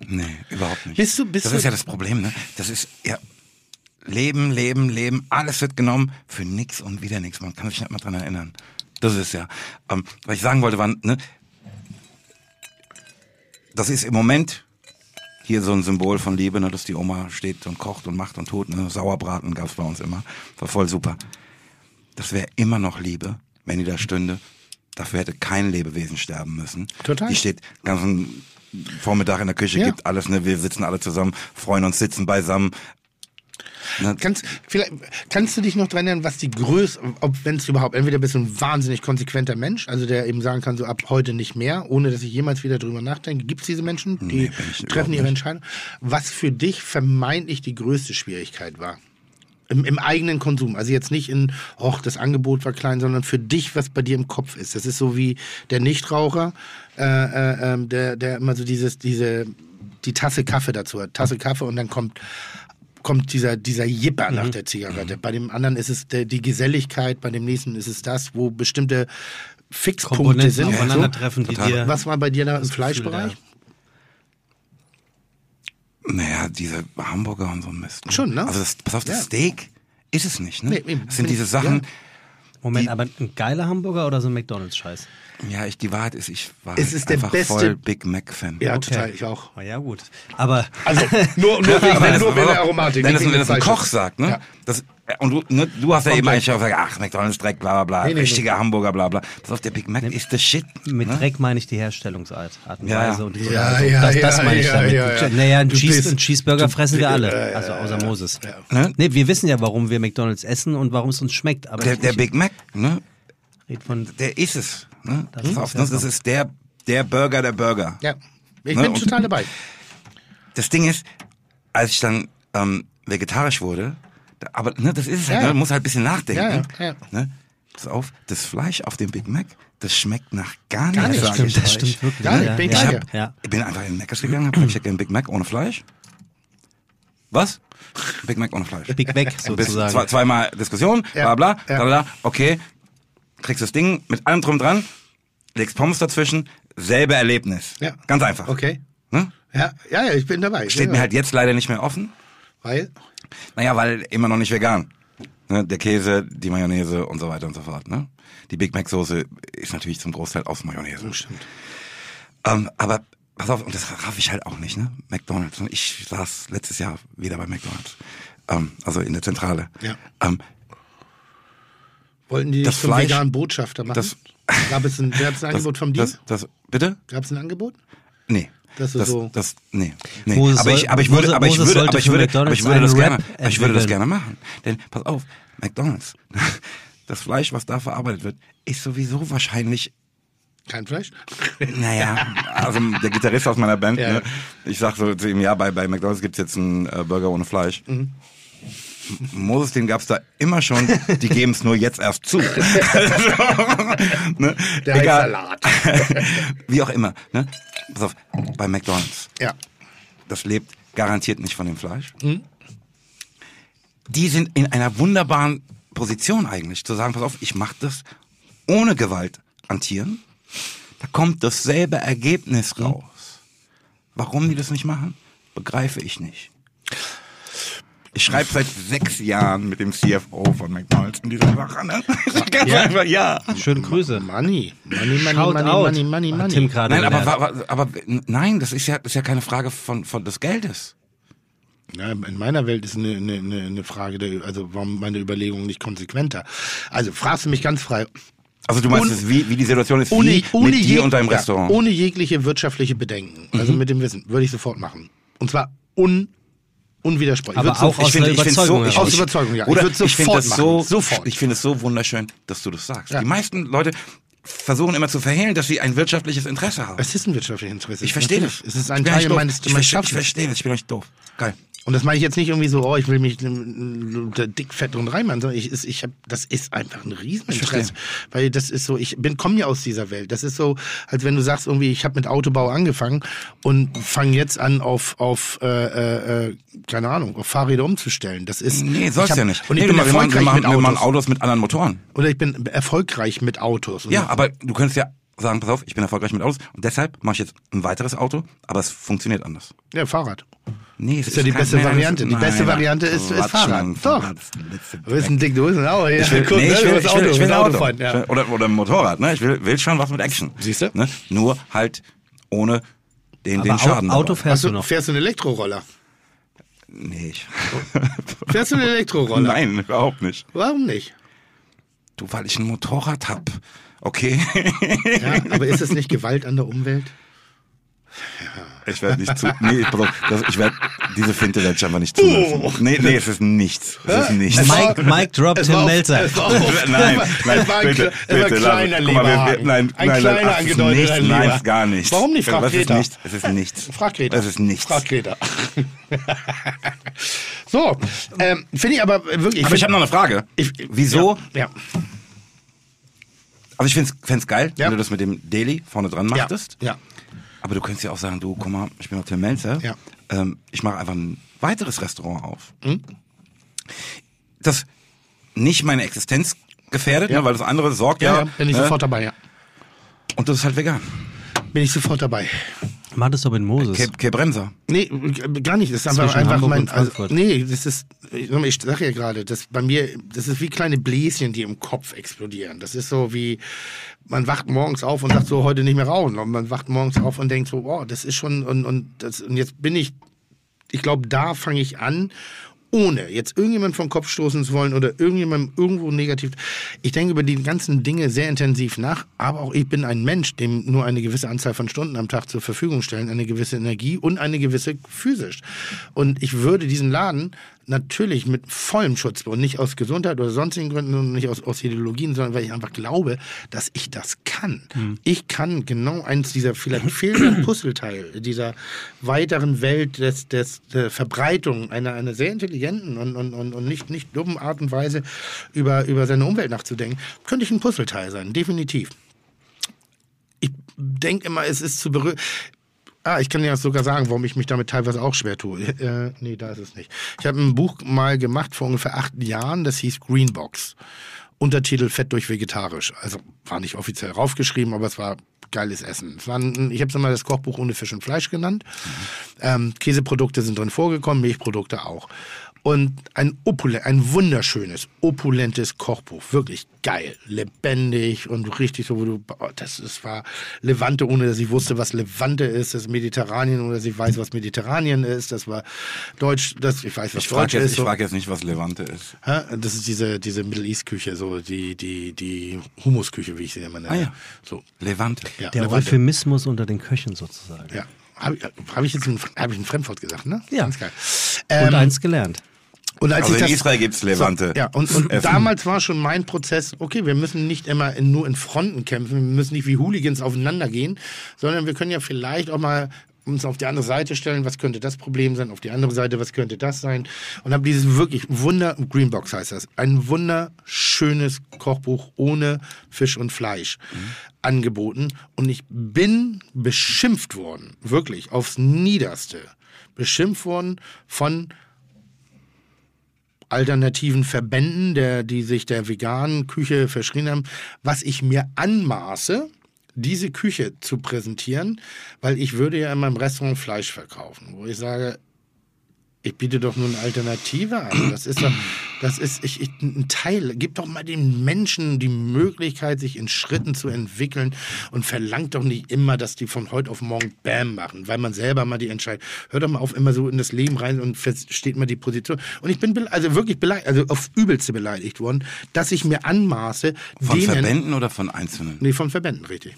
Nee, überhaupt nicht. Bist du- bist das ist ja das Problem, ne? Das ist ja Leben, Leben, Leben, alles wird genommen für nix und wieder nix. Man kann sich nicht mal dran erinnern. Das ist ja. Ähm, was ich sagen wollte, war, ne? Das ist im Moment hier so ein Symbol von Liebe, ne, dass die Oma steht und kocht und macht und tut. Ne? Sauerbraten gab's bei uns immer. War voll super. Das wäre immer noch Liebe, wenn die da stünde. Dafür hätte kein Lebewesen sterben müssen. Total. Die steht ganzen Vormittag in der Küche, Ja. gibt alles, ne? Wir sitzen alle zusammen, freuen uns, sitzen beisammen. Kannst, vielleicht, kannst du dich noch dran erinnern, was die Größe, ob wenn es überhaupt, entweder bist du ein wahnsinnig konsequenter Mensch, also der eben sagen kann, so ab heute nicht mehr, ohne dass ich jemals wieder drüber nachdenke. Gibt es diese Menschen, die Nee, treffen ihre. Entscheidung? Was für dich vermeintlich die größte Schwierigkeit war? Im, Im eigenen Konsum. Also jetzt nicht in, och, das Angebot war klein, sondern für dich, was bei dir im Kopf ist. Das ist so wie der Nichtraucher, äh, äh, ähm, der, der immer so dieses, diese, die Tasse Kaffee dazu hat. Tasse Kaffee und dann kommt kommt dieser, dieser Jipper nach der Zigarette. Bei dem anderen ist es der, die Geselligkeit, bei dem nächsten ist es das, wo bestimmte Fixpunkte sind. aufeinandertreffen, die Total. dir. Was war bei dir da im Fleischbereich? ja. Naja, diese Hamburger und so ein Mist. Schon, ne? Also das, pass auf, das Ja. Steak ist es nicht, ne? Nee, das sind diese Sachen, Moment, die- aber ein geiler Hamburger oder so ein McDonalds-Scheiß? Ja, ich, die Wahrheit ist, ich war Es ist der einfach beste- voll Big Mac-Fan. Ja, Okay. total, ich auch. Na ja, gut. Aber. Also nur, nur wegen, Aber das- nur wegen der Aromatik. Wenn das, wenn das ein Koch sagt, ne? Ja. Das, und du, ne, du hast ja eben eigentlich auch gesagt, ach, McDonalds Dreck, bla bla bla, Nee, nee, richtiger Hamburger, bla bla. Pass auf, der Big Mac ist the shit. Mit ne? Dreck meine ich die Herstellungsart, Art und Ja, Weise und die Ja, ja, das, ja, das meine ich ja, damit. ja, ja. Naja, einen, Du Cheese, bist- einen Cheeseburger du- fressen wir alle, also außer ja. Moses. Ja. Ne? Nee, wir wissen ja, warum wir McDonalds essen und warum es uns schmeckt. Aber Der, der Big Mac, ne? red von Der ist es. Ne? Das Pass ist auf, ja ne? Das ist der, der Burger der Burger. Ja, ich Ne, bin und- total dabei. Das Ding ist, als ich dann ähm, vegetarisch wurde, da, aber ne, das ist es halt, Ja, ne? ja. man muss halt ein bisschen nachdenken. Ja, ja. Ne? Pass auf, das Fleisch auf dem Big Mac, das schmeckt nach gar, Gar nichts. nicht. sag stimmt, ich das stimmt wirklich. Ich bin Ich, hab. Ja. ich bin einfach in den Meckers gegangen, hab gesagt, Big Mac ohne Fleisch. Was? Big Mac ohne Fleisch. Big Mac Bis sozusagen. Zwei, zweimal Diskussion, Ja, bla bla, ja. bla bla, okay. Kriegst das Ding mit allem drum dran, legst Pommes dazwischen, selbe Erlebnis. Ja. Ganz einfach. Okay. Ne? Ja, ja, ja, ich bin dabei. Ich Steht bin mir dabei. halt jetzt leider nicht mehr offen. Weil, Naja, weil immer noch nicht vegan. Ne? Der Käse, die Mayonnaise und so weiter und so fort. Ne? Die Big Mac Soße ist natürlich zum Großteil aus Mayonnaise. stimmt. Ähm, aber pass auf, und das raff ich halt auch nicht, ne? McDonalds. Ich saß letztes Jahr wieder bei McDonalds. Ähm, also in der Zentrale. Ja. Ähm, Wollten die Das zum Fleisch- veganen Botschafter machen? das- Gab es ein, gab's ein das, Angebot vom das, Dienst? das, bitte? Gab es ein Angebot? Nee. Das ist das, so- das, nee, nee. Moses aber ich, aber ich würde, aber ich würde, aber ich würde, aber ich würde das gerne, ich würde das gerne machen. Denn, pass auf, McDonalds, das Fleisch, was da verarbeitet wird, ist sowieso wahrscheinlich Kein Fleisch? Naja, also der Gitarrist aus meiner Band, Ja. ne? ich sag so zu ihm, ja, bei, bei McDonalds gibt's jetzt einen äh, Burger ohne Fleisch. Mhm. Moses, den gab's da immer schon, die geben's nur jetzt erst zu. also, ne? Der Egal. Salat. Wie auch immer. Ne? Pass auf, bei McDonalds, Ja. das lebt garantiert nicht von dem Fleisch. Mhm. Die sind in einer wunderbaren Position eigentlich, zu sagen, pass auf, ich mache das ohne Gewalt an Tieren. Da kommt dasselbe Ergebnis raus. Warum die das nicht machen, begreife ich nicht. Ich schreibe seit sechs Jahren mit dem CFO von McDonalds in dieser Sache. Ne? Ganz Ja? einfach, ja. Schöne Grüße. Money. Money, money, Shout money, out. money, money, money. Tim gerade Nein, aber, aber, aber nein, das ist ja, das ist ja keine Frage von, von des Geldes. Ja, in meiner Welt ist eine, eine, eine Frage, der, also warum meine Überlegung nicht konsequenter. Also fragst du mich ganz frei. Also du meinst, es, wie, wie die Situation ist, Ohne, wie ohne, mit dir und deinem ja, Restaurant. Mhm. ohne jegliche wirtschaftliche Bedenken, also mit dem Wissen, würde ich sofort machen. Und zwar un, unwidersprechlich. Aber Ich auch aus einer find's Überzeugung ich, heraus. Aus Überzeugung, ja. Ich Oder würde ich finde sofort das machen. so, Sofort. ich finde es so wunderschön, dass du das sagst. Ja. Die meisten Leute versuchen immer zu verhehlen, dass sie ein wirtschaftliches Interesse haben. Es ist ein wirtschaftliches Interesse. Ich verstehe das. Es ist ein Ich bin Teil meines, ich ich verstehe das. Ich bin euch doof. Geil. Und das meine ich jetzt nicht irgendwie so, oh, ich will mich dick, fett und rein machen, sondern ich, ich hab, das ist einfach ein Rieseninteresse. Weil das ist so, ich bin komme ja aus dieser Welt. Das ist so, als wenn du sagst, irgendwie, ich habe mit Autobau angefangen und fange jetzt an, auf, auf äh, äh, äh, keine Ahnung, auf Fahrräder umzustellen. Das ist. Nee, ich soll's hab- ja nicht. Und ich nee, bin erfolgreich machen, mit wir machen Autos. Autos mit anderen Motoren. Oder ich bin erfolgreich mit Autos. Ja, aber du könntest ja sagen, pass auf, ich bin erfolgreich mit Autos und deshalb mache ich jetzt ein weiteres Auto, aber es funktioniert anders. Ja, Fahrrad. Nee, es Ist ja die beste Variante. Die nein, beste nein, Variante ist, ist Fahrrad. Doch. Ist Du bist ein Dick, du bist ein Auto. Ich will, guck, nee, ne, ich du will, bist ich will, ich will ein Auto. fahren, Ich ja. will, oder, oder ein Motorrad, ne? Ich will, will schon was mit Action. Siehst du? Ne? Nur halt ohne den, den Aber Schaden. Au- Auto dabei. fährst du du, noch. fährst du einen Elektroroller? Nee, ich. Fährst du einen Elektroroller? Nein, überhaupt nicht. Warum nicht? Du, weil ich ein Motorrad hab. Okay. Ja, aber ist es nicht Gewalt an der Umwelt? Ich werde nicht zu. Nee, pass auf, das, ich werde diese Finte werde ich einfach nicht zulassen. Nee, nee, es ist nichts. Es ist nichts. Es war- Mike, Mike Drop Es Tim war Melzer. es war auf- Nein, es nein, war ein, bitte, es war ein bitte, kleiner Leberhaken. nein, ein nein, kleiner nein, ach, es ist angedeuteter nichts, Leber. Nein, es ist gar nichts. Warum nicht? Frag Es ist Greta. nichts. Es ist nichts. Frag Greta. Es ist nichts. Frag Greta. so, ähm, finde ich aber wirklich. Aber ich habe noch eine Frage. Ich- Wieso? Ja, ja. Also ich find's, fänd's geil, Ja. wenn du das mit dem Daily vorne dran Ja, machtest. ja. Aber du könntest ja auch sagen, du, guck mal, ich bin noch Tim Melzer. Ja. Ähm, ich mache einfach ein weiteres Restaurant auf. Hm? Das nicht meine Existenz gefährdet, Ja. ne, weil das andere sorgt Ja, ja. ja, bin ich ne? sofort dabei, ja. Und das ist halt vegan. Bin ich sofort dabei. Mach das mit Moses. Ke Ke Bremser. Nee, gar nicht. Das ist einfach, einfach mein. Also, nee, das ist. Ich sag ja gerade, das bei mir, das ist wie kleine Bläschen, die im Kopf explodieren. Das ist so wie, man wacht morgens auf und sagt so, heute nicht mehr rauchen. Und man wacht morgens auf und denkt so, oh, das ist schon, und, und, das, und jetzt bin ich, ich glaube, da fange ich an, ohne jetzt irgendjemand vom Kopf stoßen zu wollen oder irgendjemandem irgendwo negativ. Ich denke über die ganzen Dinge sehr intensiv nach, aber auch ich bin ein Mensch, dem nur eine gewisse Anzahl von Stunden am Tag zur Verfügung stellen, eine gewisse Energie und eine gewisse physisch. Und ich würde diesen Laden natürlich mit vollem Schutz und nicht aus Gesundheit oder sonstigen Gründen und nicht aus, aus Ideologien, sondern weil ich einfach glaube, dass ich das kann. Ich kann genau eins dieser vielleicht fehlenden Puzzleteil dieser weiteren Welt des, des, der Verbreitung einer, einer sehr intelligenten und, und, und, und nicht, nicht dummen Art und Weise über, über seine Umwelt nachzudenken, könnte ich ein Puzzleteil sein, definitiv. Ich denke immer, es ist zu berühren. Ah, ich kann ja sogar sagen, warum ich mich damit teilweise auch schwer tue. Äh, nee, da ist es nicht. Ich habe ein Buch mal gemacht vor ungefähr acht Jahren, das hieß Greenbox. Untertitel Fett durch Vegetarisch. Also war nicht offiziell raufgeschrieben, aber es war geiles Essen. Es war ein, ich habe es immer das Kochbuch ohne Fisch und Fleisch genannt. Ähm, Käseprodukte sind drin vorgekommen, Milchprodukte auch. Und ein opulent, ein wunderschönes, opulentes Kochbuch. Wirklich geil, lebendig und richtig so, wo du, oh, das, das war Levante, ohne dass ich wusste, was Levante ist. Das Mediterranien, ohne dass ich weiß, was Mediterranien ist. Das war Deutsch, das, ich weiß, was Ich Deutsch frage jetzt, ist. ich so. frag jetzt nicht, was Levante ist. Hä? Das ist diese, diese Middle East Küche, so die, die, die Humusküche, wie ich sie immer nenne. Ah ja. So, Levante. ja, Der Levante. Euphemismus unter den Köchen sozusagen. Ja. Habe ich, hab ich jetzt ein, hab ich ein Fremdwort gesagt, ne? Ja. Ganz geil. Und Ähm, eins gelernt. Und als Also ich in das, Israel gibt's Levante. So, ja, und, und damals war schon mein Prozess, okay, wir müssen nicht immer in, nur in Fronten kämpfen, wir müssen nicht wie Hooligans aufeinander gehen, sondern wir können ja vielleicht auch mal uns auf die andere Seite stellen, was könnte das Problem sein, auf die andere Seite, was könnte das sein. Und habe dieses wirklich Wunder, Greenbox heißt das, ein wunderschönes Kochbuch ohne Fisch und Fleisch angeboten. Und ich bin beschimpft worden, wirklich aufs Niederste, beschimpft worden von alternativen Verbänden, der, die sich der veganen Küche verschrien haben, was ich mir anmaße, diese Küche zu präsentieren, weil ich würde ja in meinem Restaurant Fleisch verkaufen, wo ich sage, ich biete doch nur eine Alternative an. Das ist doch, das ist ich, ich, ein Teil. Gib doch mal den Menschen die Möglichkeit, sich in Schritten zu entwickeln und verlangt doch nicht immer, dass die von heute auf morgen Bam machen, weil man selber mal die Entscheidung. Hört doch mal auf, immer so in das Leben rein und versteht mal die Position. Und ich bin also wirklich beleidigt, also aufs Übelste beleidigt worden, dass ich mir anmaße, Von denen. Verbänden oder von Einzelnen? Nee, von Verbänden, richtig.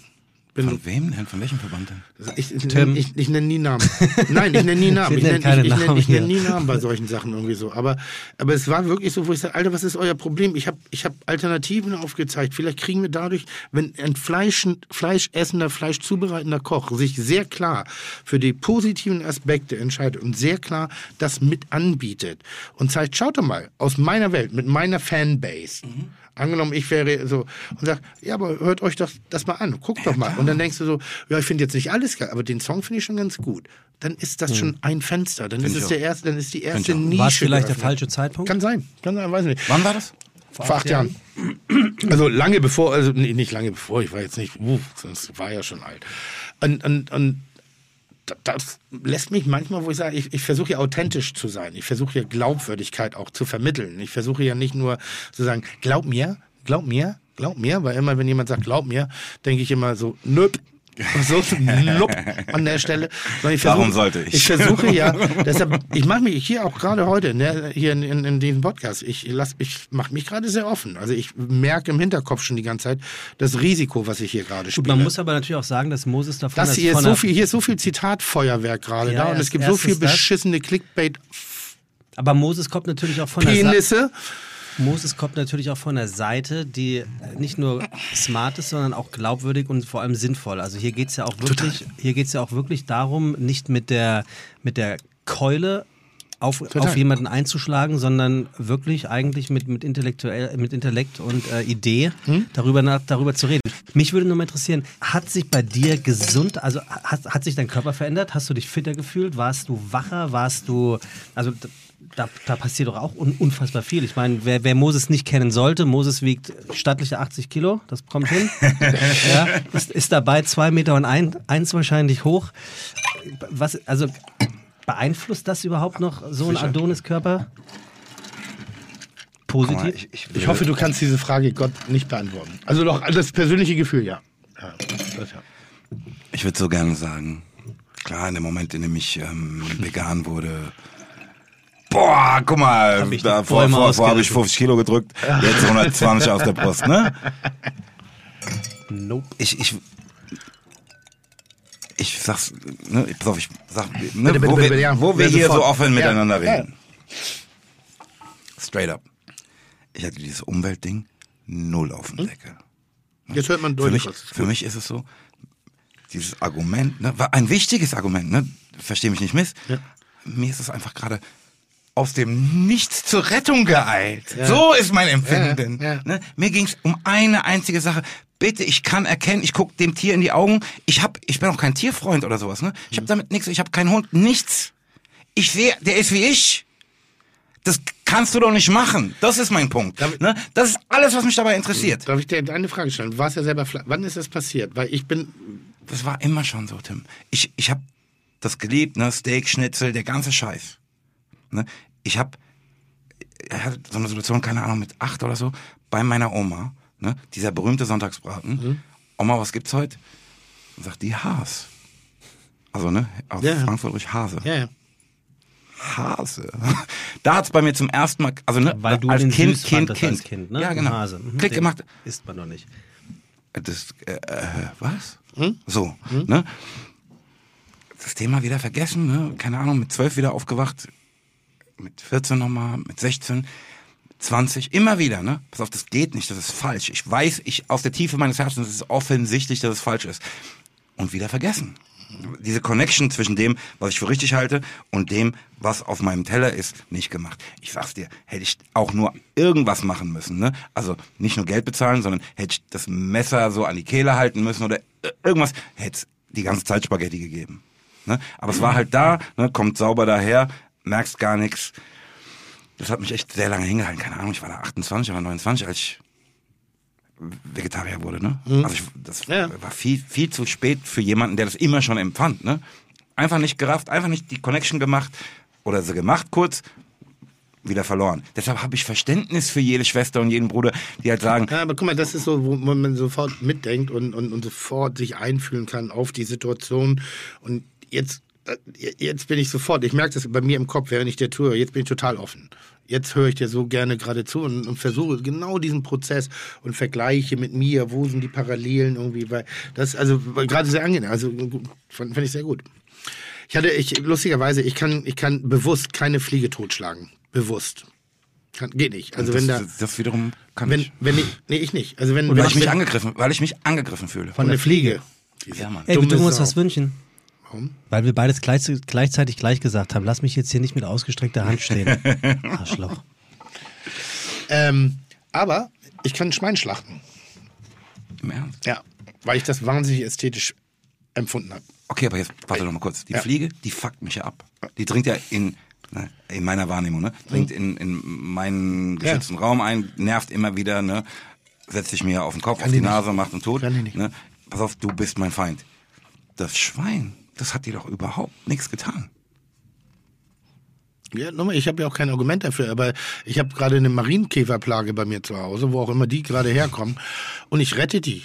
Bin Von wem denn? Von welchem Verband denn? Ich, ich, ich, ich nenne nie Namen. Nein, ich nenne nie Namen. Ich nenne keine ich, ich nenn, nenn nie Namen bei solchen Sachen irgendwie so. Aber, aber es war wirklich so, wo ich sage, Alter, was ist euer Problem? Ich habe ich hab Alternativen aufgezeigt. Vielleicht kriegen wir dadurch, wenn ein Fleisch, fleischessender, fleischzubereitender Koch sich sehr klar für die positiven Aspekte entscheidet und sehr klar das mit anbietet und zeigt, schaut doch mal, aus meiner Welt, mit meiner Fanbase, Angenommen, ich wäre so und sag, ja, aber hört euch doch das mal an, guckt doch mal. Und dann denkst du so, ja, ich finde jetzt nicht alles geil, aber den Song finde ich schon ganz gut. Dann ist das schon ein Fenster. Dann ist Find ich es auch. der erste, dann ist die erste. Nische. War es vielleicht der geöffnet. falsche Zeitpunkt? Kann sein, kann sein, weiß nicht. Wann war das? Vor acht Jahren. Also lange bevor, also nee, nicht lange bevor, ich war jetzt nicht, uh, sonst war ja schon alt. Und, und, und das lässt mich manchmal, wo ich sage, ich, ich versuche ja authentisch zu sein. Ich versuche ja Glaubwürdigkeit auch zu vermitteln. Ich versuche ja nicht nur zu sagen, glaub mir, glaub mir, glaub mir, weil immer, wenn jemand sagt, glaub mir, denke ich immer so, nöp. So, nup an der Stelle. Ich Warum sollte ich? Ich versuche ja, deshalb, ich mache mich hier auch gerade heute, ne, hier in, in, in diesem Podcast, ich, lass, ich mache mich gerade sehr offen. Also ich merke im Hinterkopf schon die ganze Zeit das Risiko, was ich hier gerade Gut, spiele. man muss aber natürlich auch sagen, dass Moses davon Das als hier ist so viel, hier ist so viel Zitatfeuerwerk gerade Ja, da und es gibt so viel beschissene Clickbait Aber Moses kommt natürlich auch von der Seite. Moses kommt natürlich auch von der Seite, die nicht nur smart ist, sondern auch glaubwürdig und vor allem sinnvoll. Also hier geht es ja auch wirklich, hier geht's ja auch wirklich darum, nicht mit der, mit der Keule auf, auf jemanden einzuschlagen, sondern wirklich eigentlich mit, mit, intellektuell, mit Intellekt und äh, Idee darüber, nach, darüber zu reden. Mich würde nur mal interessieren, hat sich bei dir gesund, also hat, hat sich dein Körper verändert? Hast du dich fitter gefühlt? Warst du wacher? Warst du, also da, da passiert doch auch un, unfassbar viel. Ich meine, wer, wer Moses nicht kennen sollte, Moses wiegt stattliche 80 Kilo, das kommt hin. ja, ist, ist dabei zwei Meter und ein, eins wahrscheinlich hoch. Was, also beeinflusst das überhaupt noch so ein Adonis-Körper? Guck mal, Positiv? ich, ich, Ich hoffe, du kannst diese Frage Gott nicht beantworten. Also doch das persönliche Gefühl, ja. ja, das, ja. ich würde so gerne sagen, klar, in dem Moment, in dem ich ähm, vegan wurde, boah, guck mal, ich da, vor, vor, vor habe ich ausgerissen. 50 Kilo gedrückt, jetzt 120 aus der Brust, ne? Nope. Ich, ich, ich sag's, ne, pass auf, ich sag, ne, Bitte, bitte, wo, bitte, wir, ja. wo wir hier so sofort. offen Ja. miteinander Ja. reden. Straight up. Ich hatte dieses Umweltding null auf Hm? dem Deckel. Jetzt hört man Für deutlich mich, was. für mich ist es so, dieses Argument, ne, war ein wichtiges Argument, ne, versteh mich nicht miss. Mir ist es einfach gerade aus dem Nichts zur Rettung geeilt. So ist mein Empfinden. Ja, ja. Ne? Mir ging es um eine einzige Sache. Bitte, ich kann erkennen, ich gucke dem Tier in die Augen. Ich hab, ich bin auch kein Tierfreund oder sowas. Ne? Ich habe damit nichts. Ich habe keinen Hund, nichts. Ich sehe, der ist wie ich. Das kannst du doch nicht machen. Das ist mein Punkt. Ne? Das ist alles, was mich dabei interessiert. Darf ich dir eine Frage stellen? Du warst ja selber Wann ist das passiert? Weil ich bin. Das war immer schon so, Tim. Ich, ich habe das geliebt, ne? Steak, Schnitzel, der ganze Scheiß. Ne? Ich habe ich hatte so eine Situation, keine Ahnung, mit acht oder so, bei meiner Oma, ne? dieser berühmte Sonntagsbraten. Mhm. Oma, was gibt's heute? Und sagt die Haas. Also, ne, aus Ja. Frankfurt durch Hase. Ja, ja. Hase. Da hat's bei mir zum ersten Mal, also ne, Weil du als den Kind, Kind, fandest Kind. als Kind, ne? Ja, genau. Hase. Mhm, Klick den gemacht. Isst man doch nicht. Das, äh, äh, was? So, ne? Das Thema wieder vergessen, ne? Keine Ahnung, mit zwölf wieder aufgewacht, mit 14 nochmal, mit 16, 20, immer wieder, ne? Pass auf, das geht nicht, das ist falsch. Ich weiß, ich aus der Tiefe meines Herzens, es ist offensichtlich, dass es falsch ist. Und wieder vergessen. Diese Connection zwischen dem, was ich für richtig halte, und dem, was auf meinem Teller ist, nicht gemacht. Ich sag's dir, hätte ich auch nur irgendwas machen müssen, ne? Also nicht nur Geld bezahlen, sondern hätte ich das Messer so an die Kehle halten müssen oder irgendwas, hätte es die ganze Zeit Spaghetti gegeben. Ne? Aber es war halt da, ne? kommt sauber daher, merkst gar nichts. Das hat mich echt sehr lange hingehalten. Keine Ahnung, ich war da 28 oder 29, als ich Vegetarier wurde, ne? Also ich, das Ja. war viel, viel zu spät für jemanden, der das immer schon empfand, ne? Einfach nicht gerafft, einfach nicht die Connection gemacht oder sie gemacht kurz, wieder verloren. Deshalb habe ich Verständnis für jede Schwester und jeden Bruder, die halt sagen, Ja, aber guck mal, das ist so, wo man sofort mitdenkt und, und, und sofort sich einfühlen kann auf die Situation. Und jetzt jetzt bin ich sofort, ich merke das bei mir im Kopf, während ich dir tue, jetzt bin ich total offen. Jetzt höre ich dir so gerne gerade zu und, und versuche genau diesen Prozess und vergleiche mit mir, wo sind die Parallelen irgendwie, weil das, also gerade sehr angenehm, also fand, fand ich sehr gut. Ich hatte, ich, lustigerweise, ich kann, ich kann bewusst keine Fliege totschlagen. Bewusst. Kann, geht nicht. Also das, wenn da, das, wiederum kann wenn, ich. wenn ich, nee, ich nicht. Also wenn, Weil wenn ich mich wenn- angegriffen, weil ich mich angegriffen fühle. von der Fliege. Ja, Mann. Ey, uns Sau. was wünschen. Warum? Weil wir beides gleich, gleichzeitig gleich gesagt haben. Lass mich jetzt hier nicht mit ausgestreckter Hand stehen. Arschloch. Ähm, aber ich kann ein Schwein schlachten. Im Ernst? Ja. Weil ich das wahnsinnig ästhetisch empfunden habe. Okay, aber jetzt warte doch mal kurz. Die Ja. Fliege, die fuckt mich ja ab. Die dringt ja in, ne, in meiner Wahrnehmung, ne? Dringt in, in meinen geschützten Raum ein, nervt immer wieder, ne? Setzt sich mir auf den Kopf, auf die die nicht. Nase, macht einen tot. Kann die nicht. Ne? Pass auf, du bist mein Feind. Das Schwein, das hat dir doch überhaupt nichts getan. Ja, nochmal, ich habe ja auch kein Argument dafür, aber ich habe gerade eine Marienkäferplage bei mir zu Hause, wo auch immer die gerade herkommen. Und ich rette die.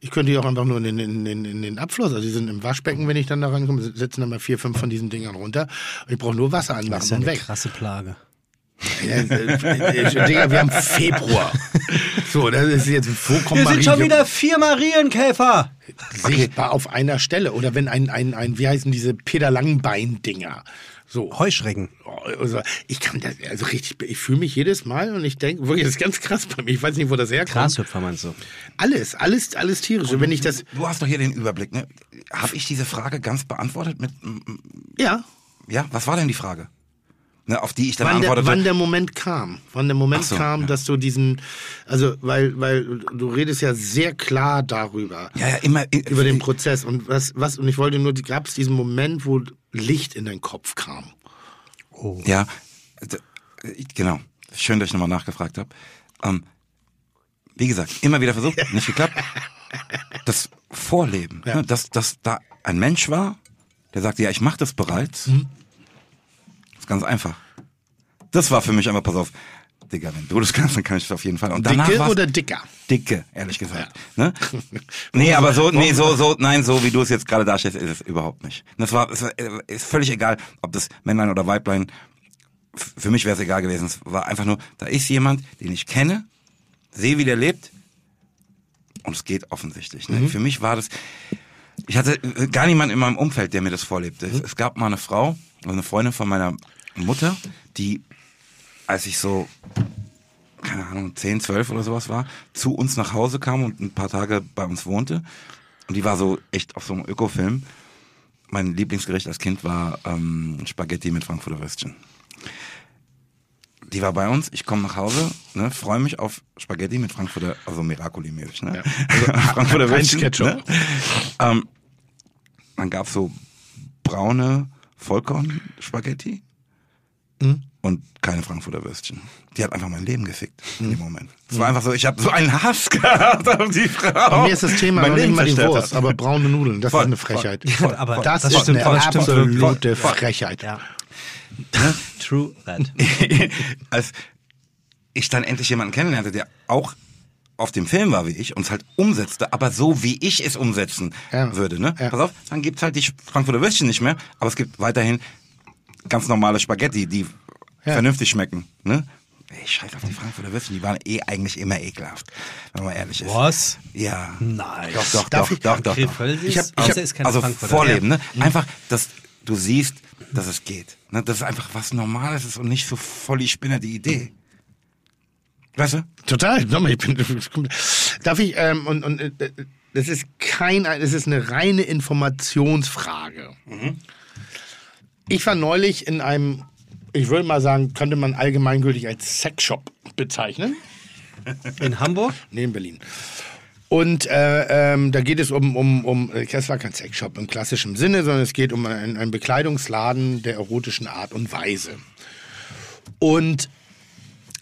Ich könnte die auch einfach nur in den, in, den, in den Abfluss, also die sind im Waschbecken, wenn ich dann da rankomme, setzen dann mal vier, fünf von diesen Dingern runter. Ich brauche nur Wasser Das anmachen ist ja und eine weg. krasse Plage. Ja, äh, äh, Digga, wir haben Februar. So, das ist jetzt, wo kommt Marienkäfer? vier Marienkäfer. Sichtbar auf einer Stelle. Oder wenn ein, ein, ein wie heißen diese Peter-Langbein-Dinger? So. Heuschrecken. Also ich kann das, also richtig, ich fühle mich jedes Mal und ich denke, wirklich, das ist ganz krass bei mir. Ich weiß nicht, wo das herkommt. Grashüpfer meinst du? Alles, alles, alles tierisch. Und wenn ich das, Du hast doch hier den Überblick, ne? Habe ich diese Frage ganz beantwortet mit, ja, ja, was war denn die Frage? Ne, auf die ich dann wann der, antwortete. wann der Moment kam, wann der Moment so, kam, ja. dass du diesen, also weil, weil du redest ja sehr klar darüber. ja, ja, immer. Über den Prozess und was, was, und ich wollte nur, gab es diesen Moment, wo Licht in deinen Kopf kam? Ja, d- ich- genau. Schön, dass ich nochmal nachgefragt habe. Ähm, wie gesagt, immer wieder versucht, nicht geklappt. Das Vorleben, Ja. ne, dass, dass da ein Mensch war, der sagte, ja, ich mache das bereits. Mhm. Ganz einfach. Das war für mich einfach, pass auf, Digga, wenn du das kannst, dann kann ich das auf jeden Fall. Und danach Dicke oder dicker? dicke, ehrlich gesagt. Ne? Nee, aber so, nee, so, so, nein, so wie du es jetzt gerade darstellst, ist es überhaupt nicht. Das war, es war äh, ist völlig egal, ob das Männlein oder Weiblein. Für mich wäre es egal gewesen. Es war einfach nur, da ist jemand, den ich kenne, sehe, wie der lebt, und es geht offensichtlich. Ne? Für mich war das, ich hatte äh, gar niemanden in meinem Umfeld, der mir das vorlebte. Es, es gab mal eine Frau, also eine Freundin von meiner Mutter, die, als ich so keine Ahnung, 10, 12 oder sowas war, zu uns nach Hause kam und ein paar Tage bei uns wohnte. Und die war so echt auf so einem Ökofilm. Mein Lieblingsgericht als Kind war ähm, Spaghetti mit Frankfurter Würstchen. Die war bei uns, ich komme nach Hause, ne, freue mich auf Spaghetti mit Frankfurter, also Miracoli-mäßig, ne? Frankfurter Heinz Würstchen. Ketchup. Ne? Ähm, dann gab's so braune Vollkorn-Spaghetti Hm? und keine Frankfurter Würstchen. Die hat einfach mein Leben gefickt in Hm. dem Moment. Es war einfach so, ich habe so einen Hass gehabt auf die Frau. Bei mir ist das Thema mein nicht Leben mal die Wurst, hat. aber braune Nudeln, das Voll, ist eine voll. Frechheit. Ja, aber das, das ist stimmt, eine absolute. Frechheit. Ja. True that. Als ich dann endlich jemanden kennenlernte, der auch auf dem Film war wie ich und es halt umsetzte, aber so wie ich es umsetzen Ja. würde, ne? Ja. Pass auf, dann gibt's halt die Frankfurter Würstchen nicht mehr, aber es gibt weiterhin ganz normale Spaghetti, die Ja. vernünftig schmecken, ne? Ich scheiß auf die Frankfurter Würstchen, die waren eh eigentlich immer ekelhaft, wenn man ehrlich ist. Was? Ja. Nein. Doch, doch, Darf doch, ich- doch, doch, doch. Ich hab- ich hab- ist keine also. Vorleben, ne? Einfach, dass du siehst, dass es geht. Ne? Das ist einfach was Normales ist und nicht so voll die Spinner die Idee. Weißt du? Total. Nochmal, ich bin, darf ich, ähm, und, und äh, das ist kein, das ist eine reine Informationsfrage. Ich war neulich in einem, ich würde mal sagen, könnte man allgemeingültig als Sexshop bezeichnen. In Hamburg? Nee, in Berlin. Und äh, ähm, da geht es um, um, um, äh, das war kein Sexshop im klassischen Sinne, sondern es geht um einen, einen Bekleidungsladen der erotischen Art und Weise. Und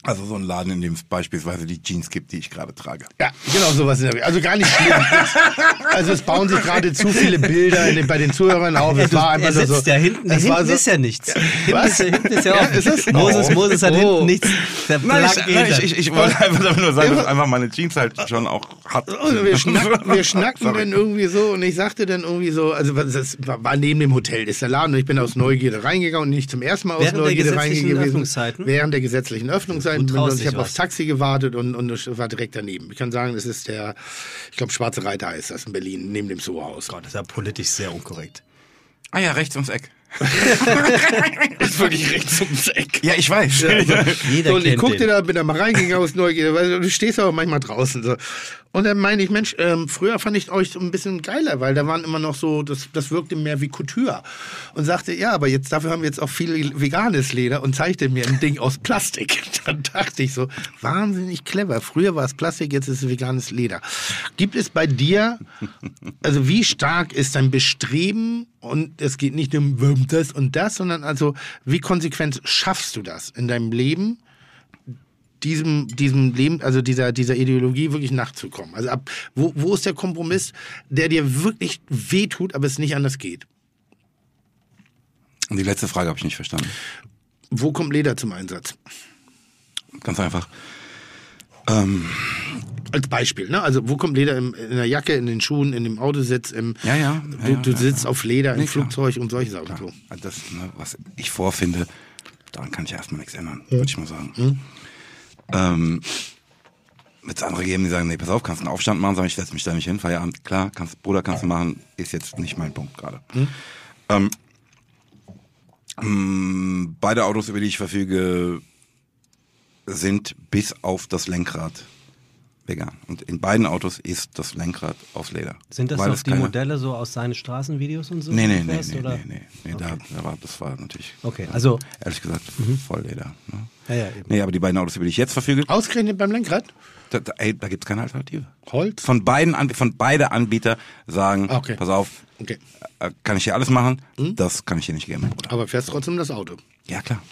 Also so ein Laden, in dem es beispielsweise die Jeans gibt, die ich gerade trage. Ja, genau sowas. In der, also gar nicht schlimm. also es bauen sich gerade zu viele Bilder in den, bei den Zuhörern auf. Es war einfach er so. ja hinten, es hinten so, ist ja nichts. Hinten Was? ist, ja- hinten ist ja Ja, offen. ist es? Moses, Oh. Moses hat Oh. hinten nichts. Der Nein, ich, nein, ich, ich, ich wollte einfach damit nur sagen, dass einfach meine Jeans halt schon auch hat. Und wir, schnack, wir schnackten Sorry. dann irgendwie so und ich sagte dann irgendwie so, also das war neben dem Hotel, ist der Laden und ich bin aus Neugierde reingegangen und nicht zum ersten Mal aus Während der Neugierde gesetzlichen reingegangen? Während der gesetzlichen Öffnungszeiten. Und traust Und ich habe aufs Taxi gewartet und, und war direkt daneben. Ich kann sagen, das ist der, ich glaube, Schwarze Reiter heißt das in Berlin, neben dem Zoohaus. Gott, das ist ja politisch sehr unkorrekt. Ah ja, rechts ums Eck. ist wirklich rechts ums Eck. Ja, ich weiß. Jeder so, und ich kennt guckte den. da, bin da mal reingegangen aus Neugierde, weil du stehst aber manchmal draußen. So. Und dann meine ich, Mensch, ähm, früher fand ich euch ein bisschen geiler, weil da waren immer noch so, das, das wirkte mehr wie Couture. Und sagte, ja, aber jetzt dafür haben wir jetzt auch viel veganes Leder und zeigte mir ein Ding aus Plastik. Dann dachte ich so, wahnsinnig clever. Früher war es Plastik, jetzt ist es veganes Leder. Gibt es bei dir, also wie stark ist dein Bestreben und es geht nicht um das und das, sondern also wie konsequent schaffst du das in deinem Leben? Diesem, diesem Leben, also dieser, dieser Ideologie wirklich nachzukommen? Also ab, wo, wo ist der Kompromiss, der dir wirklich wehtut, aber es nicht anders geht? Und die letzte Frage habe ich nicht verstanden. Wo kommt Leder zum Einsatz? Ganz einfach. Ähm, Als Beispiel, ne? Also wo kommt Leder im, in der Jacke, in den Schuhen, in dem Autositz, im Ja, ja, du, ja, du ja, sitzt ja. auf Leder im Nee. Flugzeug und solche Sachen. So. das, ne, was ich vorfinde, daran kann ich erstmal nichts ändern, würde ich mal sagen. Ähm, es andere geben, die sagen, nee, pass auf, kannst einen Aufstand machen, sag ich, setze mich da nicht hin, Feierabend, klar, kannst, Bruder, kannst du machen, ist jetzt nicht mein Punkt gerade. Mhm. Ähm, mh, beide Autos, über die ich verfüge, sind bis auf das Lenkrad vegan. Und in beiden Autos ist das Lenkrad aus Leder. Sind das noch die keine- Modelle so aus seinen Straßenvideos und so? Nee, nee, nee, nee, oder? nee, nee, nee da, da war, das war natürlich, Okay, also, ehrlich gesagt, voll Leder. Ne? ja, ja, eben. Nee, aber die beiden Autos, über die ich jetzt verfüge, Ausgerechnet beim Lenkrad? da, da, ey, da gibt's keine Alternative. Holz? Von beiden, Anb- von beide Anbieter sagen, Okay. pass auf, Okay. äh, kann ich hier alles machen? Das kann ich hier nicht geben, Bruder. Aber fährst trotzdem das Auto. Ja, klar.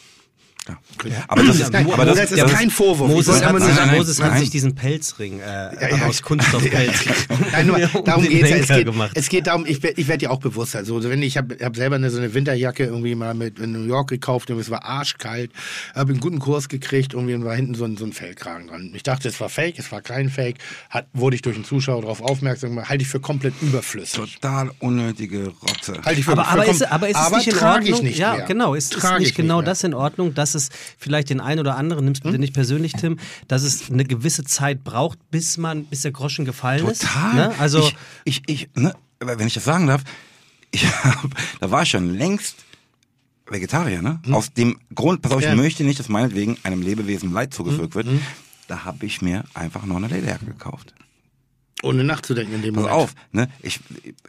Klar. Aber das ist, Nein, aber das, das ist ja, kein Vorwurf. Moses, hat, aber sich, nein, Moses hat sich diesen Pelzring äh, ja, aus Kunststoffpelz Nein, nur, um darum geht's ja. Es geht, gemacht. es geht darum, ich, ich werde ja auch bewusst. Also wenn ich habe hab selber eine, so eine Winterjacke irgendwie mal mit in New York gekauft und es war arschkalt, habe einen guten Kurs gekriegt irgendwie und war hinten so ein, so ein Fellkragen dran. Ich dachte, es war Fake, es war kein Fake. Hat, wurde ich durch einen Zuschauer darauf aufmerksam gemacht, halte ich für komplett überflüssig. total unnötige Rotze. Halte ich für, Aber, für aber, ist, aber ist es nicht in trage Ordnung? ich nicht ja, mehr. genau. Ist, ist nicht ich genau mehr. das in Ordnung, dass es vielleicht den einen oder anderen, nimm's bitte nicht persönlich, Tim, dass es eine gewisse Zeit braucht, bis man, bis der Groschen gefallen ist? Total. Ne? Also, ich, ich, ich, ne, wenn ich das sagen darf, ich hab, da war ich schon längst Vegetarier, ne? Aus dem Grund, pass auf, Hm? Ja. Hm? ich möchte nicht, dass meinetwegen einem Lebewesen Leid zugefügt wird. Da habe ich mir einfach noch eine Lederjacke gekauft. Ohne nachzudenken in dem Pass Moment. auf, ne? Ich,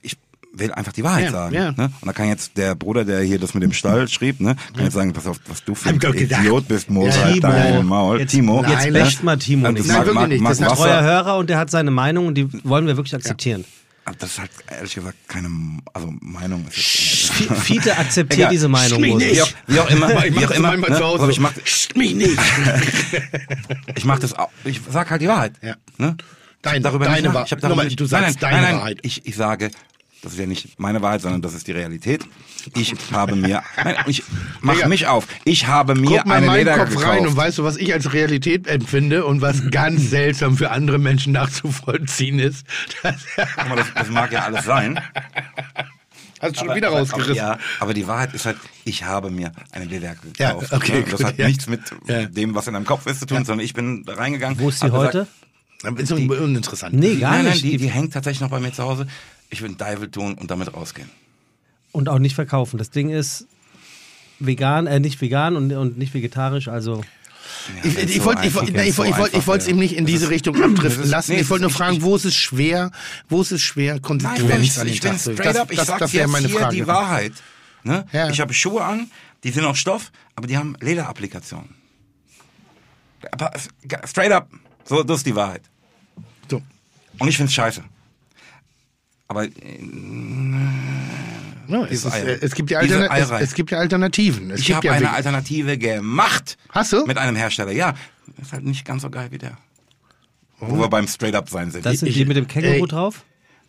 ich will einfach die Wahrheit Ja, sagen. ja. Ne? Und da kann jetzt der Bruder, der hier das mit dem Stall schrieb, ne, kann jetzt sagen, pass auf, was du für ein. Idiot bist, Mo, Ja, halt Timo, dein Maul. jetzt, Timo. jetzt Nein, basht mal Timo nicht. das Nein, wirklich nicht. Das ist Wasser- Treuer Hörer und der hat seine Meinung und die wollen wir wirklich akzeptieren. Aber das ist halt ehrlich gesagt keine, also Meinung. Ist jetzt, F- Fiete akzeptiert Egal. diese Meinung. Mich nicht. wie, auch, wie auch immer, Ich wie mach auch immer. Ne? Aber ich mach, mich nicht. ich mach das auch. Ich sag halt die Wahrheit. Ja. Ne? Deine- darüber deine Wahrheit. nicht, du sagst nein, nein, deine nein, nein, Wahrheit. Ich, ich sage, das ist ja nicht meine Wahrheit, sondern das ist die Realität. Ich habe mir, nein, ich mach Digga, mich auf. Ich habe mir Guck mal in eine meinen Lederjacke Kopf rein und gekauft. weißt du, was ich als Realität empfinde und was ganz seltsam für andere Menschen nachzuvollziehen ist. Das Guck mal, das, das mag ja alles sein. hast du schon wieder rausgerissen. Ja, aber die Wahrheit ist halt, ich habe mir eine Lederjacke Ja, gekauft. okay, Ne? das gut, hat ja. nichts mit Ja. dem, was in deinem Kopf ist, zu tun, sondern ich bin da reingegangen. Wo ist sie gesagt, heute? Das ist un- uninteressant. Nee, gar nein, nein, nicht. die, die hängt tatsächlich noch bei mir zu Hause. Ich will einen Dival tun und damit rausgehen. Und auch nicht verkaufen. Das Ding ist vegan, äh, nicht vegan und, und nicht vegetarisch, also. Ich, so wollte ich einfach- wollte- wenn's ich so wollte- ich wollte- ich einfach wollte es wäre. eben nicht in diese ist- Richtung abdriften lassen. nee, ich wollte nur fragen, wo ist es schwer, wo ist es schwer, ich, an den Tag zu Das- up, ich das- sag das dir wäre meine Frage. die Wahrheit. Ne? Ja. Ich habe Schuhe an, die sind aus Stoff, aber die haben Lederapplikationen. Aber es- straight up, so, das ist die Wahrheit. So. Und ich find's scheiße. Aber äh, Ja, es, ist, äh, es, gibt ja Altern es, es gibt ja Alternativen. Es ich habe ja eine. Alternative gemacht. Hast du? Mit einem Hersteller, ja. ist halt nicht ganz so geil wie der. Wo wir beim Straight-Up sein sind. Das sind Ich- die mit dem Känguru ey. drauf?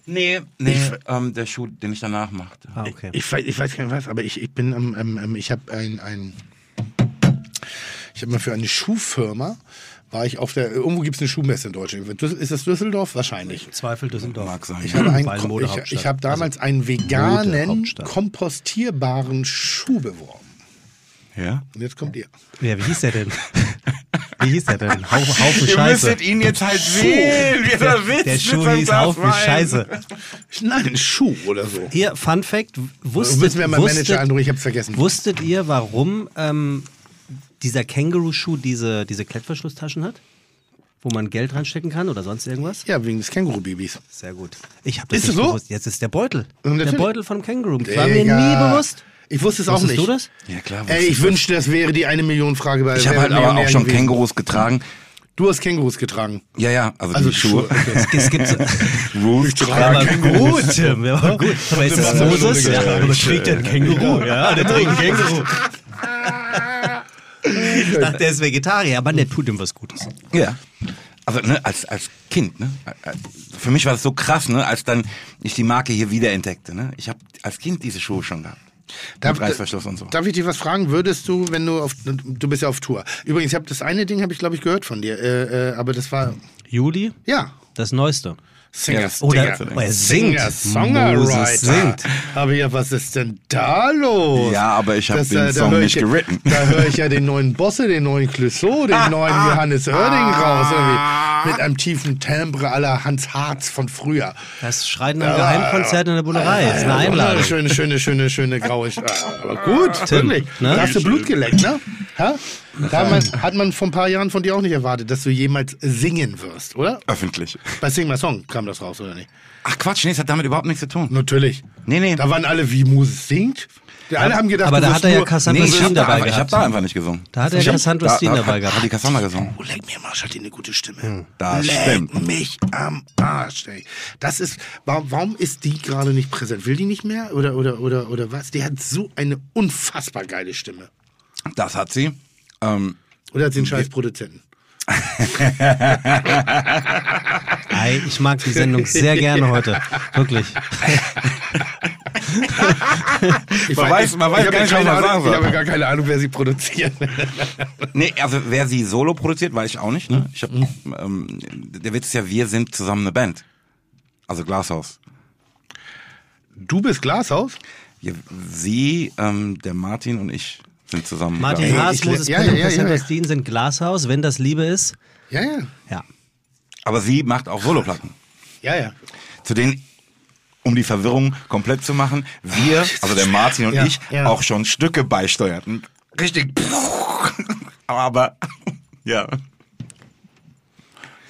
nee, nee, ähm, der Schuh, den ich danach machte. Ah, okay. Ich, weiß- ich weiß gar nicht was, aber ich, ich bin am, am ich habe ein, ein ich habe mal für eine Schuhfirma war ich auf der irgendwo gibt es eine Schuhmesse in Deutschland. Ist das Düsseldorf? Wahrscheinlich. Zweifel Düsseldorf. Mag sein. Ich habe, einen, ich, ich habe damals einen Also veganen, Modehauptstadt. kompostierbaren Schuh beworben. Ja? Und jetzt kommt ihr. Ja, wie hieß der denn? Wie hieß der denn? Hau, Haufen Ihr Scheiße. müsstet ihn jetzt halt sehen, wie er da sitzt. Der mit Schuh hieß Haufen Wein. Scheiße. Nein, ein Schuh oder so. Ihr, Fun Fact, wusstet, Müssen wir mal Manager wusstet, anrufen, ich habe es vergessen. wusstet ihr, warum ähm, dieser Känguru-Schuh diese, diese Klettverschlusstaschen hat? Wo man Geld reinstecken kann oder sonst irgendwas? Ja, wegen des Känguru-Babys. Sehr gut. Ich habe das Ist nicht so? gewusst. Jetzt ist der Beutel. Der. Beutel von dem Känguru. Das war mir nie bewusst. Ich wusste es auch Wusstest nicht. du das? Ja, klar. Ey, ich wünschte, das wäre die eine Million Frage bei ich habe halt aber auch schon gewesen. Kängurus getragen. Du hast Kängurus getragen. Ja, ja, also, Also die Schuhe. okay. Es gibt Rules aber tragen. gut, Tim. Ja, gut. Aber ist das Moses? Ja, aber trägt der ein Känguru? Ja, der trägt ein Känguru. Ich dachte, der ist Vegetarier, aber der tut ihm was Gutes. Ja. Also ne, als als Kind, ne? Für mich war das so krass, ne, als dann ich die Marke hier wiederentdeckte, ne? Ich habe als Kind diese Schuhe schon gehabt. Darf- Mit Reißverschluss und so. Darf ich dich was fragen? Würdest du, wenn du auf, du bist ja auf Tour. Übrigens, ich habe das eine Ding, habe ich glaube ich gehört von dir, äh, äh, aber das war, Juli, ja, das Neueste. Singers. Oder Dinger. oh, er singt. Singer, Songwriter. Singt. Aber ja, was ist denn da los? Ja, aber ich hab Das, den äh, Song nicht ja- geritten. Da höre ich ja den neuen Bosse, den neuen Clouseau, den neuen Johannes Oerding raus. Irgendwie. Mit einem tiefen Timbre aller Hans Harz von früher. Das schreit nach einem Geheimkonzert in der Bullerei. Das ist eine Einladung. Schöne, schöne, schöne, schöne graue. Sch- Aber gut, Tim, wirklich. ne? Da hast du Blut geleckt, ne? Ha? Da hat man, hat man vor ein paar Jahren von dir auch nicht erwartet, dass du jemals singen wirst, oder? Öffentlich. Bei Sing My Song kam das raus, oder nicht? Ach Quatsch, nee, das hat damit überhaupt nichts zu tun. Natürlich. Nee, nee. Da waren alle, wie Moses singt. Die alle haben gedacht, aber du da wirst hat er ja Cassandra Nee, Steen habe da, dabei einfach- ich hab gehabt. da einfach nicht gesungen. Da hat er hab- Cassandra Steen da- dabei hat- gehabt. Hat die Cassandra gesungen. Oh, leck mir am Arsch, hat die eine gute Stimme. Hm. Das leck stimmt. mich am Arsch, ey. Das ist, warum, warum ist die gerade nicht präsent? Will die nicht mehr? Oder, oder, oder, oder was? Die hat so eine unfassbar geile Stimme. Das hat sie. Ähm, Oder hat sie einen scheiß Produzenten? Ich mag die Sendung sehr gerne heute. Wirklich. Ich Man weiß- man weiß gar nicht, was man sagen soll. Ich habe gar keine Ahnung, wer sie produziert. nee, also wer sie solo produziert, weiß ich auch nicht. Ne? Ich hab, Mhm. ähm, der Witz ist ja, wir sind zusammen eine Band. Also Glashaus. Du bist Glashaus? Ja, sie, ähm, der Martin und ich sind zusammen. Martin Glashaus. Haas, Moses ja, Pelham, ja, ja, ja. Steen sind Glashaus, wenn das Liebe ist. Ja, ja. Ja. Aber sie macht auch Soloplatten. Ja, ja. Zu denen, um die Verwirrung komplett zu machen, wir, also der Martin und Ja, ich, ja. auch schon Stücke beisteuerten. Richtig. Aber, ja.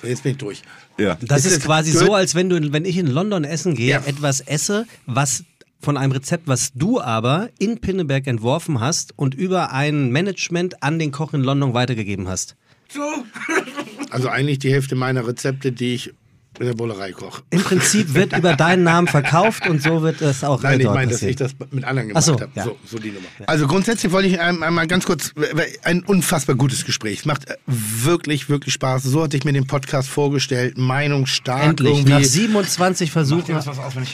So, jetzt bin ich durch. Ja. Das Ist ist, quasi gut? so, als wenn du, wenn ich in London essen gehe, Ja. etwas esse, was von einem Rezept, was du aber in Pinneberg entworfen hast und über ein Management an den Koch in London weitergegeben hast. Also eigentlich die Hälfte meiner Rezepte, die ich in der Bullerei koche. Im Prinzip wird über deinen Namen verkauft und so wird es auch Nein, ich meine, dass ich das mit anderen Ach gemacht so, habe. ja. So, so die Nummer. Also grundsätzlich wollte ich ein- einmal ganz kurz, ein unfassbar gutes Gespräch. Es macht äh, wirklich, wirklich Spaß. So hatte ich mir den Podcast vorgestellt. Meinungsstark. Endlich, irgendwie. nach 27 Versuchen.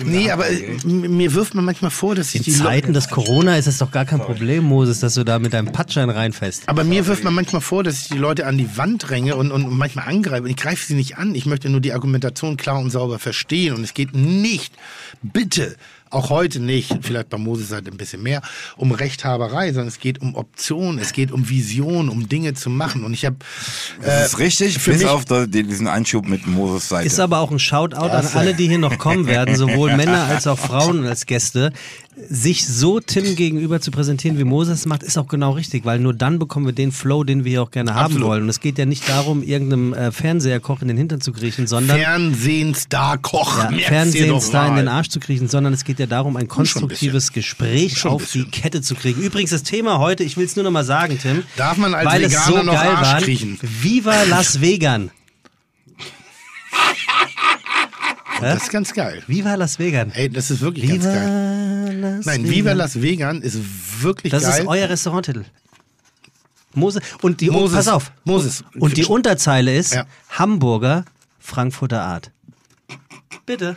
Nee, aber äh, m- mir wirft man manchmal vor, dass ich In die Leute... Zeiten des Corona ist es doch gar kein Problem, Moses, dass du da mit deinem Patschein reinfällst. Aber mir wirft man manchmal vor, dass ich die Leute an die Wand dränge und, und manchmal angreife. Und ich greife sie nicht an. Ich möchte nur die Argumentation klar und sauber verstehen. Und es geht nicht, bitte, auch heute nicht, vielleicht bei Moses halt ein bisschen mehr, um Rechthaberei, sondern es geht um Optionen, es geht um Vision, um Dinge zu machen. Und ich habe Das ist richtig, für bis mich- auf diesen Einschub mit Moses Seite. Ist aber auch ein Shoutout an alle, die hier noch kommen werden, sowohl Männer als auch Frauen als Gäste. Sich so Tim gegenüber zu präsentieren, wie Moses macht, ist auch genau richtig, weil nur dann bekommen wir den Flow, den wir hier auch gerne haben Absolut. wollen. Und es geht ja nicht darum, irgendeinem äh, Fernseherkoch in den Hintern zu kriechen, sondern Fernsehenstar-Koch. ja, Fernsehenstar in den Arsch zu kriechen, sondern es geht ja darum, ein konstruktives Gespräch Schon ein auf die. Kette zu kriegen. Übrigens, das Thema heute, ich will es nur noch mal sagen, Tim. Darf man als weil es Veganer so noch geil Arsch war. kriechen? Viva Las Vegan. Das ist ganz geil. Viva Las Vegan. Ey, das ist wirklich ganz geil. Viva Las Nein, Vegan. Viva Las Vegan ist wirklich Das geil. ist euer Restauranttitel. Moses. Und die, Moses. pass auf. Moses. Und die Unterzeile ist Ja. Hamburger, Frankfurter Art. Bitte.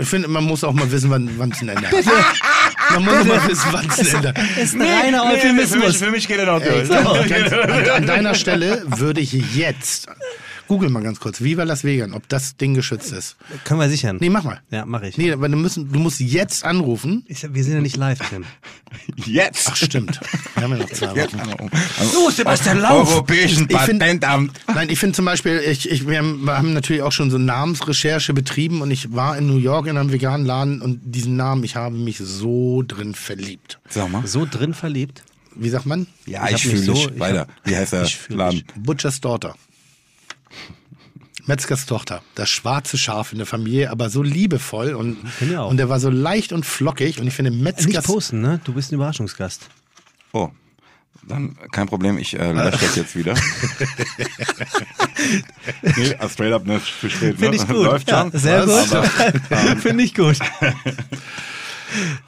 Ich finde, man muss auch mal wissen, wann es ein Ende hat. Man muss auch mal wissen, wann es ein Ende hat. Ist ein reiner Euphemismus. mich geht er noch Ey, an, an deiner Stelle würde ich jetzt, google mal ganz kurz, Viva Las Vegas, ob das Ding geschützt ist. Können wir sichern. Nee, mach mal. Ja, mach ich. Nee, aber du, müssen, du musst jetzt anrufen. Ich, wir sind ja nicht live, Tim. Jetzt. Ach, stimmt. Wir haben ja noch zwei Wochen. So, Sebastian, lauf! Europäischen Ich find- Patentamt. Nein, ich finde zum Beispiel, ich, ich, wir, haben, natürlich auch schon so Namensrecherche betrieben und ich war in New York in einem veganen Laden und diesen Namen, ich habe mich so drin verliebt. Sag mal. So drin verliebt. Wie sagt man? Ja, Ich ich, hab mich fühle so- mich. ich Weiter. hab- Wie heißt der Laden? Butchers Daughter. Metzgers Tochter. Das schwarze Schaf in der Familie, aber so liebevoll und, Finde auch. und der war so leicht und flockig und ich finde Nicht Metzgers posten, ne? Du bist ein Überraschungsgast. Oh. Dann kein Problem, ich äh, lösche das jetzt wieder. nee, ah, straight up, ne, zu spät. Finde ne? ich gut. Läuft ja, schon. sehr Was? gut. Aber, Finde ich gut.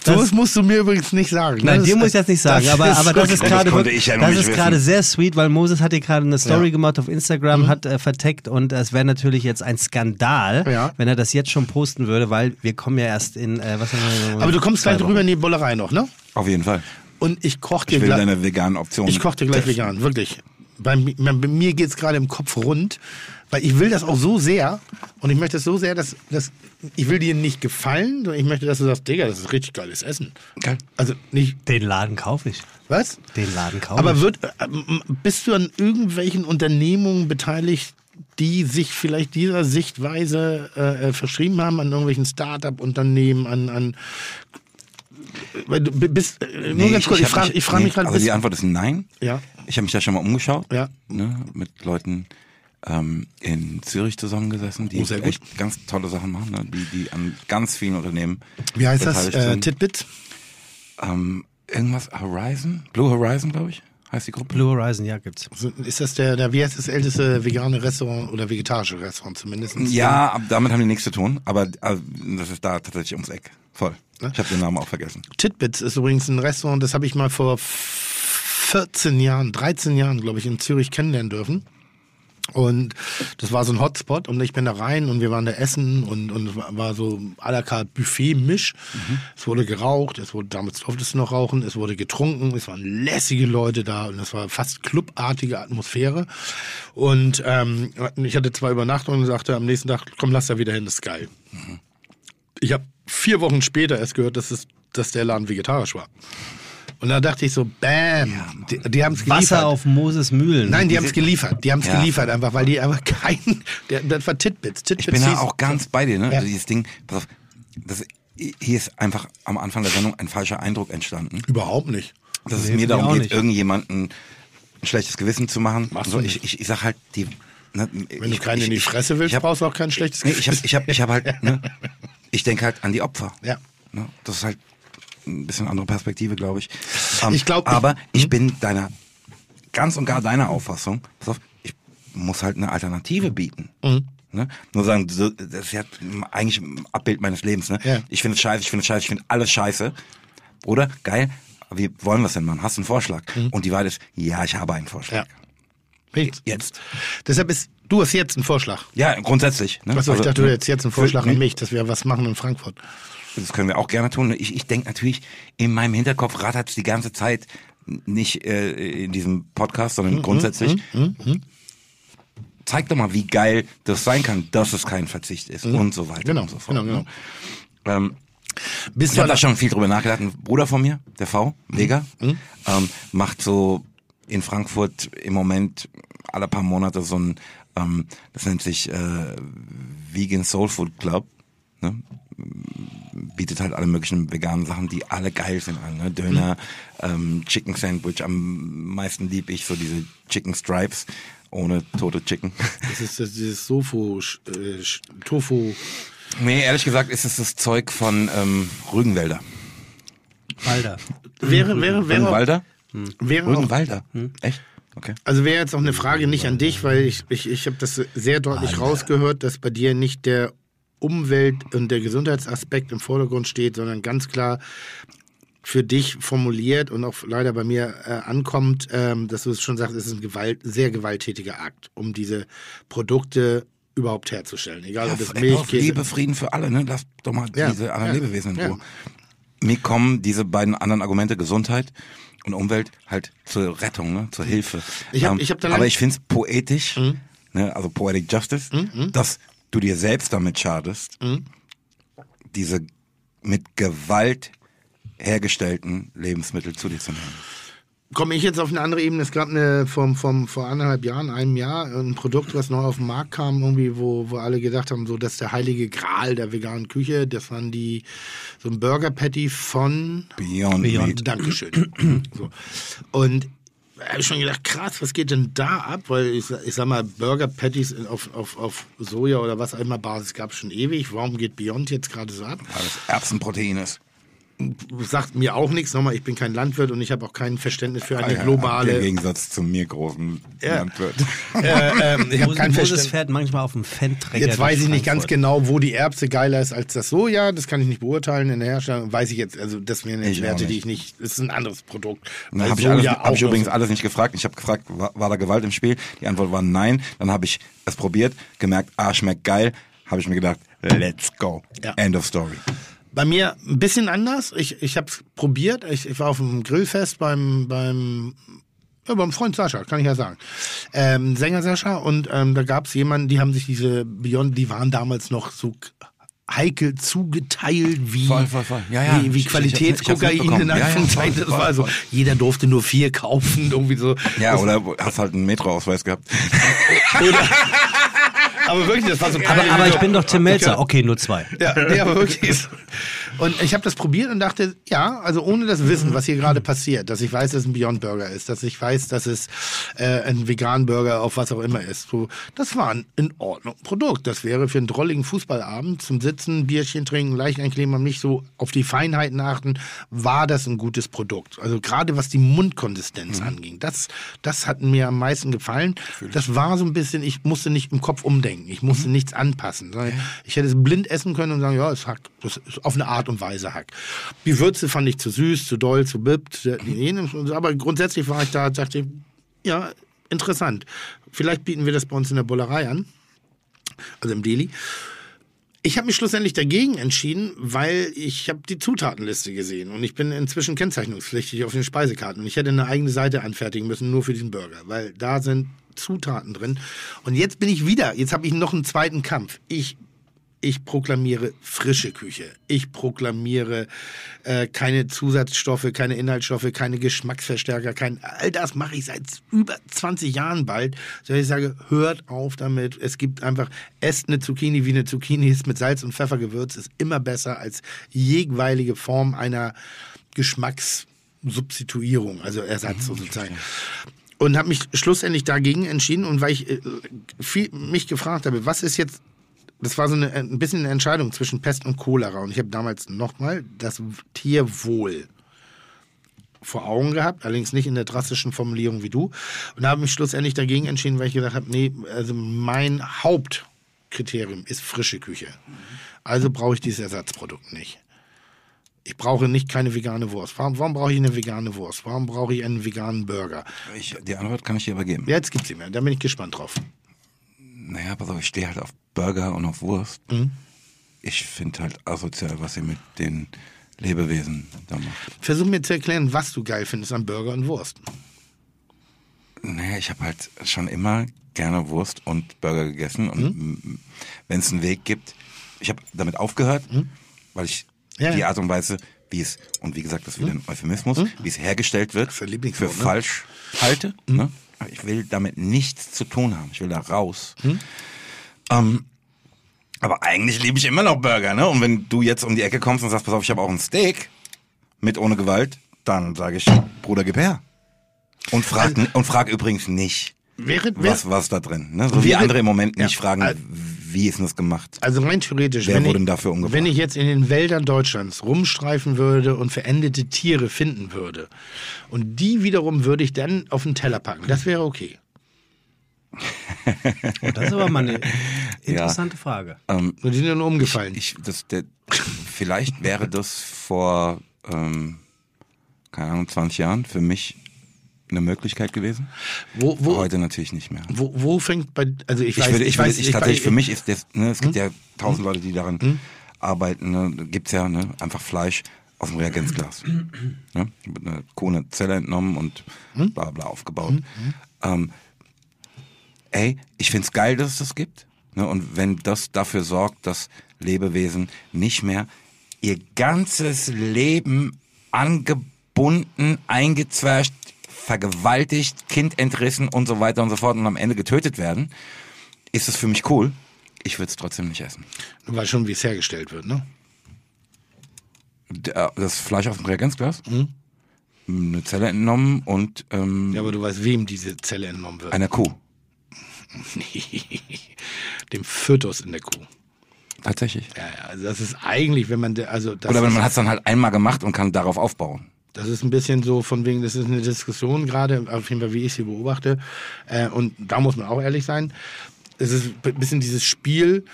So musst du mir übrigens nicht sagen. Nein, Das dir ist- muss ich das nicht sagen, aber, aber das ist Das gerade ja das ist gerade sehr sweet, weil Moses hat hier gerade eine Story Ja. gemacht auf Instagram, hat äh, verteckt und es wäre natürlich jetzt ein Skandal, Ja. wenn er das jetzt schon posten würde, weil wir kommen ja erst in äh, was haben wir, Aber du kommst gleich Wochen. rüber in die Bullerei noch, ne? auf jeden Fall. Und ich koche dir Ich will gleich. deine veganen Optionen. Ich koche dir gleich vegan, wirklich. Bei, bei mir geht es gerade im Kopf rund, weil ich will das auch so sehr und ich möchte es so sehr, dass, dass ich will dir nicht gefallen, sondern ich möchte, dass du sagst, Digga, das ist richtig geiles Essen. Geil. Also nicht, Den Laden kaufe ich. was? Den Laden kaufe Aber ich. wird, äh, bist du an irgendwelchen Unternehmungen beteiligt, die sich vielleicht dieser Sichtweise äh, äh, verschrieben haben, an irgendwelchen Start-up-Unternehmen, an, an weil du bist, äh, nur Nee, ganz kurz, ich, hab frage mich- ich frag nee, mich gerade, Also die Antwort ist nein. Ja. Ich habe mich da schon mal umgeschaut. Ja. Ne, mit Leuten ähm, in Zürich zusammengesessen, die Oh, sehr gut. echt ganz tolle Sachen machen, ne, die, die an ganz vielen Unternehmen wie heißt das? Äh, sind. Titbits? ähm, irgendwas Horizon? Blue Horizon, glaube ich, heißt die Gruppe. Blue Horizon, ja, gibt's. Ist das der, der, wie heißt das älteste vegane Restaurant oder vegetarische Restaurant zumindest? Ja, ab- damit haben die nichts zu tun, aber äh, das ist da tatsächlich ums Eck. Voll. Ich habe den Namen auch vergessen. Titbits ist übrigens ein Restaurant, das habe ich mal vor 14 Jahren, 13 Jahren, glaube ich, in Zürich kennenlernen dürfen. Und das war so ein Hotspot und ich bin da rein und wir waren da essen und, und war so à la carte Buffet-Misch. Es wurde geraucht, es wurde, damals durfte es noch rauchen, es wurde getrunken, es waren lässige Leute da und es war fast clubartige Atmosphäre. Und ähm, ich hatte zwei Übernachtungen und sagte am nächsten Tag, komm, lass da wieder hin, das ist geil. Ich habe vier Wochen später erst gehört, dass, es, dass der Laden vegetarisch war. Und da dachte ich so, bam, die, die haben es geliefert. Wasser auf Moses Mühlen. Nein, die haben es geliefert. Die haben es Ja. geliefert einfach, weil die einfach kein. Der, das war Titbits. Titbits Ich bin da auch ganz bei dir, ne? Ja. Also dieses Ding, pass auf, das, hier ist einfach am Anfang der Sendung ein falscher Eindruck entstanden. Überhaupt nicht. Dass es Nee, mir finde ich darum geht, nicht. irgendjemanden ein schlechtes Gewissen zu machen. Machst so, du ich, ich, ich sag halt, die. Ne, Wenn du keinen in die Fresse willst, ich hab, brauchst du auch kein schlechtes nee, ich hab, Gewissen. ich hab, ich hab halt, ne, ich denke halt an die Opfer. Ja. Ne, das ist halt ein bisschen andere Perspektive, glaube ich. Ähm, Ich glaub, ich- aber ich, hm? bin deiner, ganz und gar deiner Auffassung. Pass auf, ich muss halt eine Alternative bieten. Mhm. Ne? Nur sagen, das ist ja eigentlich ein Abbild meines Lebens. Ne? Ja. Ich finde es scheiße, ich finde es scheiße, ich finde alles scheiße. Oder? Geil. Wie wollen wir es denn machen? Hast du einen Vorschlag? Und die Wahrheit ist, ja, ich habe einen Vorschlag. Mhm. Ja. Jetzt. Deshalb ist, du hast jetzt einen Vorschlag. Ja, grundsätzlich. Ne? Achso, ich dachte, du hättest jetzt einen Vorschlag für- an mich, dass wir was machen in Frankfurt. Das können wir auch gerne tun. Ich, ich denke natürlich, in meinem Hinterkopf rattert es die ganze Zeit, nicht äh, in diesem Podcast, Mhm, sondern grundsätzlich. Zeig doch mal, wie geil das sein kann, dass es kein Verzicht ist und so weiter Genau, und so fort. genau, genau. ne? Ähm, Bist ich habe da da schon viel drüber nachgedacht. Ein Bruder von mir, der V, Mhm. Vega, ähm, macht so in Frankfurt im Moment alle paar Monate so ein, ähm, das nennt sich äh, Vegan Soul Food Club. Ne? Bietet halt alle möglichen veganen Sachen, die alle geil sind an. Ne? Döner, ähm, Chicken Sandwich, am meisten lieb ich so diese Chicken Stripes ohne tote Chicken. Das ist das, dieses Sofu, Sch- äh, Tofu. nee, ehrlich gesagt ist es das Zeug von ähm, Rügenwälder. Alter. Wäre, wäre, wäre, Rügenwalder? wäre auch, Rügenwalder? Echt? Okay. also wäre jetzt auch eine Frage nicht an dich, weil ich, ich, ich habe das sehr deutlich rausgehört, dass bei dir nicht der Umwelt- und der Gesundheitsaspekt im Vordergrund steht, sondern ganz klar für dich formuliert und auch leider bei mir äh, ankommt, ähm, dass du es schon sagst, es ist ein Gewalt, sehr gewalttätiger Akt, um diese Produkte überhaupt herzustellen. Egal ob es Ja, Milch, auf Käse. Liebe, Frieden für alle, ne? Lass doch mal Ja, diese anderen ja, Lebewesen in ja. Ruhe. Mir kommen diese beiden anderen Argumente, Gesundheit und Umwelt, halt zur Rettung, ne? zur Hilfe. Ich hab- ich hab aber ich find's poetisch, Mhm. ne? also Poetic Justice, dass du dir selbst damit schadest, Mhm. diese mit Gewalt hergestellten Lebensmittel zu dir zu nehmen. komme ich jetzt auf eine andere Ebene. Es gab eine vom, vom, vor anderthalb Jahren, einem Jahr, ein Produkt, was neu auf den Markt kam, irgendwie, wo, wo alle gedacht haben, so, das ist der heilige Gral der veganen Küche. Das waren die, so ein Burger Patty von Beyond, Beyond. Meat. Dankeschön. so. Und habe ich schon gedacht, krass, was geht denn da ab? Weil ich, ich sag mal, Burger Patties auf, auf, auf Soja oder was auch immer Basis gab es schon ewig. Warum geht Beyond jetzt gerade so ab? Weil es Erbsenprotein ist. Sagt mir auch nichts. Nochmal, ich bin kein Landwirt und ich habe auch kein Verständnis für eine Ah ja, globale. Im Gegensatz zu mir großen Ja. Landwirt. äh, ähm, ich habe kein Verständnis. fährt manchmal auf dem Fennträger. Jetzt weiß ich nicht ganz genau, wo die Erbse geiler ist als das Soja. Das kann ich nicht beurteilen in der Herstellung. Weiß ich jetzt, also das wären jetzt Werte, die ich nicht. Das ist ein anderes Produkt. Dann habe ich, alles, hab ich übrigens alles nicht gefragt. Ich habe gefragt, war, war da Gewalt im Spiel? Die Antwort war nein. Dann habe ich es probiert, gemerkt, ah, schmeckt geil. Habe ich mir gedacht, let's go. Ja. End of story. Bei mir ein bisschen anders. Ich, ich habe es probiert. Ich, ich war auf einem Grillfest beim, beim, ja, beim Freund Sascha, kann ich ja sagen. Ähm, Sänger Sascha. Und ähm, da gab es jemanden, die haben sich diese Beyond, die waren damals noch so heikel zugeteilt wie, Voll, voll, voll. Ja, ja. wie, wie Qualitätskokain in Ja, ja, Anführungszeichen. voll, das war also, voll. jeder durfte nur vier kaufen, irgendwie so. Ja, das, oder hast halt einen Metroausweis gehabt. Aber wirklich, das war so Aber, aber ich bin doch Tim Melzer. Okay, nur zwei. Ja, nee, aber wirklich. Und ich habe das probiert und dachte, ja, also ohne das Wissen, was hier gerade passiert, dass ich weiß, dass es ein Beyond Burger ist, dass ich weiß, dass es äh, ein vegan Burger auf was auch immer ist, so, das war ein in Ordnung Produkt. Das wäre für einen drolligen Fußballabend zum Sitzen, Bierchen trinken, leicht eincremen und nicht so auf die Feinheiten achten, war das ein gutes Produkt. Also gerade was die Mundkonsistenz anging, das, das hat mir am meisten gefallen. Das war so ein bisschen, ich musste nicht im Kopf umdenken, ich musste nichts anpassen. Ich hätte es blind essen können und sagen, ja, es Hack. Das ist auf eine Art und Weise Hack. Die Würze fand ich zu süß, zu doll, zu bippt, aber grundsätzlich war ich da, dachte ich, ja, interessant. Vielleicht bieten wir das bei uns in der Bullerei an, also im Deli. Ich habe mich schlussendlich dagegen entschieden, weil ich habe die Zutatenliste gesehen und ich bin inzwischen kennzeichnungspflichtig auf den Speisekarten und ich hätte eine eigene Seite anfertigen müssen nur für diesen Burger, weil da sind Zutaten drin und jetzt bin ich wieder, jetzt habe ich noch einen zweiten Kampf. Ich ich proklamiere frische Küche. Ich proklamiere äh, keine Zusatzstoffe, keine Inhaltsstoffe, keine Geschmacksverstärker, kein all das mache ich seit über 20 Jahren bald. So ich sage, hört auf damit. Es gibt einfach esst eine Zucchini wie eine Zucchini ist mit Salz und Pfeffer gewürzt ist immer besser als jegweilige Form einer Geschmackssubstituierung, also Ersatz sozusagen und habe mich schlussendlich dagegen entschieden und weil ich äh, viel, mich gefragt habe, was ist jetzt das war so eine, ein bisschen eine Entscheidung zwischen Pest und Cholera und ich habe damals nochmal das Tierwohl vor Augen gehabt, allerdings nicht in der drastischen Formulierung wie du und habe mich schlussendlich dagegen entschieden, weil ich gedacht habe, nee, also mein Hauptkriterium ist frische Küche. Also brauche ich dieses Ersatzprodukt nicht. Ich brauche nicht keine vegane Wurst. Warum, warum brauche ich eine vegane Wurst? Warum brauche ich einen veganen Burger? Ich, die Antwort kann ich dir übergeben. Ja, jetzt gibt's sie mir. Da bin ich gespannt drauf. Naja, pass auf, ich stehe halt auf Burger und auf Wurst. Mhm. Ich finde halt asozial, was ihr mit den Lebewesen da macht. Versuch mir zu erklären, was du geil findest an Burger und Wurst. Naja, ich habe halt schon immer gerne Wurst und Burger gegessen. Und Mhm. wenn es einen Weg gibt, ich habe damit aufgehört, weil ich Mhm. Ja, die. Art und Weise, wie es, und wie gesagt, das ist wieder ein Euphemismus, wie es hergestellt wird, Für ne? falsch halte. Ne? Ich will damit nichts zu tun haben. Ich will da raus. Ähm, aber eigentlich liebe ich immer noch Burger, ne? Und wenn du jetzt um die Ecke kommst und sagst, pass auf, ich habe auch ein Steak mit ohne Gewalt, dann sage ich, Bruder, gib her. Und frag, und frag übrigens nicht, Wäre, wär, was, was da drin. Ne? So wie Wäre- andere im Moment nicht Ja, fragen, wie ist denn das gemacht? also rein theoretisch, Wer wenn, wurde ich, denn dafür umgebracht? wenn ich jetzt in den Wäldern Deutschlands rumstreifen würde und verendete Tiere finden würde und die wiederum würde ich dann auf den Teller packen, das wäre okay. Oh, das ist aber mal eine interessante Frage. Ähm, Und die sind dann umgefallen. ich, das, der, vielleicht wäre das vor ähm, keine Ahnung, 20 Jahren für mich eine Möglichkeit gewesen. Wo, wo, Heute natürlich nicht mehr. wo, wo fängt bei, also ich, Ich, weiß, würde, ich, würde, weiß, ich, tatsächlich, für ich- mich ist das, ne, es gibt ja tausend Leute, die daran arbeiten, ne, gibt's ja, ne, einfach Fleisch auf dem Reagenzglas. ne, mit einer Kuh eine Zelle entnommen und bla bla aufgebaut. Ähm, ey, ich find's geil, dass es das gibt. Ne, und wenn das dafür sorgt, dass Lebewesen nicht mehr ihr ganzes Leben angebunden, eingezwärscht, vergewaltigt, Kind entrissen und so weiter und so fort und am Ende getötet werden, ist es für mich cool. Ich würde es trotzdem nicht essen. Du weißt schon, wie es hergestellt wird, ne? Der- Das Fleisch auf dem Reagenzglas, eine Zelle entnommen und ähm, Ja, aber du weißt, wem diese Zelle entnommen wird. einer Kuh. Dem Fötus in der Kuh. Tatsächlich. Ja, ja, also das ist eigentlich, wenn man, also das, Oder wenn man hat es dann halt einmal gemacht und kann darauf aufbauen. Das ist ein bisschen so von wegen, das ist eine Diskussion gerade, auf jeden Fall, wie ich sie beobachte. Äh, und da muss man auch ehrlich sein. Es ist ein bisschen dieses Spiel,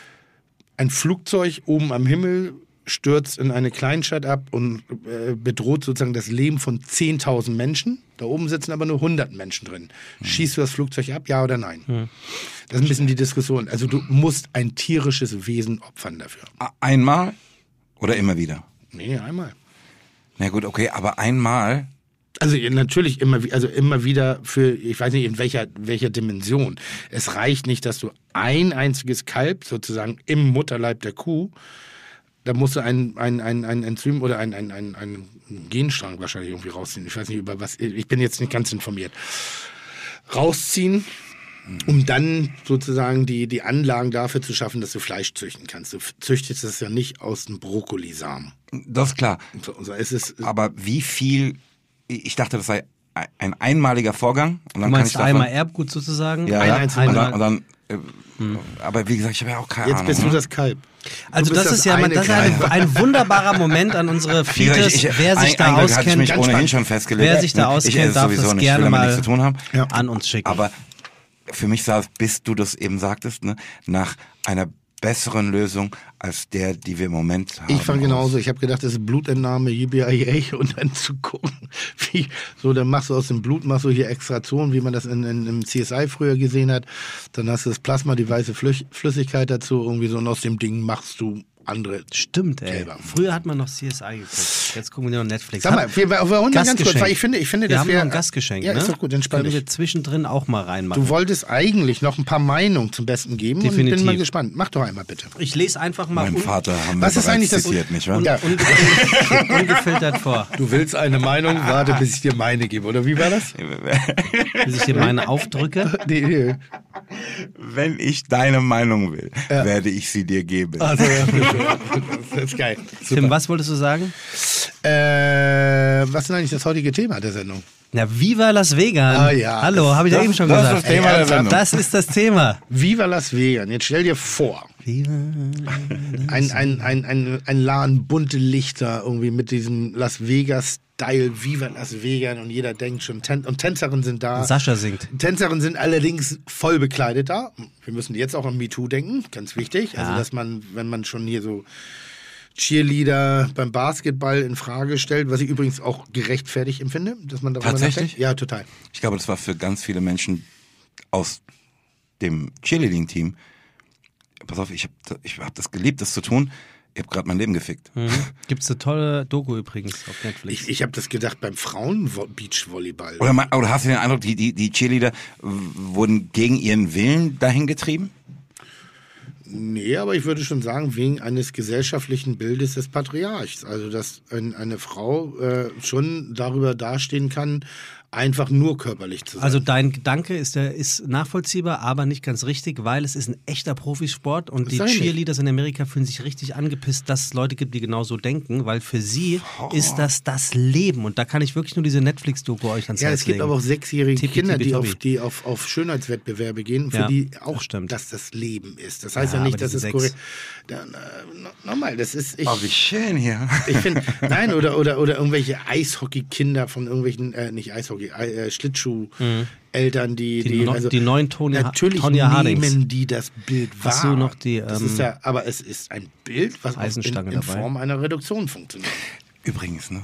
ein Flugzeug oben am Himmel stürzt in eine Kleinstadt ab und äh, bedroht sozusagen das Leben von 10.000 Menschen. Da oben sitzen aber nur 100 Menschen drin. Schießt du das Flugzeug ab, ja oder nein? Das ist ein bisschen die Diskussion. Also du musst ein tierisches Wesen opfern dafür. Einmal oder immer wieder? Nee, einmal. Na gut, okay, aber einmal, Also natürlich immer, also immer wieder für, ich weiß nicht in welcher, welcher Dimension. Es reicht nicht, dass du ein einziges Kalb sozusagen im Mutterleib der Kuh, da musst du ein, ein, ein, ein Enzym oder ein, ein, ein, ein Genstrang wahrscheinlich irgendwie rausziehen. Ich weiß nicht über was, ich bin jetzt nicht ganz informiert. Rausziehen, um dann sozusagen die, die Anlagen dafür zu schaffen, dass du Fleisch züchten kannst. Du züchtest das ja nicht aus dem Brokkolisamen. das ist klar. So, so, es ist, Aber wie viel, ich dachte, das sei ein einmaliger Vorgang. Und Du dann meinst kann ich davon, einmal Erbgut sozusagen? Ja, Ein ja. einziges und dann, und dann äh, aber wie gesagt, ich habe ja auch keine jetzt Ahnung. bist du ne? das Kalb. Also Du bist das ist ja das ist ein, ein wunderbarer Moment an unsere Fites. ich- ich- Wer sich ein- da auskennt, mich Ganz ohnehin spannend. schon festgelegt. wer sich da? Ich auskennt, darf sowieso das nicht, gerne mal nichts zu tun haben. Ja. an uns schicken. Aber für mich sah es, bis du das eben sagtest, ne, nach einer besseren Lösung als der, die wir im Moment haben. Ich fand genauso. Ich habe gedacht, das ist Blutentnahme, JBIA und dann zu gucken, wie so, dann machst du aus dem Blut, machst du hier Extraktion, wie man das in, in, im CSI früher gesehen hat. Dann hast du das Plasma, die weiße Flüssigkeit dazu irgendwie so und aus dem Ding machst du andere. Stimmt, ey. Kälber. Früher hat man noch CSI geguckt. Jetzt gucken wir nur noch Netflix. Sag mal, wir, wir wollen mal ganz kurz, weil ich finde, ich finde, wir das haben noch wäre ein Gastgeschenk. Ja, ne? ist doch gut, entspann Können wir zwischendrin auch mal reinmachen. Du wolltest eigentlich noch ein paar Meinungen zum Besten geben und Definitiv. bin mal gespannt. Mach doch einmal bitte. ich lese einfach mal Mein un Vater haben Was wir ist bereits eigentlich das- zitiert, nicht wahr? Ja. unge ungefiltert vor, Du willst eine Meinung, warte, bis ich dir meine gebe, oder wie war das? bis ich dir meine aufdrücke. Nee, nee. Wenn ich deine Meinung will, werde ich sie dir geben. Also, ja, das ist geil. Tim, was wolltest du sagen? Äh, was ist eigentlich das heutige Thema der Sendung? Na, Viva Las Vegas. Ah, ja. Hallo, habe ich ja Das- eben schon das ist gesagt. das Thema Ey, der Sendung. Das ist das Thema. Viva Las Vegas. Jetzt stell dir vor, Viva ein, ein, ein, ein, ein Laden, bunte Lichter, irgendwie mit diesem Las Vegas-Style, Viva Las Vegas und jeder denkt schon, Tän und Tänzerinnen sind da. Sascha singt. Tänzerinnen sind allerdings voll bekleidet da. Wir müssen jetzt auch an MeToo denken, ganz wichtig. Also, Ja. dass man, wenn man schon hier so Cheerleader beim Basketball in Frage stellt, was ich übrigens auch gerechtfertigt empfinde, dass man darüber Tatsächlich? nachdenkt. Ja, total. Ich glaube, das war für ganz viele Menschen aus dem Cheerleading-Team. Pass auf, ich habe ich hab das geliebt, das zu tun. Ich habe gerade mein Leben gefickt. Mhm. Gibt es eine tolle Doku übrigens auf Netflix. Ich, ich habe das gedacht beim Frauen-Beachvolleyball. Oder, oder hast du den Eindruck, die, die, die Cheerleader wurden gegen ihren Willen dahin getrieben? Nee, aber ich würde schon sagen, wegen eines gesellschaftlichen Bildes des Patriarchs. Also, dass ein, eine Frau äh, schon darüber dastehen kann, einfach nur körperlich zu sein. Also dein Gedanke ist, der, ist nachvollziehbar, aber nicht ganz richtig, weil es ist ein echter Profisport und die Sei nicht. Cheerleaders in Amerika fühlen sich richtig angepisst, dass es Leute gibt, die genau so denken, weil für sie ist das das Leben und da kann ich wirklich nur diese Netflix-Doku euch ans ja, Herz es gibt legen. aber auch sechsjährige Tippi, Kinder, tippi, die, toppi. auf, die auf, auf Schönheitswettbewerbe gehen, für Ja, die das auch stimmt. dass das Leben ist. Das heißt Ja, ja, nicht, dass es korrekt. Äh, no- Nochmal, das ist. Ich, Oh, wie schön hier. Ich finde, nein, oder, oder, oder irgendwelche Eishockey-Kinder von irgendwelchen, äh, nicht Eishockey, äh, Schlittschuh-Eltern, die, Mhm. Die die, no- also, die neuen Tonya- natürlich Tonya Hardings. nehmen die das Bild wahr. Hast du noch die, das ähm, ist ja, aber es ist ein Bild, was auch in, Eisenstange in dabei? Form einer Reduktion funktioniert. Übrigens, ne?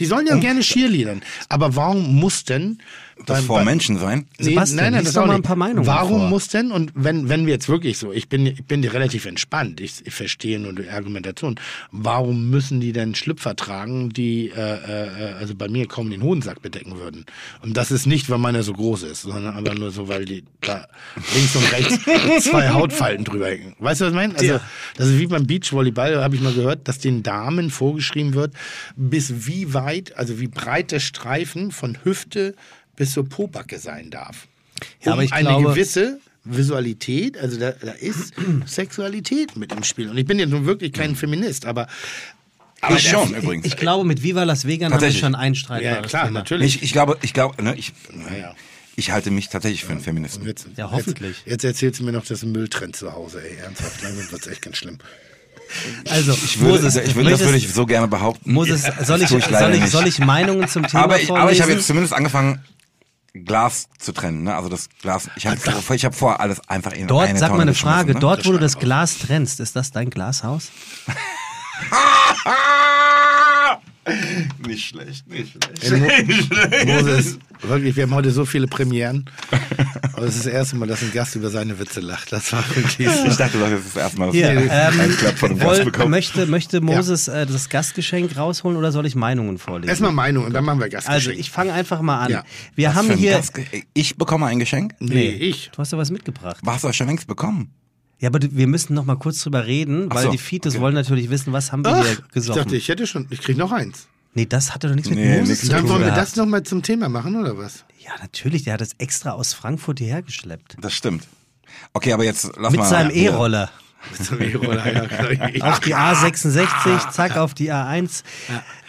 Die sollen ja gerne cheerleadern. Aber warum muss denn... Das beim- vor beim- Menschen sein. Nee, nein, nein, das doch auch mal ein paar Meinungen Warum vor. muss denn, und wenn, wenn wir jetzt wirklich so, ich bin, ich bin dir relativ entspannt, ich, ich verstehe nur die Argumentation, warum müssen die denn Schlüpfer tragen, die äh, äh, also bei mir kaum den Hodensack bedecken würden? Und das ist nicht, weil meiner so groß ist, sondern einfach nur so, weil die da links und rechts zwei Hautfalten drüber hängen. Weißt du, was ich meine? Also, das ist wie beim Beachvolleyball, habe ich mal gehört, dass den Damen vorgeschrieben wird, bis wie weit, also wie breit der Streifen von Hüfte bis zur Pobacke sein darf. Ja, um aber ich eine glaube- gewisse Visualität, also da, da ist Sexualität mit im Spiel. Und ich bin jetzt nun wirklich kein Feminist, aber. aber ich schon, übrigens. Ich glaube, mit Viva Las Vegan haben wir Tatsächlich. schon ein streitbares Ja, klar, Thema. natürlich. Ich, ich glaube, ich glaube, ne, ich, ja. ich halte mich tatsächlich für einen Feministen. Jetzt, Ja, hoffentlich. Jetzt, jetzt erzählst du mir noch, das ist ein Mülltrend zu Hause, ey. Ernsthaft, langsam wird's echt ganz schlimm. Also, Ich würde, Moses, ich würde, das würde ich so gerne behaupten. Moses, soll ich, ich soll ich, soll ich Meinungen zum Thema aber ich, vorlesen? aber ich habe jetzt zumindest angefangen, Glas zu trennen. Ne? Also das Glas, ich habe vor, ich hab vor, alles einfach in Dort, eine sag Tonne mal eine Frage, ne? dort, wo du das. Glas trennst, ist das dein Glashaus? Nicht schlecht, nicht schlecht. Mo Moses, wirklich, wir haben heute so viele Premieren. Aber es ist das erste Mal, dass ein Gast über seine Witze lacht. Das war wirklich so. Ich dachte, das ist das erste Mal, dass ich ähm, einen Klapp von dem Gast woll, bekomme. möchte, möchte Moses äh, das Gastgeschenk rausholen oder soll ich Meinungen vorlesen? Erstmal Meinung und dann machen wir Gastgeschenk. also ich fange einfach mal an. Ja. Wir Was haben hier... Gastge- Ich bekomme ein Geschenk? nee, ich. Du hast ja was mitgebracht. Was hast du schon längst bekommen? Ja, aber wir müssen noch mal kurz drüber reden, weil so, die Fites okay. wollen natürlich wissen, was haben wir Ach, hier ich gesoffen. dachte, ich hätte schon, ich krieg noch eins. nee, das hatte doch nichts mit Nee, Moses nichts zu mit Dann tun wollen wir gehabt. das nochmal zum Thema machen, oder was? Ja, natürlich, der hat das extra aus Frankfurt hierher geschleppt. Das stimmt. Okay, aber jetzt lass Mit mal. seinem hier. E-Roller. Auf die A66, zack, auf die A1.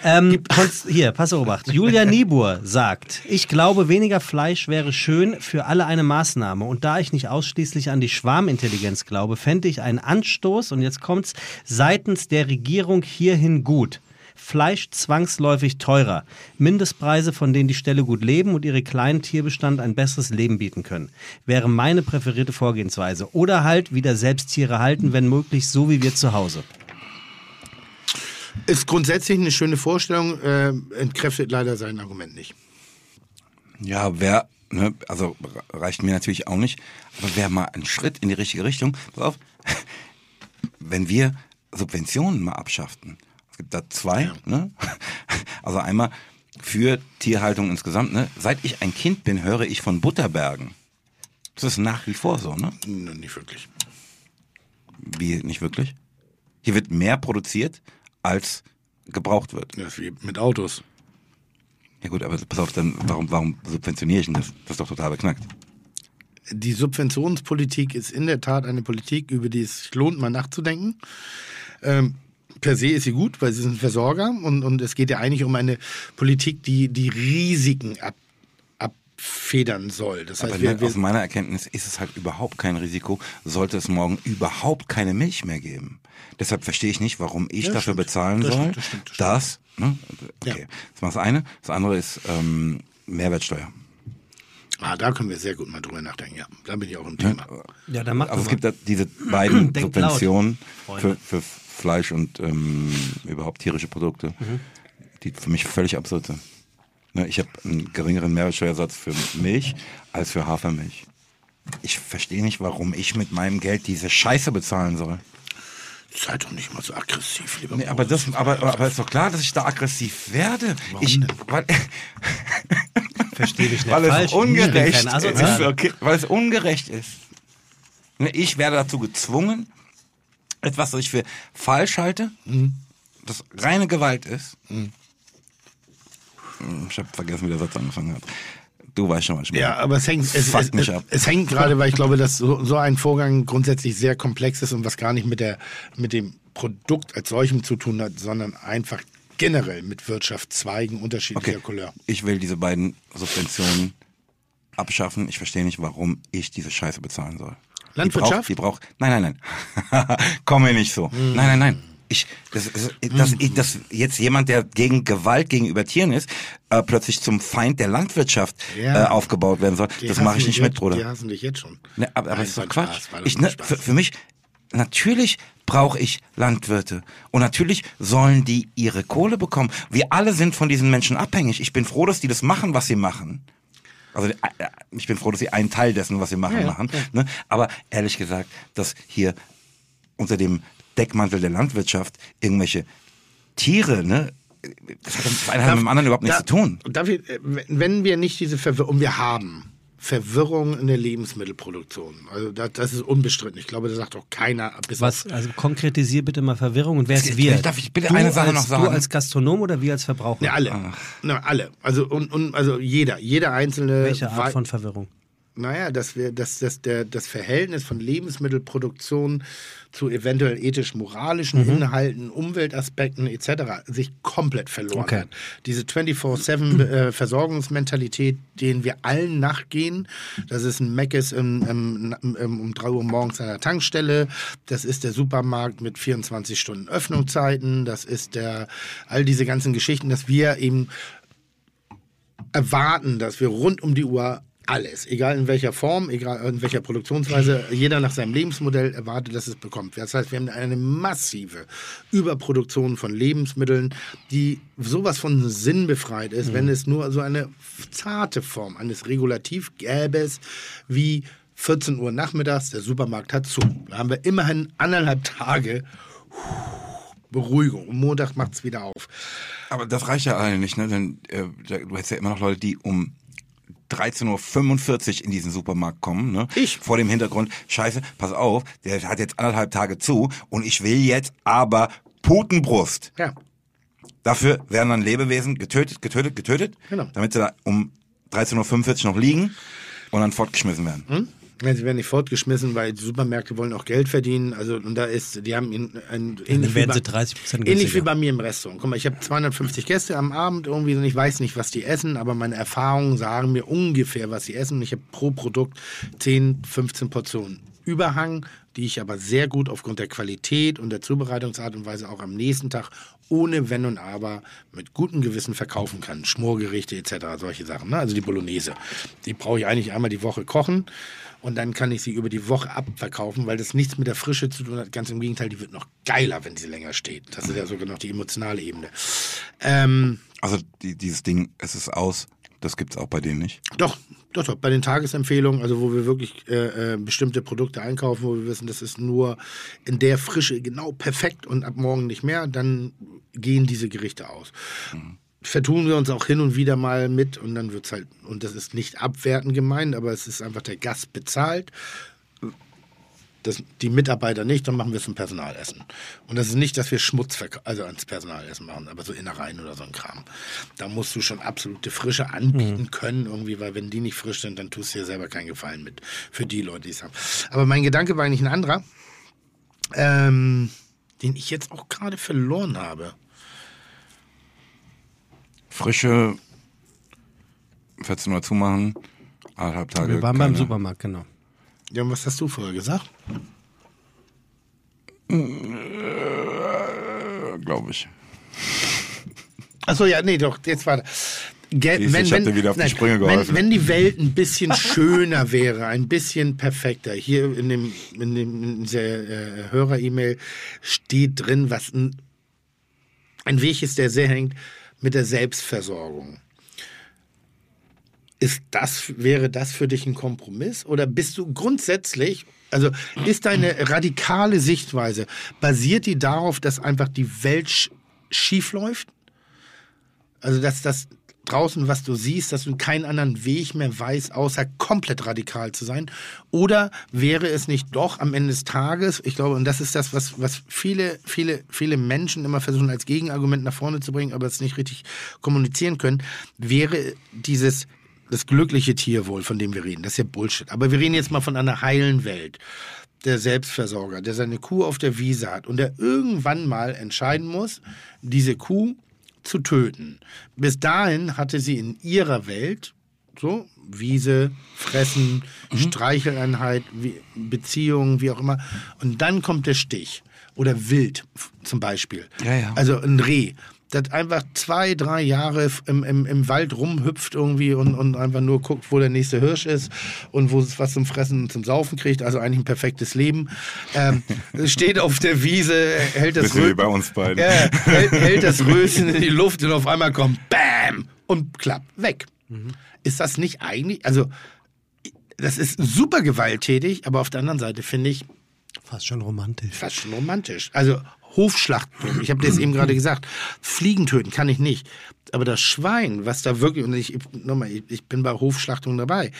Ähm, hier, pass Obacht. Julia Niebuhr sagt, ich glaube, weniger Fleisch wäre schön für alle eine Maßnahme. Und da ich nicht ausschließlich an die Schwarmintelligenz glaube, fände ich einen Anstoß, und jetzt kommt's, seitens der Regierung hierhin gut. Fleisch zwangsläufig teurer. Mindestpreise, von denen die Ställe gut leben und ihre kleinen Tierbestand ein besseres Leben bieten können. Wäre meine präferierte Vorgehensweise. Oder halt wieder selbst Tiere halten, wenn möglich, so wie wir zu Hause. Ist grundsätzlich eine schöne Vorstellung, äh, entkräftet leider sein Argument nicht. Ja, wer, ne, also reicht mir natürlich auch nicht, aber wäre mal ein Schritt in die richtige Richtung. Pass auf, wenn wir Subventionen mal abschafften. Es gibt da zwei, ne? Also einmal für Tierhaltung insgesamt, ne? Seit ich ein Kind bin, höre ich von Butterbergen. Das ist nach wie vor so, ne? Nicht wirklich. Wie nicht wirklich? Hier wird mehr produziert, als gebraucht wird. Ist wie mit Autos. Ja gut, aber pass auf, dann warum, warum subventioniere ich denn das? Das ist doch total beknackt. Die Subventionspolitik ist in der Tat eine Politik, über die es sich lohnt, mal nachzudenken. Ähm, per se ist sie gut, weil sie sind Versorger und, und es geht ja eigentlich um eine Politik, die die Risiken ab, abfedern soll. Das heißt, Aber wir, ne, aus wir, meiner Erkenntnis ist es halt überhaupt kein Risiko, sollte es morgen überhaupt keine Milch mehr geben. Deshalb verstehe ich nicht, warum ich Ja, dafür stimmt. bezahlen Das soll. stimmt, das stimmt, das das, ne? okay. Ja. Das war das eine. Das andere ist ähm, Mehrwertsteuer. ah, da können wir sehr gut mal drüber nachdenken. Ja, da bin ich auch im Thema. Ja, dann mach Also es doch gibt mal. da diese beiden Denkt laut, Subventionen für, für Fleisch und ähm, überhaupt tierische Produkte, Mhm. die für mich völlig absurd sind. Ne, ich habe einen geringeren Mehrwertsteuersatz für Milch als für Hafermilch. Ich verstehe nicht, warum ich mit meinem Geld diese Scheiße bezahlen soll. Sei doch nicht mal so aggressiv, lieber Nee, aber das, aber, aber ist doch klar, dass ich da aggressiv werde. ich, denn? weil, Verstehe dich nicht weil es falsch. Ungerecht ist. Okay, weil es ungerecht ist. Ne, Ich werde dazu gezwungen, etwas, was ich für falsch halte, das reine Gewalt ist. Ich habe vergessen, wie der Satz angefangen hat. Du weißt schon, was ich meine. Ja, aber es hängt, es, es, es, es hängt gerade, weil ich glaube, dass so, so ein Vorgang grundsätzlich sehr komplex ist und was gar nicht mit, der, mit dem Produkt als solchem zu tun hat, sondern einfach generell mit Wirtschaftszweigen unterschiedlicher Okay, Couleur. ich will diese beiden Subventionen abschaffen. Ich verstehe nicht, warum ich diese Scheiße bezahlen soll. Landwirtschaft? Die braucht, die braucht nein, nein, nein. Komm mir nicht so. Nein, nein, nein. Ich, das, das, das, ich, das jetzt jemand, der gegen Gewalt gegenüber Tieren ist, äh, plötzlich zum Feind der Landwirtschaft Ja. äh, aufgebaut werden soll. Die das mache ich nicht mit, Bruder. Die hassen dich jetzt schon. Ne, aber, aber Nein, ist doch Quatsch. Spaß, war doch ich, ne, Spaß. für, für mich, natürlich brauche ich Landwirte. Und natürlich sollen die ihre Kohle bekommen. Wir alle sind von diesen Menschen abhängig. Ich bin froh, dass die das machen, was sie machen. Also äh, ich bin froh, dass sie einen Teil dessen, was sie machen, Ja, ja, machen. Ne? Aber ehrlich gesagt, dass hier unter dem Deckmantel der Landwirtschaft irgendwelche Tiere, ne, das hat das eine mit dem anderen überhaupt nichts Da- zu tun. Darf ich, äh, wenn wir nicht diese Verwirrung, und wir haben Verwirrung in der Lebensmittelproduktion, also das, das ist unbestritten. Ich glaube, da sagt auch keiner, bis Was, also konkretisier bitte mal Verwirrung und wer ist wir? darf ich bitte du eine Sache als, noch sagen? Du als Gastronom oder wir als Verbraucher? ne, alle, ne, alle, also und, und also jeder, jeder einzelne. Welche Art von Verwirrung? Naja, dass wir, dass, dass der, das Verhältnis von Lebensmittelproduktion zu eventuell ethisch-moralischen Mhm. Inhalten, Umweltaspekten etc. sich komplett verloren Okay. hat. Diese 24-7-Versorgungsmentalität, denen wir allen nachgehen, das ist ein Meckes im, im, im, um 3 Uhr morgens an der Tankstelle, das ist der Supermarkt mit 24 Stunden Öffnungszeiten, das ist der, all diese ganzen Geschichten, dass wir eben erwarten, dass wir rund um die Uhr alles, egal in welcher Form, egal in welcher Produktionsweise, jeder nach seinem Lebensmodell erwartet, dass es bekommt. Das heißt, wir haben eine massive Überproduktion von Lebensmitteln, die sowas von sinnbefreit ist, wenn es nur so eine zarte Form eines Regulativ gäbe wie 14 Uhr nachmittags, der Supermarkt hat zu. Da haben wir immerhin anderthalb Tage Beruhigung. Und Montag macht es wieder auf. Aber das reicht ja alle nicht, ne? Denn äh, du hättest ja immer noch Leute, die um 13.45 Uhr in diesen Supermarkt kommen, ne? Ich. Vor dem Hintergrund, scheiße, pass auf, der hat jetzt anderthalb Tage zu und ich will jetzt aber Putenbrust. Ja. Dafür werden dann Lebewesen getötet, getötet, getötet, Genau. damit sie da um 13.45 Uhr noch liegen und dann fortgeschmissen werden. Hm? Ja, sie werden nicht fortgeschmissen, weil die Supermärkte wollen auch Geld verdienen. Also und da ist, die haben ein, ein ähnlich, wie bei, sie 30 Prozent ähnlich wie bei mir im Restaurant. Guck mal, ich habe 250 Gäste am Abend irgendwie und ich weiß nicht, was die essen, aber meine Erfahrungen sagen mir ungefähr, was sie essen. Und ich habe pro Produkt 10, 15 Portionen Überhang, die ich aber sehr gut aufgrund der Qualität und der Zubereitungsart und Weise auch am nächsten Tag ohne Wenn und Aber mit gutem Gewissen verkaufen kann. Schmorgerichte etc., solche Sachen. Ne? Also die Bolognese. Die brauche ich eigentlich einmal die Woche kochen und dann kann ich sie über die Woche abverkaufen, weil das nichts mit der Frische zu tun hat. Ganz im Gegenteil, die wird noch geiler, wenn sie länger steht. Das ist ja sogar noch die emotionale Ebene. Ähm, Also die, dieses Ding, es ist aus, das gibt's auch bei denen nicht. doch, doch, doch. Bei den Tagesempfehlungen, also wo wir wirklich äh, äh, bestimmte Produkte einkaufen, wo wir wissen, das ist nur in der Frische genau perfekt und ab morgen nicht mehr, dann gehen diese Gerichte aus. Vertun wir uns auch hin und wieder mal mit und dann wird's halt, und das ist nicht abwertend gemeint, aber es ist einfach der Gast bezahlt. Das, die Mitarbeiter nicht, dann machen wir es zum Personalessen. Und das ist nicht, dass wir Schmutz also ans Personalessen machen, aber so Innereien oder so ein Kram. Da musst du schon absolute Frische anbieten können, irgendwie, weil wenn die nicht frisch sind, dann tust du dir selber keinen Gefallen mit. Für die Leute, die es haben. Aber mein Gedanke war eigentlich ein anderer, ähm, den ich jetzt auch gerade verloren habe. Frische 14 Uhr zumachen, anderthalb Tage. Wir waren beim keine- Supermarkt, genau. Ja, und was hast du vorher gesagt? glaube ich. Achso, ja, nee, doch, jetzt war Gel Siehst du, ich hab dir wieder auf die Sprünge wenn, geholfen. wenn die Welt ein bisschen schöner wäre, ein bisschen perfekter. Hier in, dem, in, dem, in dieser äh, Hörer-E-Mail steht drin, was ein, ein Weg ist, der sehr hängt mit der Selbstversorgung. Ist das, wäre das für dich ein Kompromiss? Oder bist du grundsätzlich, also ist deine radikale Sichtweise, basiert die darauf, dass einfach die Welt sch schief läuft? Also, dass das draußen, was du siehst, dass du keinen anderen Weg mehr weißt, außer komplett radikal zu sein? Oder wäre es nicht doch am Ende des Tages, ich glaube, und das ist das, was, was viele, viele, viele Menschen immer versuchen als Gegenargument nach vorne zu bringen, aber es nicht richtig kommunizieren können, wäre dieses das glückliche Tierwohl, von dem wir reden. Das ist ja Bullshit. Aber wir reden jetzt mal von einer heilen Welt. Der Selbstversorger, der seine Kuh auf der Wiese hat und der irgendwann mal entscheiden muss, diese Kuh zu töten. Bis dahin hatte sie in ihrer Welt so Wiese, Fressen, Streicheleinheit, wie, Beziehungen, wie auch immer. Und dann kommt der Stich oder Wild zum Beispiel. Ja, ja. Also ein Reh. Das einfach zwei, drei Jahre im, im, im Wald rumhüpft irgendwie und, und einfach nur guckt, wo der nächste Hirsch ist und wo es was zum Fressen und zum Saufen kriegt. Also eigentlich ein perfektes Leben. Ähm, steht auf der Wiese, hält das, Rö bei uns beiden. ja, hält, hält das Röschen in die Luft und auf einmal kommt BAM und klappt weg. Ist das nicht eigentlich, also das ist super gewalttätig, aber auf der anderen Seite finde ich Fast schon romantisch. fast schon romantisch. Also Hofschlachten, ich habe das eben gerade gesagt, Fliegen töten kann ich nicht. Aber das Schwein, was da wirklich, und ich, nochmal, ich, ich bin bei Hofschlachtung dabei,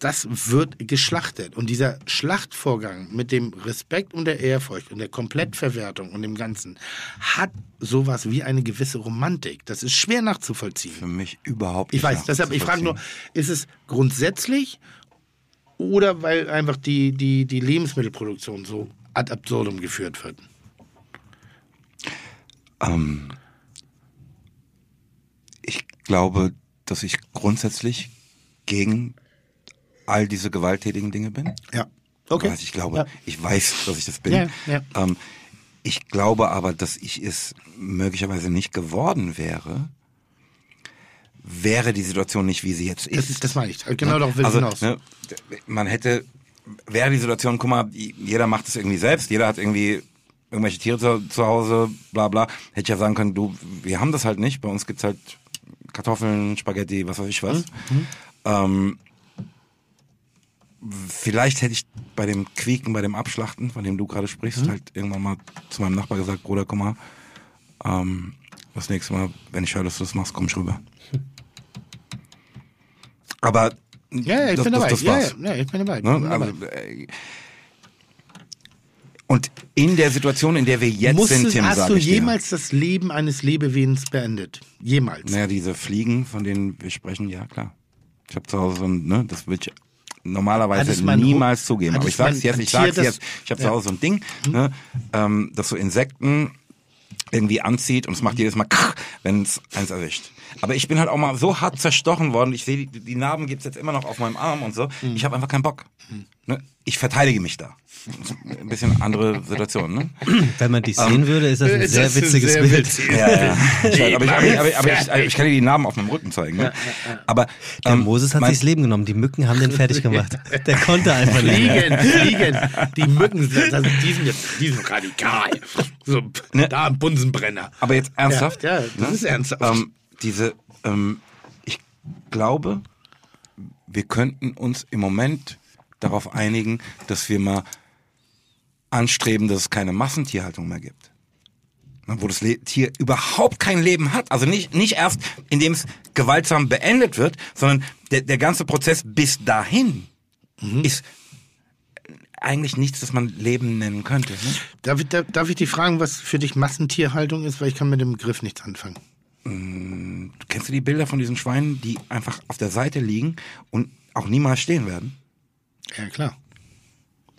das wird geschlachtet. Und dieser Schlachtvorgang mit dem Respekt und der Ehrfurcht und der Komplettverwertung und dem Ganzen hat sowas wie eine gewisse Romantik. Das ist schwer nachzuvollziehen. Für mich überhaupt Ich nicht. weiß, deshalb, ich frage nur, ist es grundsätzlich oder weil einfach die, die, die Lebensmittelproduktion so ad absurdum geführt wird? Ähm, ich glaube, dass ich grundsätzlich gegen all diese gewalttätigen Dinge bin. Ja. Okay. Also ich glaube, Ja. ich weiß, dass ich das bin. Ja, ja. Ähm, ich glaube aber, dass ich es möglicherweise nicht geworden wäre, wäre die Situation nicht, wie sie jetzt ist. Das, das meine ich. Genau darauf will ich also, hinaus. ne, man hätte, wäre die Situation, guck mal, jeder macht es irgendwie selbst, jeder hat irgendwie irgendwelche Tiere zu, zu Hause, bla bla. Hätte ich ja sagen können, du, wir haben das halt nicht. Bei uns gibt's halt Kartoffeln, Spaghetti, was weiß ich was. Mhm. Ähm, vielleicht hätte ich bei dem Quieken, bei dem Abschlachten, von dem du gerade sprichst, Mhm. halt irgendwann mal zu meinem Nachbar gesagt, Bruder, guck mal, ähm, das nächste Mal, wenn ich höre, dass du das machst, komm ich rüber. Aber ja, ja, ich das, bin das, dabei. das war's. ja, ja, ich bin dabei. Ich Ne? bin dabei. Also, äh, und in der Situation, in der wir jetzt Musstest, sind, Tim, hast du ich dir, jemals das Leben eines Lebewesens beendet? Jemals? naja, diese Fliegen, von denen wir sprechen, ja klar. Ich habe zu Hause so ein, ne, das würde ich normalerweise niemals zugeben. hat Aber ich sag's jetzt, ich Tier, sag's jetzt. Ich habe Ja. zu Hause so ein Ding, ne, ähm, das so Insekten irgendwie anzieht und es macht jedes Mal, wenn es eins erwischt. Aber ich bin halt auch mal so hart zerstochen worden. Ich sehe, die, die Narben gibt's jetzt immer noch auf meinem Arm und so. Mhm. Ich habe einfach keinen Bock. Ne? Ich verteidige mich da. Ein bisschen andere Situation, ne? Wenn man dich sehen würde, ist das ein Ist sehr das witziges sehr Bild. Ja, ja. Ich, aber, ich, aber, ich, aber, ich, aber ich, ich kann dir die Narben auf meinem Rücken zeigen. Ne? Aber Der ähm, Moses hat mein- sich das Leben genommen. Die Mücken haben den fertig gemacht. Der konnte einfach nicht. Fliegen, fliegen. Die Mücken, sind- das, die, sind jetzt, die sind radikal. So, Ne? Da ein Bunsenbrenner. Aber jetzt ernsthaft? Ja, ja, das ist ernsthaft. Ähm, diese, ähm, ich glaube, wir könnten uns im Moment darauf einigen, dass wir mal anstreben, dass es keine Massentierhaltung mehr gibt. Ne, Wo das Tier überhaupt kein Leben hat. Also nicht, nicht erst, indem es gewaltsam beendet wird, sondern der, der ganze Prozess bis dahin ist eigentlich nichts, das man Leben nennen könnte. Ne? Darf ich, darf, darf ich dich fragen, was für dich Massentierhaltung ist? Weil ich kann mit dem Begriff nichts anfangen. Kennst du die Bilder von diesen Schweinen, die einfach auf der Seite liegen und auch niemals stehen werden? Ja, klar.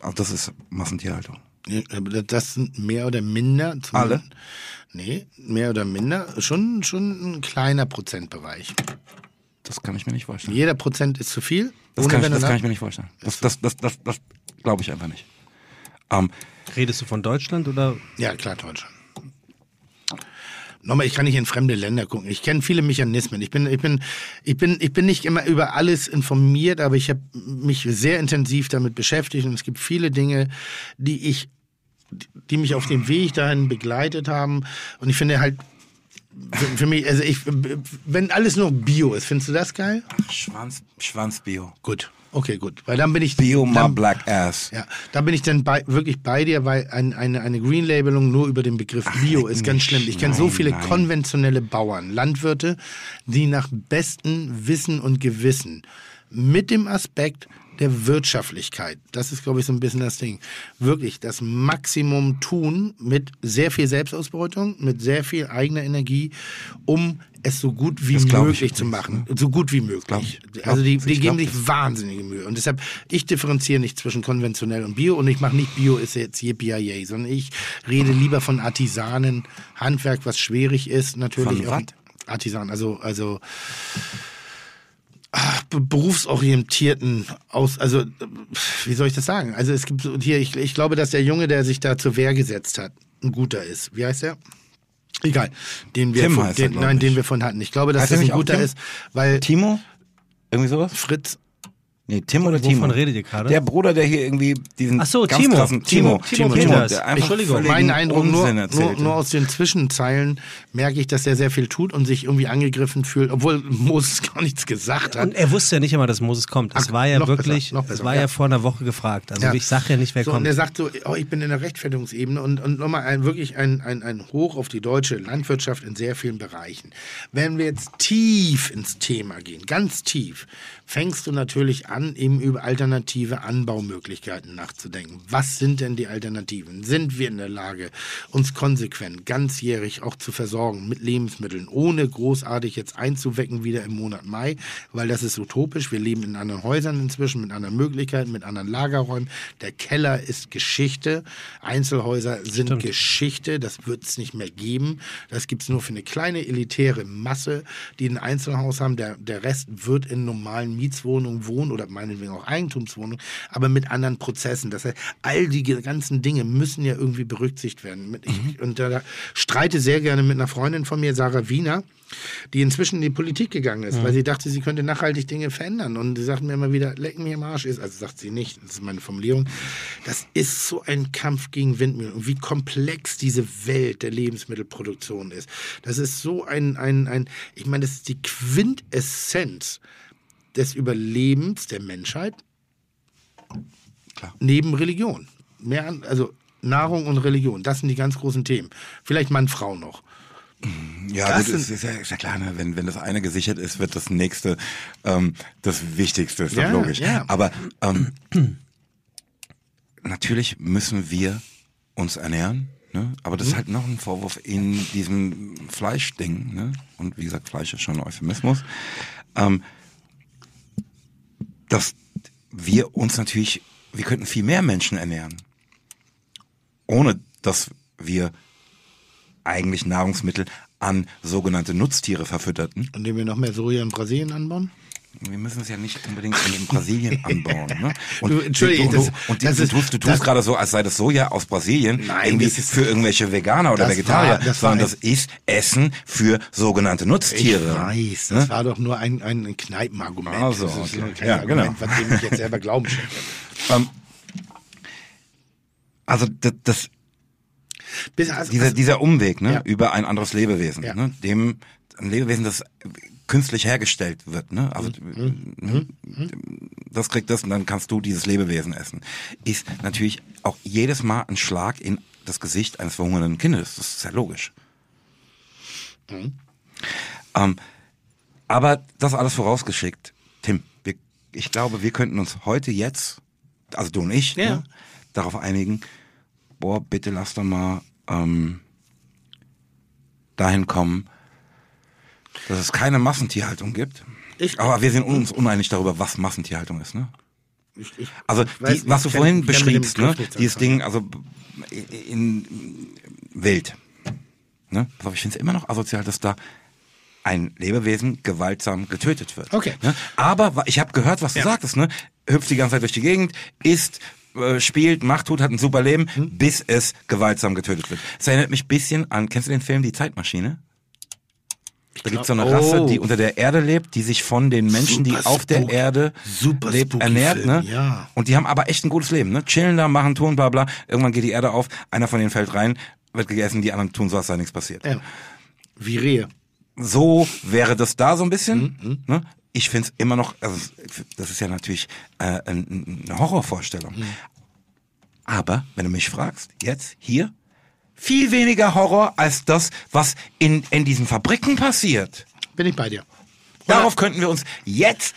Auch das ist Massentierhaltung. Das sind mehr oder minder. zum- Alle? Nee, mehr oder minder. Schon, schon ein kleiner Prozentbereich. Das kann ich mir nicht vorstellen. Jeder Prozent ist zu viel. Das, kann ich, das kann ich mir nicht vorstellen. Das, das, das, das, das glaube ich einfach nicht. Ähm, Redest du von Deutschland oder? Ja, klar, Deutschland. Nochmal, ich kann nicht in fremde Länder gucken. Ich kenne viele Mechanismen. Ich bin, ich bin, ich bin, ich bin nicht immer über alles informiert, aber ich habe mich sehr intensiv damit beschäftigt und es gibt viele Dinge, die ich, die mich auf dem Weg dahin begleitet haben. Und ich finde halt, für, für mich, also ich, wenn alles nur Bio ist, findest du das geil? Schwanz, Schwanzbio. Gut, okay, gut, weil dann bin ich Bio my dann, black ass. ja, da bin ich dann bei, wirklich bei dir, weil ein, eine, eine Green Labelung nur über den Begriff Bio ist ganz schlimm. Ich kenne so viele nein. konventionelle Bauern, Landwirte, die nach bestem Wissen und Gewissen mit dem Aspekt der Wirtschaftlichkeit, das ist, glaube ich, so ein bisschen das Ding, wirklich das Maximum tun mit sehr viel Selbstausbeutung, mit sehr viel eigener Energie, um es so gut wie möglich zu machen. So gut wie möglich. glaub- also die, die geben sich wahnsinnige Mühe. Und deshalb, ich differenziere nicht zwischen konventionell und Bio und ich mache nicht Bio ist jetzt yippie sondern ich rede lieber von Artisanen, Handwerk, was schwierig ist, natürlich. Von auch- was? Artisan, also, also ach, be- berufsorientierten aus, also wie soll ich das sagen? Also es gibt hier, ich, ich glaube, dass der Junge, der sich da zur Wehr gesetzt hat, ein guter ist. Wie heißt der? Egal, den wir, Tim von, er, den, glaub nein, ich. den wir von hatten. Ich glaube, dass Heißt er das ein guter ist, weil Timo? Irgendwie sowas? Fritz Nee, Tim oder Wovon Timo? redet ihr gerade? Der Bruder, der hier irgendwie diesen Ach so, ganz Timo. krassen Timo. Timo, Timo Peters. der einfach Entschuldigung. Mein Eindruck, nur, nur, nur aus den Zwischenzeilen merke ich, dass er sehr viel tut und sich irgendwie angegriffen fühlt, obwohl Moses gar nichts gesagt hat. Und er wusste ja nicht immer, dass Moses kommt. Es Ach, war ja noch wirklich, besser, noch es besser, war ja. ja. vor einer Woche gefragt. Also Ja. ich sag ja nicht, wer so, und kommt. er sagt so, oh, ich bin in der Rechtfertigungsebene und, und nochmal ein, wirklich ein, ein, ein Hoch auf die deutsche Landwirtschaft in sehr vielen Bereichen. Wenn wir jetzt tief ins Thema gehen, ganz tief, fängst du natürlich an, eben über alternative Anbaumöglichkeiten nachzudenken. Was sind denn die Alternativen? Sind wir in der Lage, uns konsequent, ganzjährig auch zu versorgen mit Lebensmitteln, ohne großartig jetzt einzuwecken wieder im Monat Mai, weil das ist utopisch. Wir leben in anderen Häusern inzwischen, mit anderen Möglichkeiten, mit anderen Lagerräumen. Der Keller ist Geschichte. Einzelhäuser sind Geschichte. Das wird es nicht mehr geben. Das gibt es nur für eine kleine elitäre Masse, die ein Einzelhaus haben. Der, der Rest wird in normalen Mietswohnungen wohnen oder meinetwegen auch Eigentumswohnungen, aber mit anderen Prozessen. Das heißt, all die ganzen Dinge müssen ja irgendwie berücksichtigt werden. Ich, und da streite sehr gerne mit einer Freundin von mir, Sarah Wiener, die inzwischen in die Politik gegangen ist, weil sie dachte, sie könnte nachhaltig Dinge verändern. Und sie sagt mir immer wieder, leck mir im Arsch ist, also sagt sie nicht, das ist meine Formulierung, das ist so ein Kampf gegen Windmühlen und wie komplex diese Welt der Lebensmittelproduktion ist. Das ist so ein, ein, ein ich meine, das ist die Quintessenz des Überlebens der Menschheit Klar. neben Religion. Mehr an, also Nahrung und Religion, das sind die ganz großen Themen. Vielleicht Mann, Frau noch. Ja, Das gut, sind- ist ja, ist ja klar, ne? wenn, wenn das eine gesichert ist, wird das nächste ähm, das Wichtigste, ist doch Ja, logisch. ja. Aber ähm, natürlich müssen wir uns ernähren, ne? aber Mhm. das ist halt noch ein Vorwurf in diesem Fleischding. Ne? Und wie gesagt, Fleisch ist schon ein Euphemismus. Ähm, dass wir uns natürlich, wir könnten viel mehr Menschen ernähren, ohne dass wir eigentlich Nahrungsmittel an sogenannte Nutztiere verfütterten. Indem wir noch mehr Soja in Brasilien anbauen? Wir müssen es ja nicht unbedingt in Brasilien anbauen. Ne? Und Du, Entschuldige, du, das- du, und die, das du ist- tust, du tust gerade so, als sei das Soja aus Brasilien Nein, irgendwie ist- für irgendwelche Veganer oder Vegetarier, war- das war sondern das ist Essen für sogenannte Nutztiere. Ich weiß, das war doch nur ein, ein Kneipenargument. Ah, so, das ist okay. Ja, Argument, genau. was dem ich jetzt selber glauben schenke. Ähm, also das, das, Bis, also, dieser, also, dieser Umweg ne, Ja. über ein anderes Lebewesen, Ja. ne, dem ein Lebewesen, das künstlich hergestellt wird, ne, also Mhm. ne, das kriegt das und dann kannst du dieses Lebewesen essen, ist natürlich auch jedes Mal ein Schlag in das Gesicht eines verhungernden Kindes. Das ist ja logisch. Mhm. Ähm, aber das alles vorausgeschickt, Tim, wir, ich glaube, wir könnten uns heute jetzt, also du und ich, Ja. ne, darauf einigen, boah, bitte lass doch mal ähm, dahin kommen, dass es keine Massentierhaltung gibt. Ich- Aber wir sind uns uneinig darüber, was Massentierhaltung ist, ne? ich, ich, Also die, was du vorhin beschriebst, ne? Dieses. Ding, also in, wild. Ne? Aber ich finde es immer noch asozial, dass da ein Lebewesen gewaltsam getötet wird. Okay. Ne? Aber ich habe gehört, was du Ja. sagtest, ne? Hüpft die ganze Zeit durch die Gegend, isst, äh, spielt, macht, tut, hat ein super Leben, Hm. bis es gewaltsam getötet wird. Das erinnert mich ein bisschen an, kennst du den Film Die Zeitmaschine? Da gibt es so eine Rasse, oh. die unter der Erde lebt, die sich von den Menschen, die Super auf der spooky. Erde Super lebt, ernährt. Film, Ne? ja. Und die haben aber echt ein gutes Leben. Ne? Chillen da, machen, tun, bla bla. Irgendwann geht die Erde auf, einer von denen fällt rein, wird gegessen, die anderen tun so, als sei nichts passiert. Ja. Wie Rehe. So wäre das da so ein bisschen. Mhm, Ne? Ich finde es immer noch, also das ist ja natürlich äh, ein- eine Horrorvorstellung. Mhm. Aber wenn du mich fragst, jetzt hier, viel weniger Horror als das, was in, in diesen Fabriken passiert. Bin ich bei dir. Darauf könnten wir uns jetzt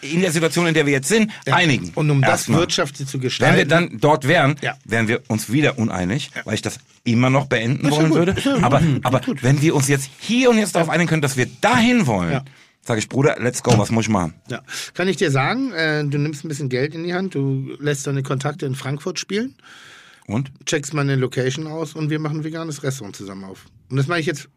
in der Situation, in der wir jetzt sind, Ja. einigen. Und um das Erstmal. wirtschaftlich zu Wenn gestalten. wir dann dort wären, Ja. wären wir uns wieder uneinig, weil ich das immer noch beenden ja wollen gut, würde. ja aber aber wenn wir uns jetzt hier und jetzt darauf einigen können, dass wir dahin wollen, Ja. sage ich, Bruder, let's go, was muss ich machen? Ja. Kann ich dir sagen, äh, du nimmst ein bisschen Geld in die Hand, du lässt deine Kontakte in Frankfurt spielen, Und? checkst meine Location aus und wir machen ein veganes Restaurant zusammen auf. Und das mache ich jetzt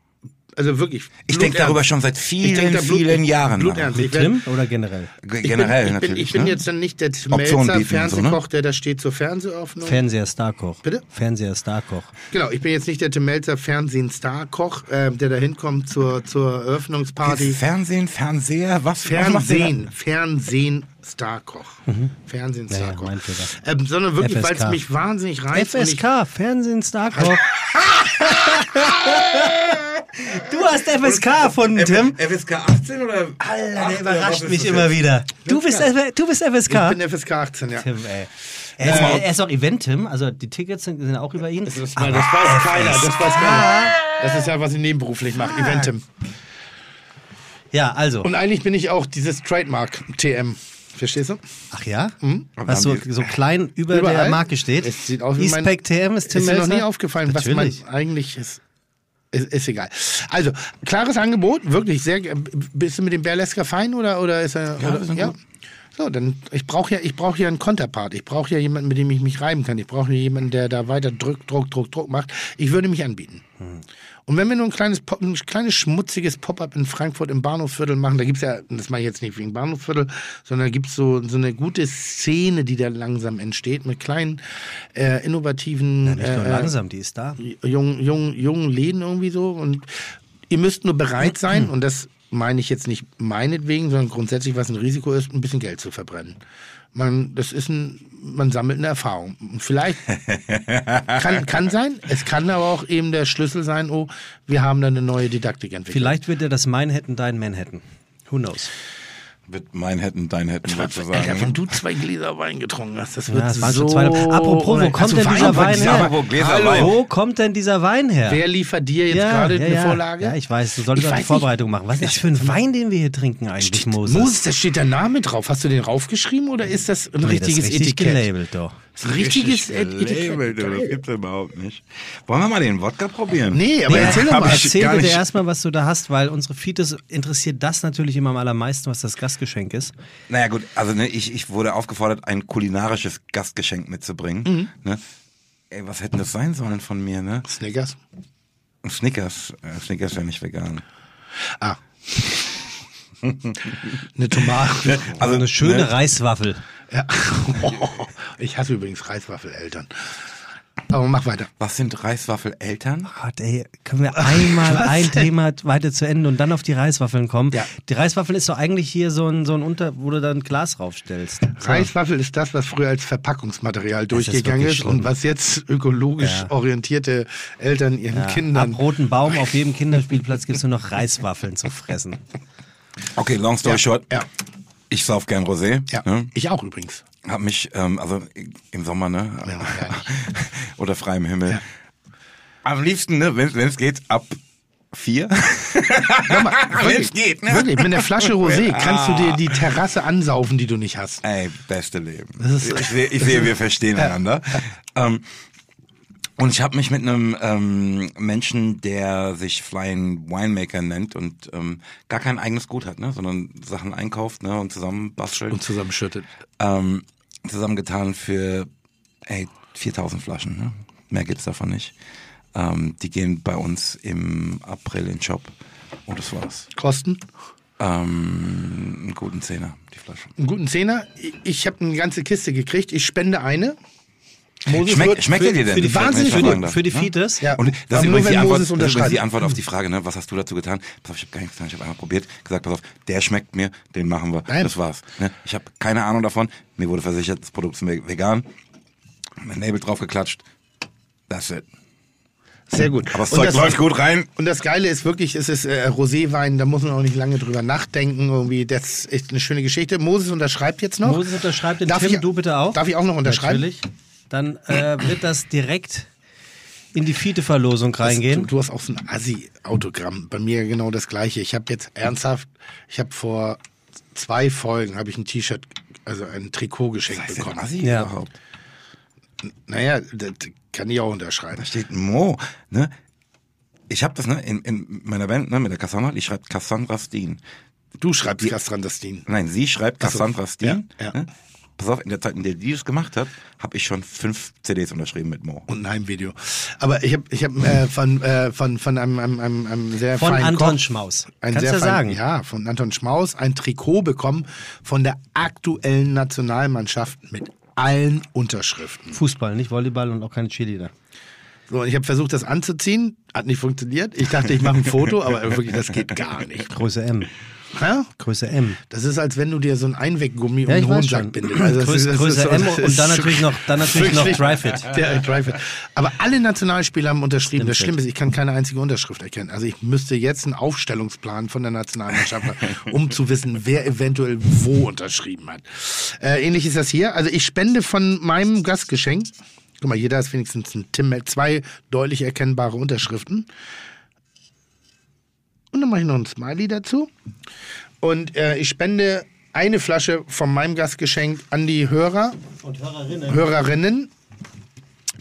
Also wirklich. Ich denke darüber schon seit vielen, denk da Blut- vielen Jahren nach. Bluternst. Ich Tim oder generell? G- Ich Generell bin, ich natürlich. bin, ich bin ne? jetzt dann nicht der Melzer, und so, ne? Fernsehkoch, der da steht zur Fernseheröffnung. Fernseher Starkoch. Bitte? Fernseher Starkoch. genau, ich bin jetzt nicht der Tim Melzer Fernsehen-Star-Koch, äh, der da hinkommt zur, zur Eröffnungsparty. Fernsehen, Fernseher, was? was macht der da? Fernsehen, Fernsehen, Starkoch. Fernsehen, Ja, ja, Starkoch. ähm, sondern wirklich, weil es FSK. mich wahnsinnig reizt. FSK, Fernsehen Starkoch. du hast FSK erfunden, Tim. FSK 18 oder? Alter, der überrascht mich immer wieder. Du bist, du bist FSK. Ich bin FSK 18, ja. Tim, ey. Er ist, er ist auch Event-Tim, also die Tickets sind, sind auch über ihn. Das, das weiß keiner, das weiß keiner. Das ist ja, was ich nebenberuflich mache, Eventim. Ja, also. Und eigentlich bin ich auch dieses Trademark TM. Verstehst du? Ach ja? Hm? Was so, so klein über Überall. der Marke steht. Es sieht aus wie mein- TM ist Tim ist dir noch nie aufgefallen, Natürlich. was man eigentlich ist. Ist, ist egal. Also, klares Angebot, wirklich sehr. ge- Bist du mit dem Berlesker fein oder, oder ist er. Ja, oder, ja? So, dann, ich brauche ja, ich brauche ja einen Konterpart. Ich brauche ja jemanden, mit dem ich mich reiben kann. Ich brauche ja jemanden, der da weiter Druck, Druck, Druck, Druck macht. Ich würde mich anbieten. Hm. Und wenn wir nur ein kleines, Pop, ein kleines schmutziges Pop-up in Frankfurt im Bahnhofsviertel machen, da gibt's ja, das mache ich jetzt nicht wegen Bahnhofsviertel, sondern da gibt's so, so eine gute Szene, die da langsam entsteht, mit kleinen, äh, innovativen, Ja, nicht nur äh, langsam, die ist da. jungen, jungen, jungen Läden irgendwie so. Und ihr müsst nur bereit sein, und das meine ich jetzt nicht meinetwegen, sondern grundsätzlich, was ein Risiko ist, ein bisschen Geld zu verbrennen. Man, das ist ein, man sammelt eine Erfahrung. Vielleicht kann, kann sein, es kann aber auch eben der Schlüssel sein, oh, wir haben da eine neue Didaktik entwickelt. Vielleicht wird er das Manhattan dein Manhattan. Who knows? Wird mein hätten, dein hätten Alter, sozusagen. wenn du zwei Gläser Wein getrunken hast, das wird Ja, waren so... zwei. Apropos, wo kommt denn dieser Wein her? Hallo. Wo kommt denn dieser Wein her? Wer liefert dir jetzt gerade eine Vorlage? Ja, ich weiß, du solltest weiß Vorbereitung machen. Was ist das für ein Wein, den wir hier trinken eigentlich, Steht, Moses? Moses, da steht der Name drauf. Hast du den raufgeschrieben oder ist das ein Nee, richtiges das ist richtig Etikett? gelabelt, doch. Das ist ein richtiges Richtig Etikett. Das gibt's überhaupt nicht. Wollen wir mal den Wodka probieren? Nee, aber Nee, erzähl doch mal. Erzähl nicht. erstmal, was du da hast, weil unsere Fites interessiert das natürlich immer am allermeisten, was das Gastgeschenk ist. Naja gut, also ne, ich, ich wurde aufgefordert, ein kulinarisches Gastgeschenk mitzubringen. Ne? Ey, was hätten das sein sollen von mir, ne? Snickers. Snickers. Äh, Snickers ja nicht vegan. Ah. eine Tomate. Also eine schöne ne? Reiswaffel. Ja. Ich hasse übrigens Reiswaffeleltern. Aber mach weiter. Was sind Reiswaffeleltern? Gott, ey, können wir einmal ein Thema weiter zu Ende und dann auf die Reiswaffeln kommen? Ja. Die Reiswaffel ist doch eigentlich hier so ein, so ein Unter, wo du da ein Glas raufstellst. So. Reiswaffel ist das, was früher als Verpackungsmaterial ist durchgegangen wirklich ist und was jetzt ökologisch Ja. orientierte Eltern ihren Ja, Kindern. ab roten Baum auf jedem Kinderspielplatz gibt es nur noch Reiswaffeln zu fressen. Okay, long story Ja, short. ja. Ich sauf gern Rosé. Ja, Ne? ich auch übrigens. Hab mich, ähm, also im Sommer, ne? Ja. Oder frei im Himmel. Am liebsten, ne, wenn es geht, ab vier. Mal, Wenn wirklich, es geht, ne? wirklich, mit der Flasche Rosé kannst du dir die Terrasse ansaufen, die du nicht hast. Ey, beste Leben. ist- ich, sehe, ich sehe, wir verstehen einander. Ähm, und ich habe mich mit einem ähm, Menschen, der sich Flying Winemaker nennt und ähm, gar kein eigenes Gut hat, ne, sondern Sachen einkauft ne, und zusammen bastelt, Und zusammenschüttet. ähm, zusammengetan für ey, 4000 Flaschen. Ne? Mehr gibt's davon nicht. Ähm, die gehen bei uns im April in den Shop. Und das war's. Kosten? Ähm, einen guten Zehner, die Flasche. Einen guten Zehner. Ich- Ich habe eine ganze Kiste gekriegt. Ich spende eine. Moses Schmeck, wird schmeckt für, er dir denn? Für die wahnsinnig für die, Für die? Fites? Ja, Und das ist, nur übrigens wenn die Antwort, Moses das ist übrigens die. Antwort auf die Frage, ne? was hast du dazu getan? Pass auf, ich habe gar nichts getan, ich habe einmal probiert, gesagt, pass auf, der schmeckt mir, den machen wir. Nein. Das war's. Ne? Ich habe keine Ahnung davon, mir wurde versichert, das Produkt ist ve- vegan, mein Label drauf geklatscht, that's it. Sehr gut. Aber das Zeug läuft gut rein. Und das Geile ist wirklich, es ist äh, Roséwein, da muss man auch nicht lange drüber nachdenken. Irgendwie, das ist eine schöne Geschichte. Moses unterschreibt jetzt noch. Moses unterschreibt den Darf Tim, ich- du bitte auch. Darf ich auch noch unterschreiben? Natürlich. Dann äh, wird das direkt in die Fiete-Verlosung reingehen. Du, du hast auch so ein Assi-Autogramm. Bei mir genau das gleiche. Ich habe jetzt ernsthaft, ich habe vor zwei Folgen habe ich ein T-Shirt, also ein Trikot geschenkt Was ist denn bekommen. Assi Ja. überhaupt? Naja, das kann ich auch unterschreiben. Da steht Mo, ne? Ich habe das, ne, in, in meiner Band, ne, mit der Cassandra, die schreibt Cassandra Steen. Du schreibst Castrandastin. Nein, sie schreibt Ach so. Cassandra Steen. Ja, ja. Ne? Pass auf, in der Zeit, in der die das gemacht hat, habe ich schon fünf CDs unterschrieben mit Mo. Und ein Heimvideo. Aber ich habe ich hab, äh, von, äh, von, von einem, einem, einem, einem sehr Von feinen Anton Koch, Schmaus. Ein Kannst sehr du fein- sagen. Ja, von Anton Schmaus ein Trikot bekommen von der aktuellen Nationalmannschaft mit allen Unterschriften. Fußball, nicht Volleyball und auch keine Cheerleader. So, und ich habe versucht, das anzuziehen, hat nicht funktioniert. Ich dachte, ich mache ein Foto, aber wirklich, das geht gar nicht. Größe M. Hä? Größe M. Das ist, als wenn du dir so ein Einweggummi um Ja, ich den Hohensack bindest. Also das Größe- ist- das Größe so- M das und dann natürlich noch- dann natürlich noch Dry-Fit. Der Dry-Fit. Aber alle Nationalspieler haben unterschrieben. Das Stimmt. Schlimme ist, ich kann keine einzige Unterschrift erkennen. Also ich müsste jetzt einen Aufstellungsplan von der Nationalmannschaft machen, um zu wissen, wer eventuell wo unterschrieben hat. Äh, ähnlich ist das hier. Also ich spende von meinem Gastgeschenk. Guck mal, hier da ist wenigstens ein Tim, zwei deutlich erkennbare Unterschriften. Und dann mache ich noch ein Smiley dazu. Und äh, ich spende eine Flasche von meinem Gastgeschenk an die Hörer, Und Hörerinnen. Hörerinnen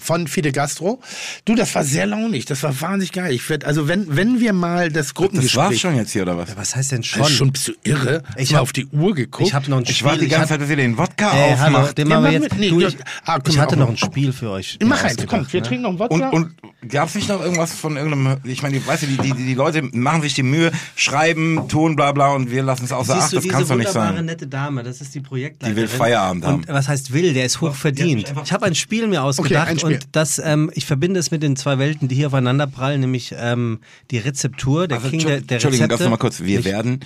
von Fide Gastro. Du, das war sehr launig, das war wahnsinnig geil. Ich werd, also wenn, wenn wir mal das Das Gruppengespräch... war's schon jetzt hier, oder was? Was heißt denn schon? Also schon bist du irre? Ich habe hab- auf die Uhr geguckt. Ich habe noch ein Spiel. Ich warte die ich ganze Zeit, dass ihr den Wodka hallo, aufmacht. den Ja, machen wir mach jetzt. mit. Nee, du, du- ich, ah, ich wir hatte noch ein Spiel für euch. Mach eins, komm, wir ne? trinken noch einen Wodka. Und, und gab's nicht noch irgendwas von irgendeinem, ich meine, die- weißt du, die, die, die Leute machen sich die Mühe, schreiben, tun, bla bla und wir lassen es außer Siehst Acht, das kann's doch nicht wunderbare, sein. nette Dame, das ist die Projektleiterin. Die will Feierabend haben. Und was heißt will? Der ist hoch verdient. Ich habe ein Spiel mir ausgedacht ein Spiel. Und das, ähm, ich verbinde es mit den zwei Welten, die hier aufeinander prallen, nämlich ähm, die Rezeptur, der Also, King der, der Entschuldigung, Rezepte. das nochmal kurz. Wir Nicht- werden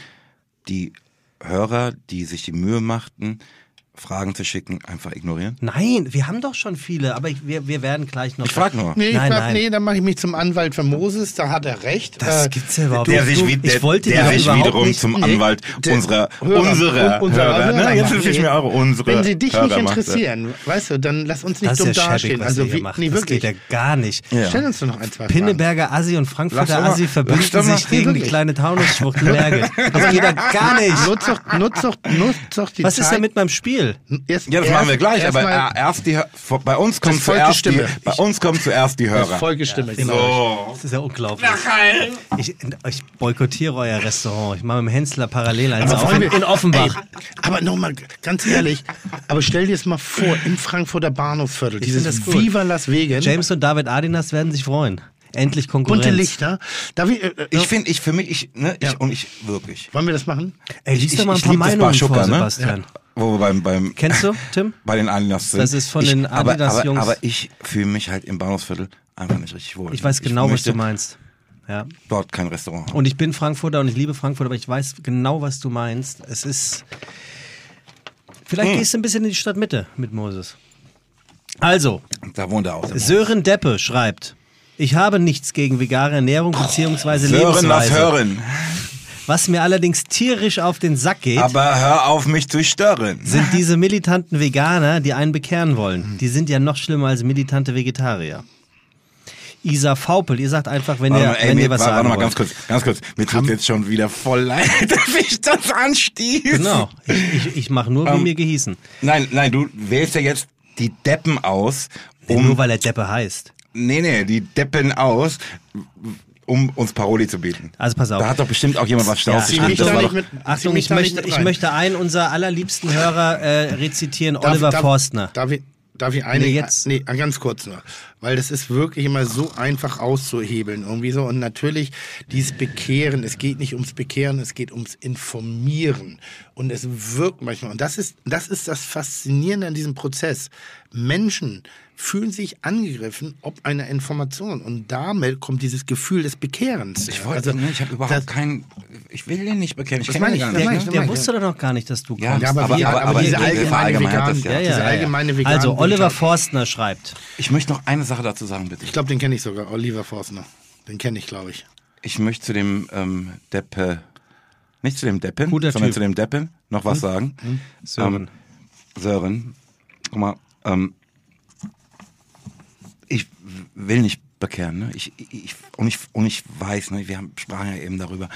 die Hörer, die sich die Mühe machten, Fragen zu schicken, einfach ignorieren. Nein, wir haben doch schon viele, aber ich, wir, wir werden gleich noch. Ich frag nur. Nee, ich Nein, glaub, nein. nee, dann mache ich mich zum Anwalt für Moses, da hat er recht. Das Äh, gibt's ja überhaupt Der nicht. sich, Du, wie, ich der, wollte der sich wiederum nicht, zum nee, Anwalt der- unserer, Hörer, unserer, unserer Hörer, Hörer ne? Jetzt ist mir auch unsere Wenn sie dich Hörer nicht macht. interessieren, weißt du, dann lass uns nicht Das dumm ist ja schäbig, dastehen. was Also wie, macht. nee, das wirklich. geht ja gar nicht. Ja. Stell uns doch noch ein, zwei Fragen. Pinneberger Assi und Frankfurter Assi verbünden sich gegen die kleine Taunusschwucht Merget. Das geht ja gar nicht. Nutz doch, nutz doch, nutz doch die Was Zeit. ist denn mit meinem Spiel? Erst, Ja, das erst, machen wir gleich, erst aber mal äh, erst die, bei uns kommt zuerst die, Stimme. bei uns kommen zuerst die das Hörer. Folgestimme, genau. So. Das ist ja unglaublich. Ich, ich boykottiere euer Restaurant. Ich mache mit dem Hensler parallel eins auf in, in Offenbach. Ey, aber nochmal, ganz ehrlich, aber stell dir es mal vor, im Frankfurter Bahnhofsviertel, Ich dieses das. Viva Las Vegas, James und David Adinas werden sich freuen. Endlich Konkurrenz. bunte Lichter. Darf ich, äh, äh, Ich finde, ich für mich, ich, ne, ich, Ja. und ich, wirklich. wollen wir das machen? Ey, lies ich, doch mal ein ich paar Meinungen vor, ne? Sebastian. Wo wir beim, beim, Kennst du, Tim? bei den Adidas sind. Das ist von ich, den aber, Adidas-Jungs. aber, aber ich fühle mich halt im Bahnhofsviertel einfach nicht richtig wohl. Ich weiß genau, was möchte du meinst. Ja. Dort kein Restaurant. haben. Und ich bin Frankfurter und ich liebe Frankfurt, aber ich weiß genau, was du meinst. Es ist. Vielleicht Hm. gehst du ein bisschen in die Stadtmitte mit Moses. Also, Da wohnt er auch. Sören Deppe schreibt. Ich habe nichts gegen vegane Ernährung bzw. Sören, lass Lebensweise. hören. Was mir allerdings tierisch auf den Sack geht, Aber hör auf mich zu stören. sind diese militanten Veganer, die einen bekehren wollen. Die sind ja noch schlimmer als militante Vegetarier. Isa Faupel, ihr sagt einfach, wenn Warte ihr, mal, ey, wenn mir, ihr was warte, sagen warte mal ganz kurz, ganz kurz. Mir tut jetzt schon wieder voll leid, dass ich das anstieß. Genau. Ich, ich, ich mache nur, wie Ähm, mir gehießen. Nein, nein, du wählst ja jetzt die Deppen aus, um, Nur weil er Deppe heißt. nee, nee, die Deppen aus, um uns Paroli zu bieten. Also pass auf. Da hat doch bestimmt auch jemand was Ja, war nicht doch, mit- Achtung, ich möchte, ich möchte einen unserer allerliebsten Hörer äh, rezitieren, Darf- Oliver darf, Forstner. Darf ich, darf ich eine, Nee, jetzt. nee, ganz kurz nur. Weil das ist wirklich immer so einfach auszuhebeln irgendwie so. Und natürlich dieses Bekehren, es geht nicht ums Bekehren, es geht ums Informieren. Und es wirkt manchmal. Und das ist, das ist das Faszinierende an diesem Prozess. Menschen fühlen sich angegriffen ob einer Information. Und damit kommt dieses Gefühl des Bekehrens. ich wollte, Also, ne, ich habe überhaupt keinen, ich will den nicht bekennen, ich Das kenne meine ihn ich, gar nicht. meine Der, ne? der wusste doch noch gar nicht, dass du Ja, kommst. Ja, aber, Aber- wie, aber- aber, diese die- die allgemeine vegan, das ja. Ja, ja, diese ja. allgemeine vegan Also Oliver Forstner schreibt. Ich möchte noch eine Sache dazu sagen, bitte. Ich glaube, den kenne ich sogar, Oliver Forstner. Den kenne ich, glaube ich. Ich möchte zu dem ähm, Deppe, nicht zu dem Deppen, Guter sondern Typ. zu dem Deppen noch was sagen. Sören. Ähm, Sören, guck mal, ähm, will nicht bekehren, ne? Ich, ich, und, ich, und ich weiß, ne, wir haben, sprachen ja eben darüber,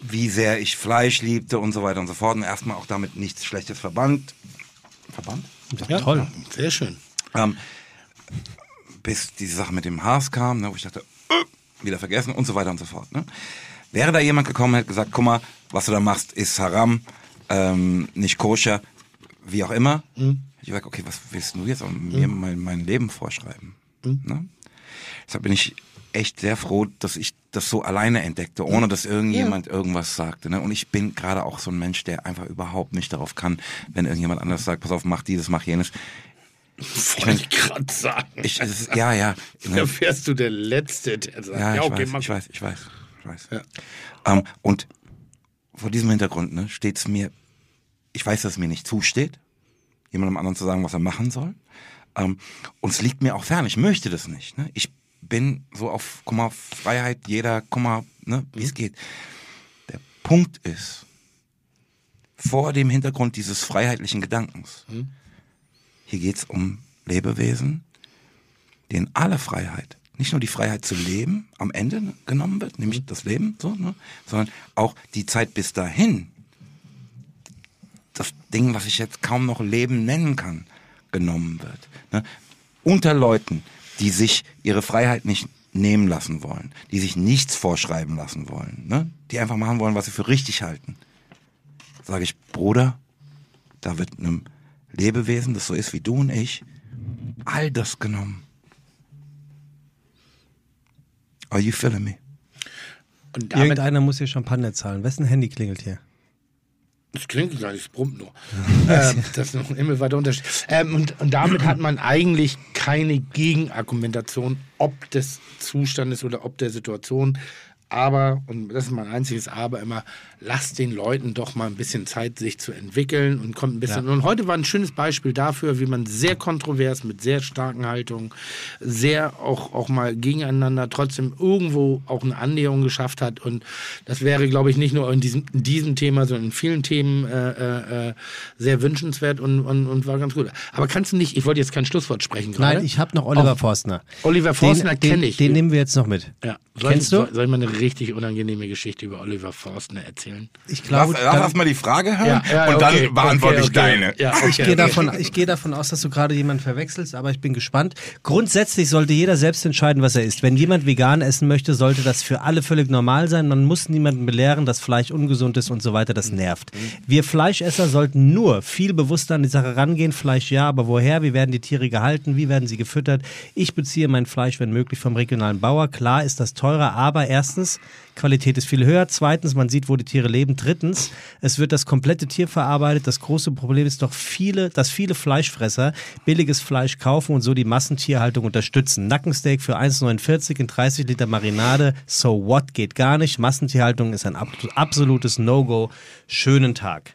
wie sehr ich Fleisch liebte und so weiter und so fort. Und erstmal auch damit nichts Schlechtes verbannt. Verbannt? Ja, Toll. Sehr schön. Ähm, bis diese Sache mit dem Haas kam, ne, wo ich dachte, äh, wieder vergessen und so weiter und so fort. Ne? Wäre da jemand gekommen und hätte gesagt, guck mal, was du da machst, ist Haram, ähm, nicht koscher, wie auch immer. Mhm. Ich sage, okay, was willst du jetzt mir mein, mein Leben vorschreiben? Mhm. Ne? Deshalb bin ich echt sehr froh, dass ich das so alleine entdeckte, ohne dass irgendjemand irgendwas sagte. Ne? Und ich bin gerade auch so ein Mensch, der einfach überhaupt nicht darauf kann, wenn irgendjemand anders sagt, pass auf, mach dieses, mach jenes. Wollte ich gerade sagen. Ich, ist, ja, ja. Ne? da wärst du der Letzte, der sagt, Ja, ja, ich, okay, weiß, mach ich weiß, ich weiß, ich weiß. Ja. Ähm, und vor diesem Hintergrund ne, steht es mir, ich weiß, dass es mir nicht zusteht, jemandem anderen zu sagen, was er machen soll. Ähm, und es liegt mir auch fern, ich möchte das nicht. Ne? Ich bin so auf, guck mal, Freiheit, jeder, guck mal, ne, wie es geht. Der Punkt ist, vor dem Hintergrund dieses freiheitlichen Gedankens, hier geht's um Lebewesen, denen alle Freiheit, nicht nur die Freiheit zu leben am Ende genommen wird, nämlich das Leben, so, ne, sondern auch die Zeit bis dahin, das Ding, was ich jetzt kaum noch Leben nennen kann, genommen wird. Ne? Unter Leuten, die sich ihre Freiheit nicht nehmen lassen wollen, die sich nichts vorschreiben lassen wollen, ne? die einfach machen wollen, was sie für richtig halten, sage ich, Bruder, da wird einem Lebewesen, das so ist wie du und ich, all das genommen. Are you feeling me? Und damit, Irgendeiner muss hier Champagner zahlen. Wessen Handy klingelt hier? Das klingt gar nicht, es brummt nur. ähm, das ist noch ein himmelweiter Unterschied. Ähm, und, und damit hat man eigentlich keine Gegenargumentation, ob des Zustandes oder ob der Situation. Aber, und das ist mein einziges Aber immer, lasst den Leuten doch mal ein bisschen Zeit, sich zu entwickeln und kommt ein bisschen. Und heute war ein schönes Beispiel dafür, wie man sehr kontrovers mit sehr starken Haltungen, sehr auch, auch mal gegeneinander trotzdem irgendwo auch eine Annäherung geschafft hat. Und das wäre, glaube ich, nicht nur in diesem, in diesem Thema, sondern in vielen Themen äh, äh, sehr wünschenswert und, und, und war ganz gut. Aber kannst du nicht, ich wollte jetzt kein Schlusswort sprechen gerade. Nein, ich habe noch Oliver Forstner. Oliver Forstner kenne ich. Den nehmen wir jetzt noch mit. ja. Soll, Kennst du? Soll, soll ich mal eine richtig unangenehme Geschichte über Oliver Forstner erzählen? Ich Lass, glaube, lass dann- erst mal die Frage hören Ja, ja, und dann okay, beantworte okay, ich okay. deine. Ja, okay, Ich gehe okay. davon, ich gehe davon aus, dass du gerade jemanden verwechselst, aber ich bin gespannt. Grundsätzlich sollte jeder selbst entscheiden, was er isst. Wenn jemand vegan essen möchte, sollte das für alle völlig normal sein. Man muss niemanden belehren, dass Fleisch ungesund ist und so weiter. Das nervt. Wir Fleischesser sollten nur viel bewusster an die Sache rangehen. Fleisch ja, aber woher? Wie werden die Tiere gehalten? Wie werden sie gefüttert? Ich beziehe mein Fleisch, wenn möglich, vom regionalen Bauer. Klar ist das teurer, aber erstens, Qualität ist viel höher. Zweitens, man sieht, wo die Tiere leben. Drittens, es wird das komplette Tier verarbeitet. Das große Problem ist doch viele, dass viele Fleischfresser billiges Fleisch kaufen und so die Massentierhaltung unterstützen. Nackensteak für 1,49 in 30 Liter Marinade. So what? Geht gar nicht. Massentierhaltung ist ein ab- absolutes No-Go. Schönen Tag.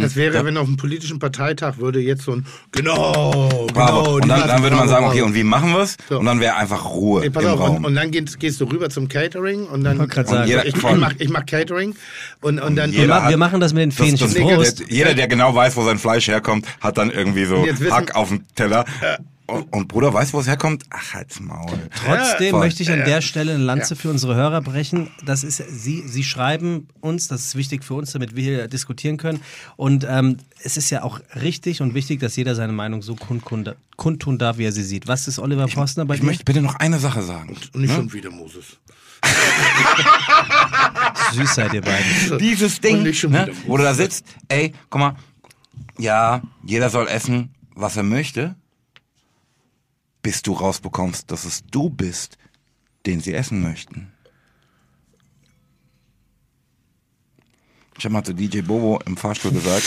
Das wäre, wenn auf dem politischen Parteitag würde jetzt so ein genau, genau. Bravo. Und dann, dann würde man sagen, okay, und wie machen wir es? So. Und dann wäre einfach Ruhe pass im auf, Raum. und, und dann gehst, gehst du rüber zum Catering und dann. Und sagen. jeder- ich, ich, von- mach, ich mach Catering und, und dann. Wir, Jeder ma hat- wir machen das mit den Das- Fähnchen das- der- Jeder, der genau weiß, wo sein Fleisch herkommt, hat dann irgendwie so Und wissen- Hack auf dem Teller. Und, und Bruder weiß, wo es herkommt? Ach, halt's Maul. Trotzdem voll. möchte ich an der Stelle eine Lanze für unsere Hörer brechen. Das ist, sie, sie schreiben uns, das ist wichtig für uns, damit wir hier diskutieren können. Und ähm, es ist ja auch richtig und wichtig, dass jeder seine Meinung so kundtun darf, wie er sie sieht. Was ist Oliver Postner bei Ich dir? möchte bitte noch eine Sache sagen. Und nicht schon wieder Moses. Süß seid ihr beiden. Dieses Ding, ne, wo du da sitzt, ey, guck mal, ja, jeder soll essen, was er möchte, bis du rausbekommst, dass es du bist, den sie essen möchten. Ich habe mal zu DJ Bobo im Fahrstuhl gesagt,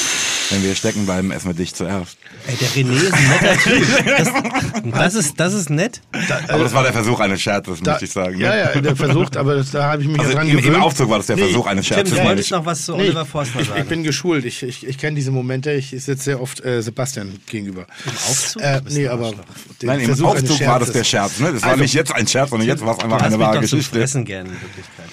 wenn wir stecken bleiben, essen wir dich zuerst. Ey, der René ist ein netter Typ. Das, das, ist, das ist nett. Aber das war der Versuch eines Scherzes, Da, möchte ich sagen. ne? Ja, ja, der versucht, aber das, da habe ich mich Also ja dran im, im gewöhnt. Aufzug war das der Nee, Versuch eines Tim, Scherzes. du meine wolltest ich. noch was zu Nee, Oliver Forstner ich, sagen. ich bin geschult. Ich, ich, ich kenne diese Momente. Ich sitze sehr oft äh, Sebastian gegenüber. Im Aufzug? Äh, Du nee, aber Nein, im Versuch Aufzug war das der. Scherz. Ne? Das war Also- nicht jetzt ein Scherz, sondern jetzt war es einfach eine wahre Geschichte. Fressen gerne, in Wirklichkeit.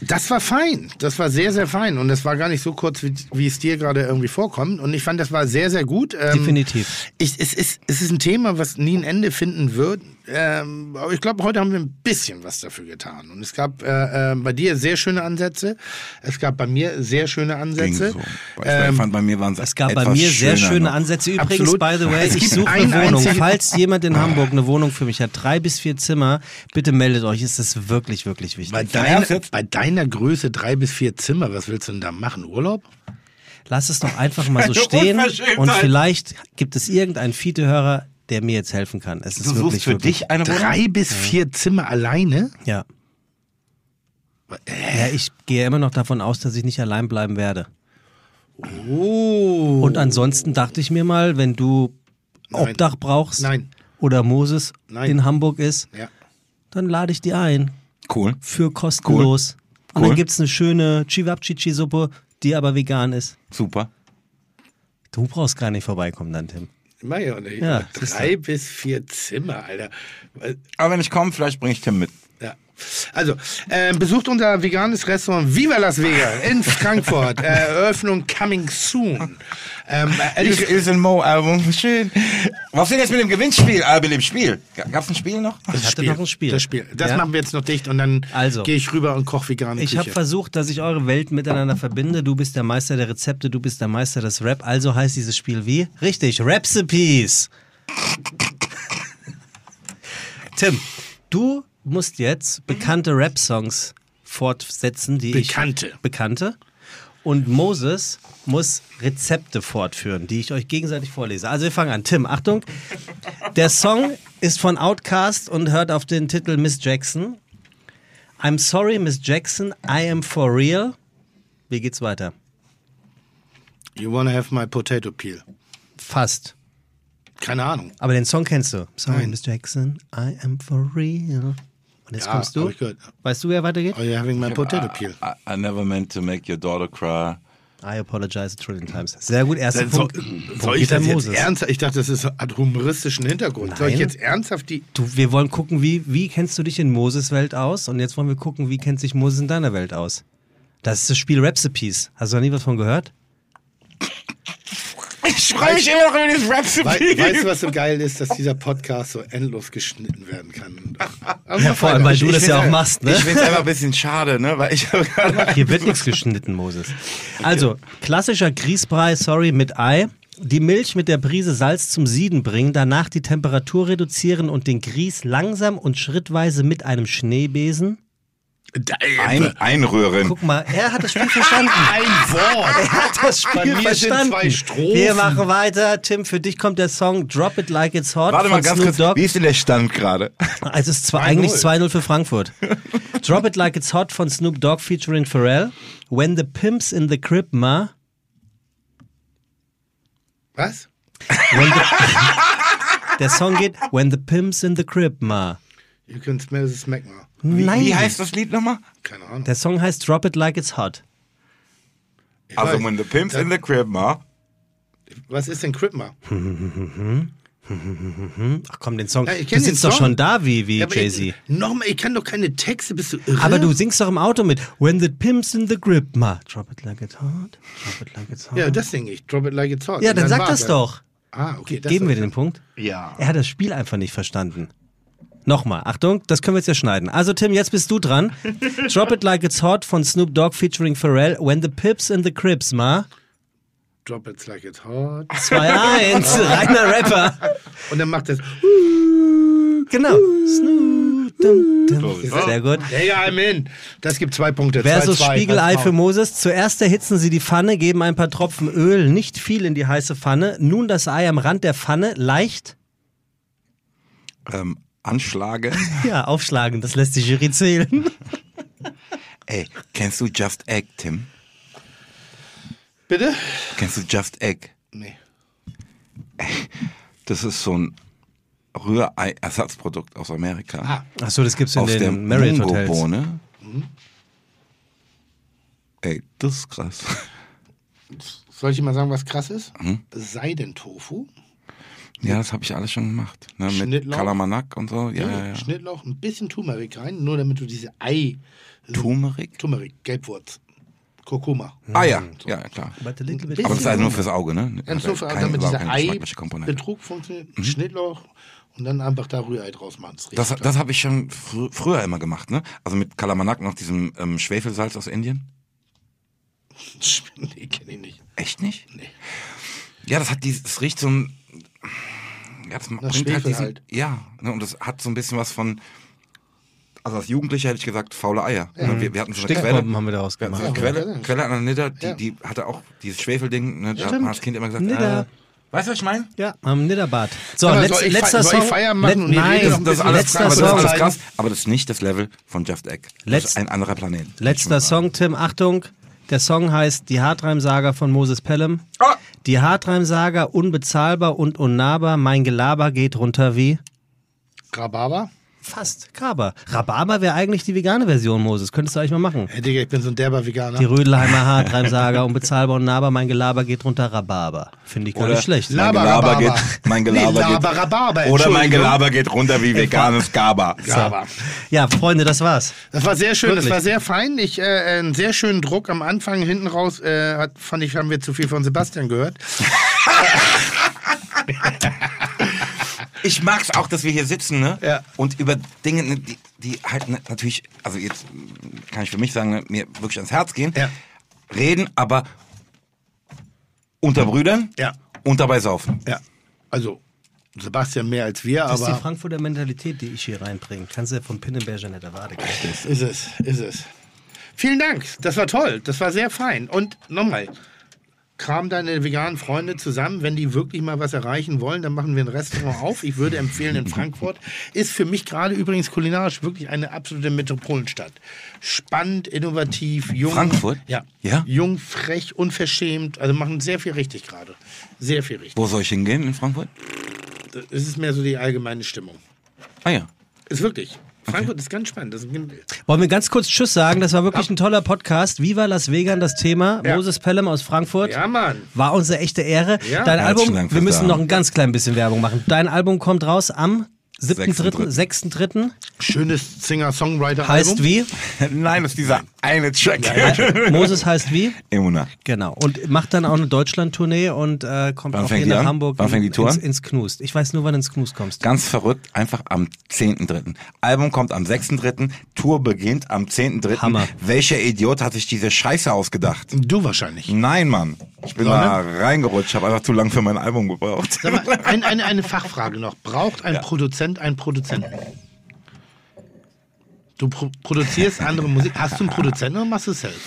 Das war fein. Das war sehr, sehr fein. Und das war gar nicht so kurz, wie, wie es dir gerade irgendwie vorkommt. Und ich fand, das war sehr, sehr gut. Ähm, Definitiv. Ich, es, ist, es ist ein Thema, was nie ein Ende finden wird. Ähm, aber ich glaube, heute haben wir ein bisschen was dafür getan. Und es gab äh, äh, bei dir sehr schöne Ansätze. Es gab bei mir sehr schöne Ging Ansätze. so. Ich Ähm, fand, bei mir waren es Es gab bei mir sehr schöne noch. Ansätze. Übrigens, Absolut. by the way, ich suche eine Wohnung. Falls jemand in Hamburg eine Wohnung für mich hat, drei bis vier Zimmer, bitte meldet euch. Ist wirklich, wirklich wichtig. bei, deiner, bei deiner Größe drei bis vier Zimmer, was willst du denn da machen? Urlaub? lass es doch einfach mal so stehen und vielleicht gibt es irgendeinen Fiete-Hörer, der mir jetzt helfen kann. Es ist Du suchst wirklich, für dich eine Wohnung? Drei bis vier Zimmer alleine? Ja. Ja, ich gehe immer noch davon aus, dass ich nicht allein bleiben werde. Oh. Und ansonsten dachte ich mir mal, wenn du Nein. Obdach brauchst Nein. oder Moses Nein. in Hamburg ist, Ja. dann lade ich die ein Cool. für kostenlos. Und Cool. dann gibt's eine schöne Chivapchichi-Suppe, die aber vegan ist. Super. Du brauchst gar nicht vorbeikommen dann, Tim. Nicht. Ja. Drei bis vier Zimmer, Alter. Aber wenn ich komme, vielleicht bringe ich Tim mit. Ja. Also, äh, besucht unser veganes Restaurant Viva Las Vegas in Frankfurt. Eröffnung coming soon. Ähm, äh, Ist, ehrlich, ist ein Mo-Album. Schön. Was ist denn jetzt mit dem Gewinnspiel? Ah, mit dem Spiel. Gab es ein Spiel noch? Ich hatte noch ein Spiel. Das Spiel. Das Ja. machen wir jetzt noch dicht und dann Also. gehe ich rüber und koche vegane Ich habe versucht, dass ich eure Welten miteinander verbinde. Du bist der Meister der Rezepte, du bist der Meister des Rap. Also heißt dieses Spiel wie? Richtig, Recipes. Tim, du musst jetzt bekannte Rap-Songs fortsetzen, die Bekannte. ich... Bekannte. Und Moses muss Rezepte fortführen, die ich euch gegenseitig vorlese. Also wir fangen an. Tim, Achtung. Der Song ist von Outkast und hört auf den Titel Miss Jackson. I'm sorry, Miss Jackson, I am for real. Wie geht's weiter? You wanna have my potato peel. Fast. Keine Ahnung. Aber den Song kennst du. Sorry, Nein. Miss Jackson, I am for real. Und jetzt Ja, kommst du. Weißt du, wer weitergeht? Are you having my potato peel? I, I never meant to make your daughter cry. I apologize a trillion times. Sehr gut, erster Dann soll, Punkt. soll Punkt ich das jetzt Moses. ernsthaft? Ich dachte, das ist, hat humoristischen Hintergrund. Soll ich Nein. jetzt ernsthaft die. Du, wir wollen gucken, wie, wie kennst du dich in Moses Welt aus? Und jetzt wollen wir gucken, wie kennt sich Moses in deiner Welt aus? Das ist das Spiel Recipes. Hast du noch nie was von gehört? Ich freue mich immer noch über dieses Wei Rap-Spiel. weißt du, was so geil ist, dass dieser Podcast so endlos geschnitten werden kann? Aber Ja, vor allem, weil du das ja auch machst, ne? Ich finde es einfach ein bisschen schade, ne? Weil ich. Hier wird nichts geschnitten, Moses. Also, klassischer Grießbrei, sorry, mit Ei. Die Milch mit der Prise Salz zum Sieden bringen, danach die Temperatur reduzieren und den Grieß langsam und schrittweise mit einem Schneebesen. Ein, einrühren. Guck mal, er hat das Spiel verstanden. Ein Wort. Er hat das Bei Spiel mir sind verstanden. zwei Strophen. Wir machen weiter. Tim, für dich kommt der Song Drop It Like It's Hot Warte mal ganz Snoop kurz, Dogg. wie ist denn der Stand gerade? Also es ist zwar 2-0. eigentlich 2-0 für Frankfurt. Drop It Like It's Hot von Snoop Dogg featuring Pharrell. When the Pimps in the Crib, ma. Was? Der Song geht When the Pimps in the Crib, ma. You can smell the smegma. Nein. Wie heißt das Lied nochmal? Keine Ahnung. Der Song heißt Drop It Like It's Hot. Ich Also, weiß. when the pimp's in the crib, ma. Was ist denn Cripma? Ach komm, den Song. Ja, ich du den singst doch Song. schon da wie, wie Jay-Z. ich- Nochmal, ich kann doch keine Texte, bist du irre? Aber du singst doch im Auto mit When the Pimps in the Grip, ma. Drop it like it's hot. Drop it like it's hot. Ja, das singe ich. Drop it like it's hot. Ja, Und dann sag war's das halt. doch. Ah, okay. Das Geben wir den Punkt? Ja. Er hat das Spiel einfach nicht verstanden. Nochmal, Achtung, das können wir jetzt ja schneiden. Also Tim, jetzt bist du dran. Drop It Like It's Hot von Snoop Dogg featuring Pharrell. When the Pips in the Cribs, ma. Drop it like it's hot. 2-1, reiner Rapper. Und dann macht das. Genau. Snoop, dum, dum. Sehr gut. Ja, I'm in. Das gibt zwei Punkte. Versus 2-2. Spiegelei für. Moses. Zuerst erhitzen Sie die Pfanne, geben ein paar Tropfen Öl, nicht viel in die heiße Pfanne. Nun das Ei am Rand der Pfanne, leicht, Ähm, anschlagen. ja, aufschlagen. Das lässt die Jury zählen. Ey, kennst du Just Egg, Tim? Bitte? Kennst du Just Egg? Nee. Das ist so ein Rührei-Ersatzprodukt aus Amerika. Ah. Achso, das gibt's in aus der den Marriott Hotels. Mungo-Bohne. Ey, das ist krass. Soll ich dir mal sagen, was krass ist? Mhm. Seidentofu. Ja, das habe ich alles schon gemacht. Ne, mit? Kalamanak und so. Ja, ja, ja. Schnittlauch, ein bisschen Turmeric rein, nur damit du diese Ei. Turmeric? Turmeric, Gelbwurz. Kurkuma. Ah ja, ja, ja, klar. Aber das ist halt nur fürs Auge, ne? Ganz Also nur für, keine- damit dieser keine geschmackliche Komponente. Ei-Betrug funktioniert. Schnittlauch und dann einfach da Rührei draus machen. Das, Das, das habe ich schon frü früher immer gemacht, ne? Also mit Kalamanak noch diesem ähm, Schwefelsalz aus Indien. nee, kenne ich nicht. Echt nicht? Nee. Ja, das hat dieses, das riecht so ein, ja, das bringt Schwefel halt diesen, halt. ja, ne, und das hat so ein bisschen was von, also als Jugendlicher hätte ich gesagt, faule Eier. Wir, wir hatten so eine Quelle. Haben wir Wir daraus hatten so gemacht. eine Quelle, Quelle an der Nidder, die, Ja. die hatte auch dieses Schwefelding. Ne, da hat als Kind immer gesagt, Nidder. äh, weißt du, was ich meine? Ja, am Nidderbad. So, Aber letz, soll ich letzter fe- soll ich Song. Die nein, ein Das ist alles, letzter aber das ist alles Song. krass, aber das ist nicht das Level von Just Egg. Das Letz- ist ein anderer Planet. Letzter Song, Tim, Achtung. Der Song heißt Die Hartreim-Saga von Moses Pelham. Ah! Die Hartreim-Saga, unbezahlbar und unnahbar. Mein Gelaber geht runter wie? Rhabarber? Fast. Graber. Rhabarber wäre eigentlich die vegane Version, Moses. Könntest du eigentlich mal machen. Hey, Digga, ich bin so ein derber Veganer. Die Rödelheimer Hartreim-Saga, unbezahlbar und nahbar. Mein Gelaber geht runter Rhabarber. Finde ich gar Oder nicht schlecht. Mein Laber, Gelaber Rhabarber. geht, mein Gelaber Nee, geht, Laber, Rhabarber, oder mein. Gelaber geht runter wie veganes Gaba. Rhabarber. Ja, Freunde, das war's. Das war sehr schön, Wirklich. das war sehr fein. Ich, äh, einen sehr schönen Druck am Anfang, hinten raus, äh, hat, fand ich, haben wir zu viel von Sebastian gehört. Ich mag's auch, dass wir hier sitzen, ne? Ja. Und über Dinge, ne, die, die halt ne, natürlich, also jetzt kann ich für mich sagen, ne, mir wirklich ans Herz gehen, Ja. reden, aber unter Brüdern Ja. und dabei saufen. Ja, also Sebastian mehr als wir, Das ist die aber Frankfurter Mentalität, die ich hier reinbringe. Kannst du ja von Pinnenberger nicht erwarten. ist es, ist es. Vielen Dank, das war toll, das war sehr fein. Und nochmal, kram deine veganen Freunde zusammen, wenn die wirklich mal was erreichen wollen, dann machen wir ein Restaurant auf. Ich würde empfehlen in Frankfurt. Ist für mich gerade übrigens kulinarisch wirklich eine absolute Metropolenstadt. Spannend, innovativ, jung. Frankfurt? Ja. Ja? Jung, frech, unverschämt. Also machen sehr viel richtig gerade. Sehr viel richtig. Wo soll ich hingehen in Frankfurt? Es ist mehr so die allgemeine Stimmung. Ah ja. Ist wirklich. Frankfurt ist ganz spannend. Das ist, Wollen wir ganz kurz Tschüss sagen? Das war wirklich ein toller Podcast. Viva Las Vegas, das Thema. Ja. Moses Pelham aus Frankfurt. ja, Mann. War unsere echte Ehre. Ja. Dein Herzlichen Album, Dank wir müssen Da. noch ein ganz klein bisschen Werbung machen. Dein Album kommt raus am 7.3., 6.3. Schönes Singer-Songwriter-Album. Heißt wie? Nein, das ist dieser eine Track. Moses heißt wie? Emuna. Genau. Und macht dann auch eine Deutschland-Tournee und äh, kommt Wann auch hier die nach an? Hamburg Wann fängt die Tour ins, ins Knust. Ich weiß nur, wann du ins Knust kommst. Ganz verrückt, einfach am 10.3. Album kommt am 6.3. Tour beginnt am 10.3. Hammer. Welcher Idiot hat sich diese Scheiße ausgedacht? Du wahrscheinlich. Nein, Mann. Ich bin Sonne? da reingerutscht, habe einfach zu lang für mein Album gebraucht. Sag mal, ein, eine, eine Fachfrage noch. Braucht ein Produzent einen Produzenten? Du pro produzierst andere Musik. Hast du einen Produzenten oder machst du es selbst?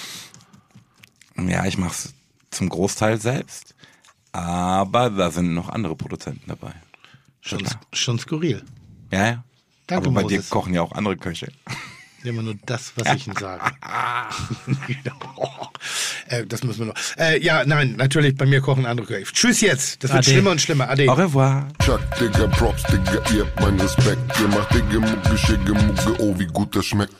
Ja, ich mach's zum Großteil selbst, aber da sind noch andere Produzenten dabei. Schon, schon skurril. Ja, ja. Danke, aber bei dir Moses. kochen ja auch andere Köche. Immer nur das, was ich Ihnen sage. äh, das müssen wir noch. Äh, ja, nein, natürlich, bei mir kochen andere Köche. Tschüss jetzt. Das wird Ade. schlimmer und schlimmer. Ade. Au revoir. Chuck, Digga, Props, Digga, ihr habt meinen Respekt. Ihr macht Digga, Mucke, Schicke, Mucke, oh, wie gut das schmeckt.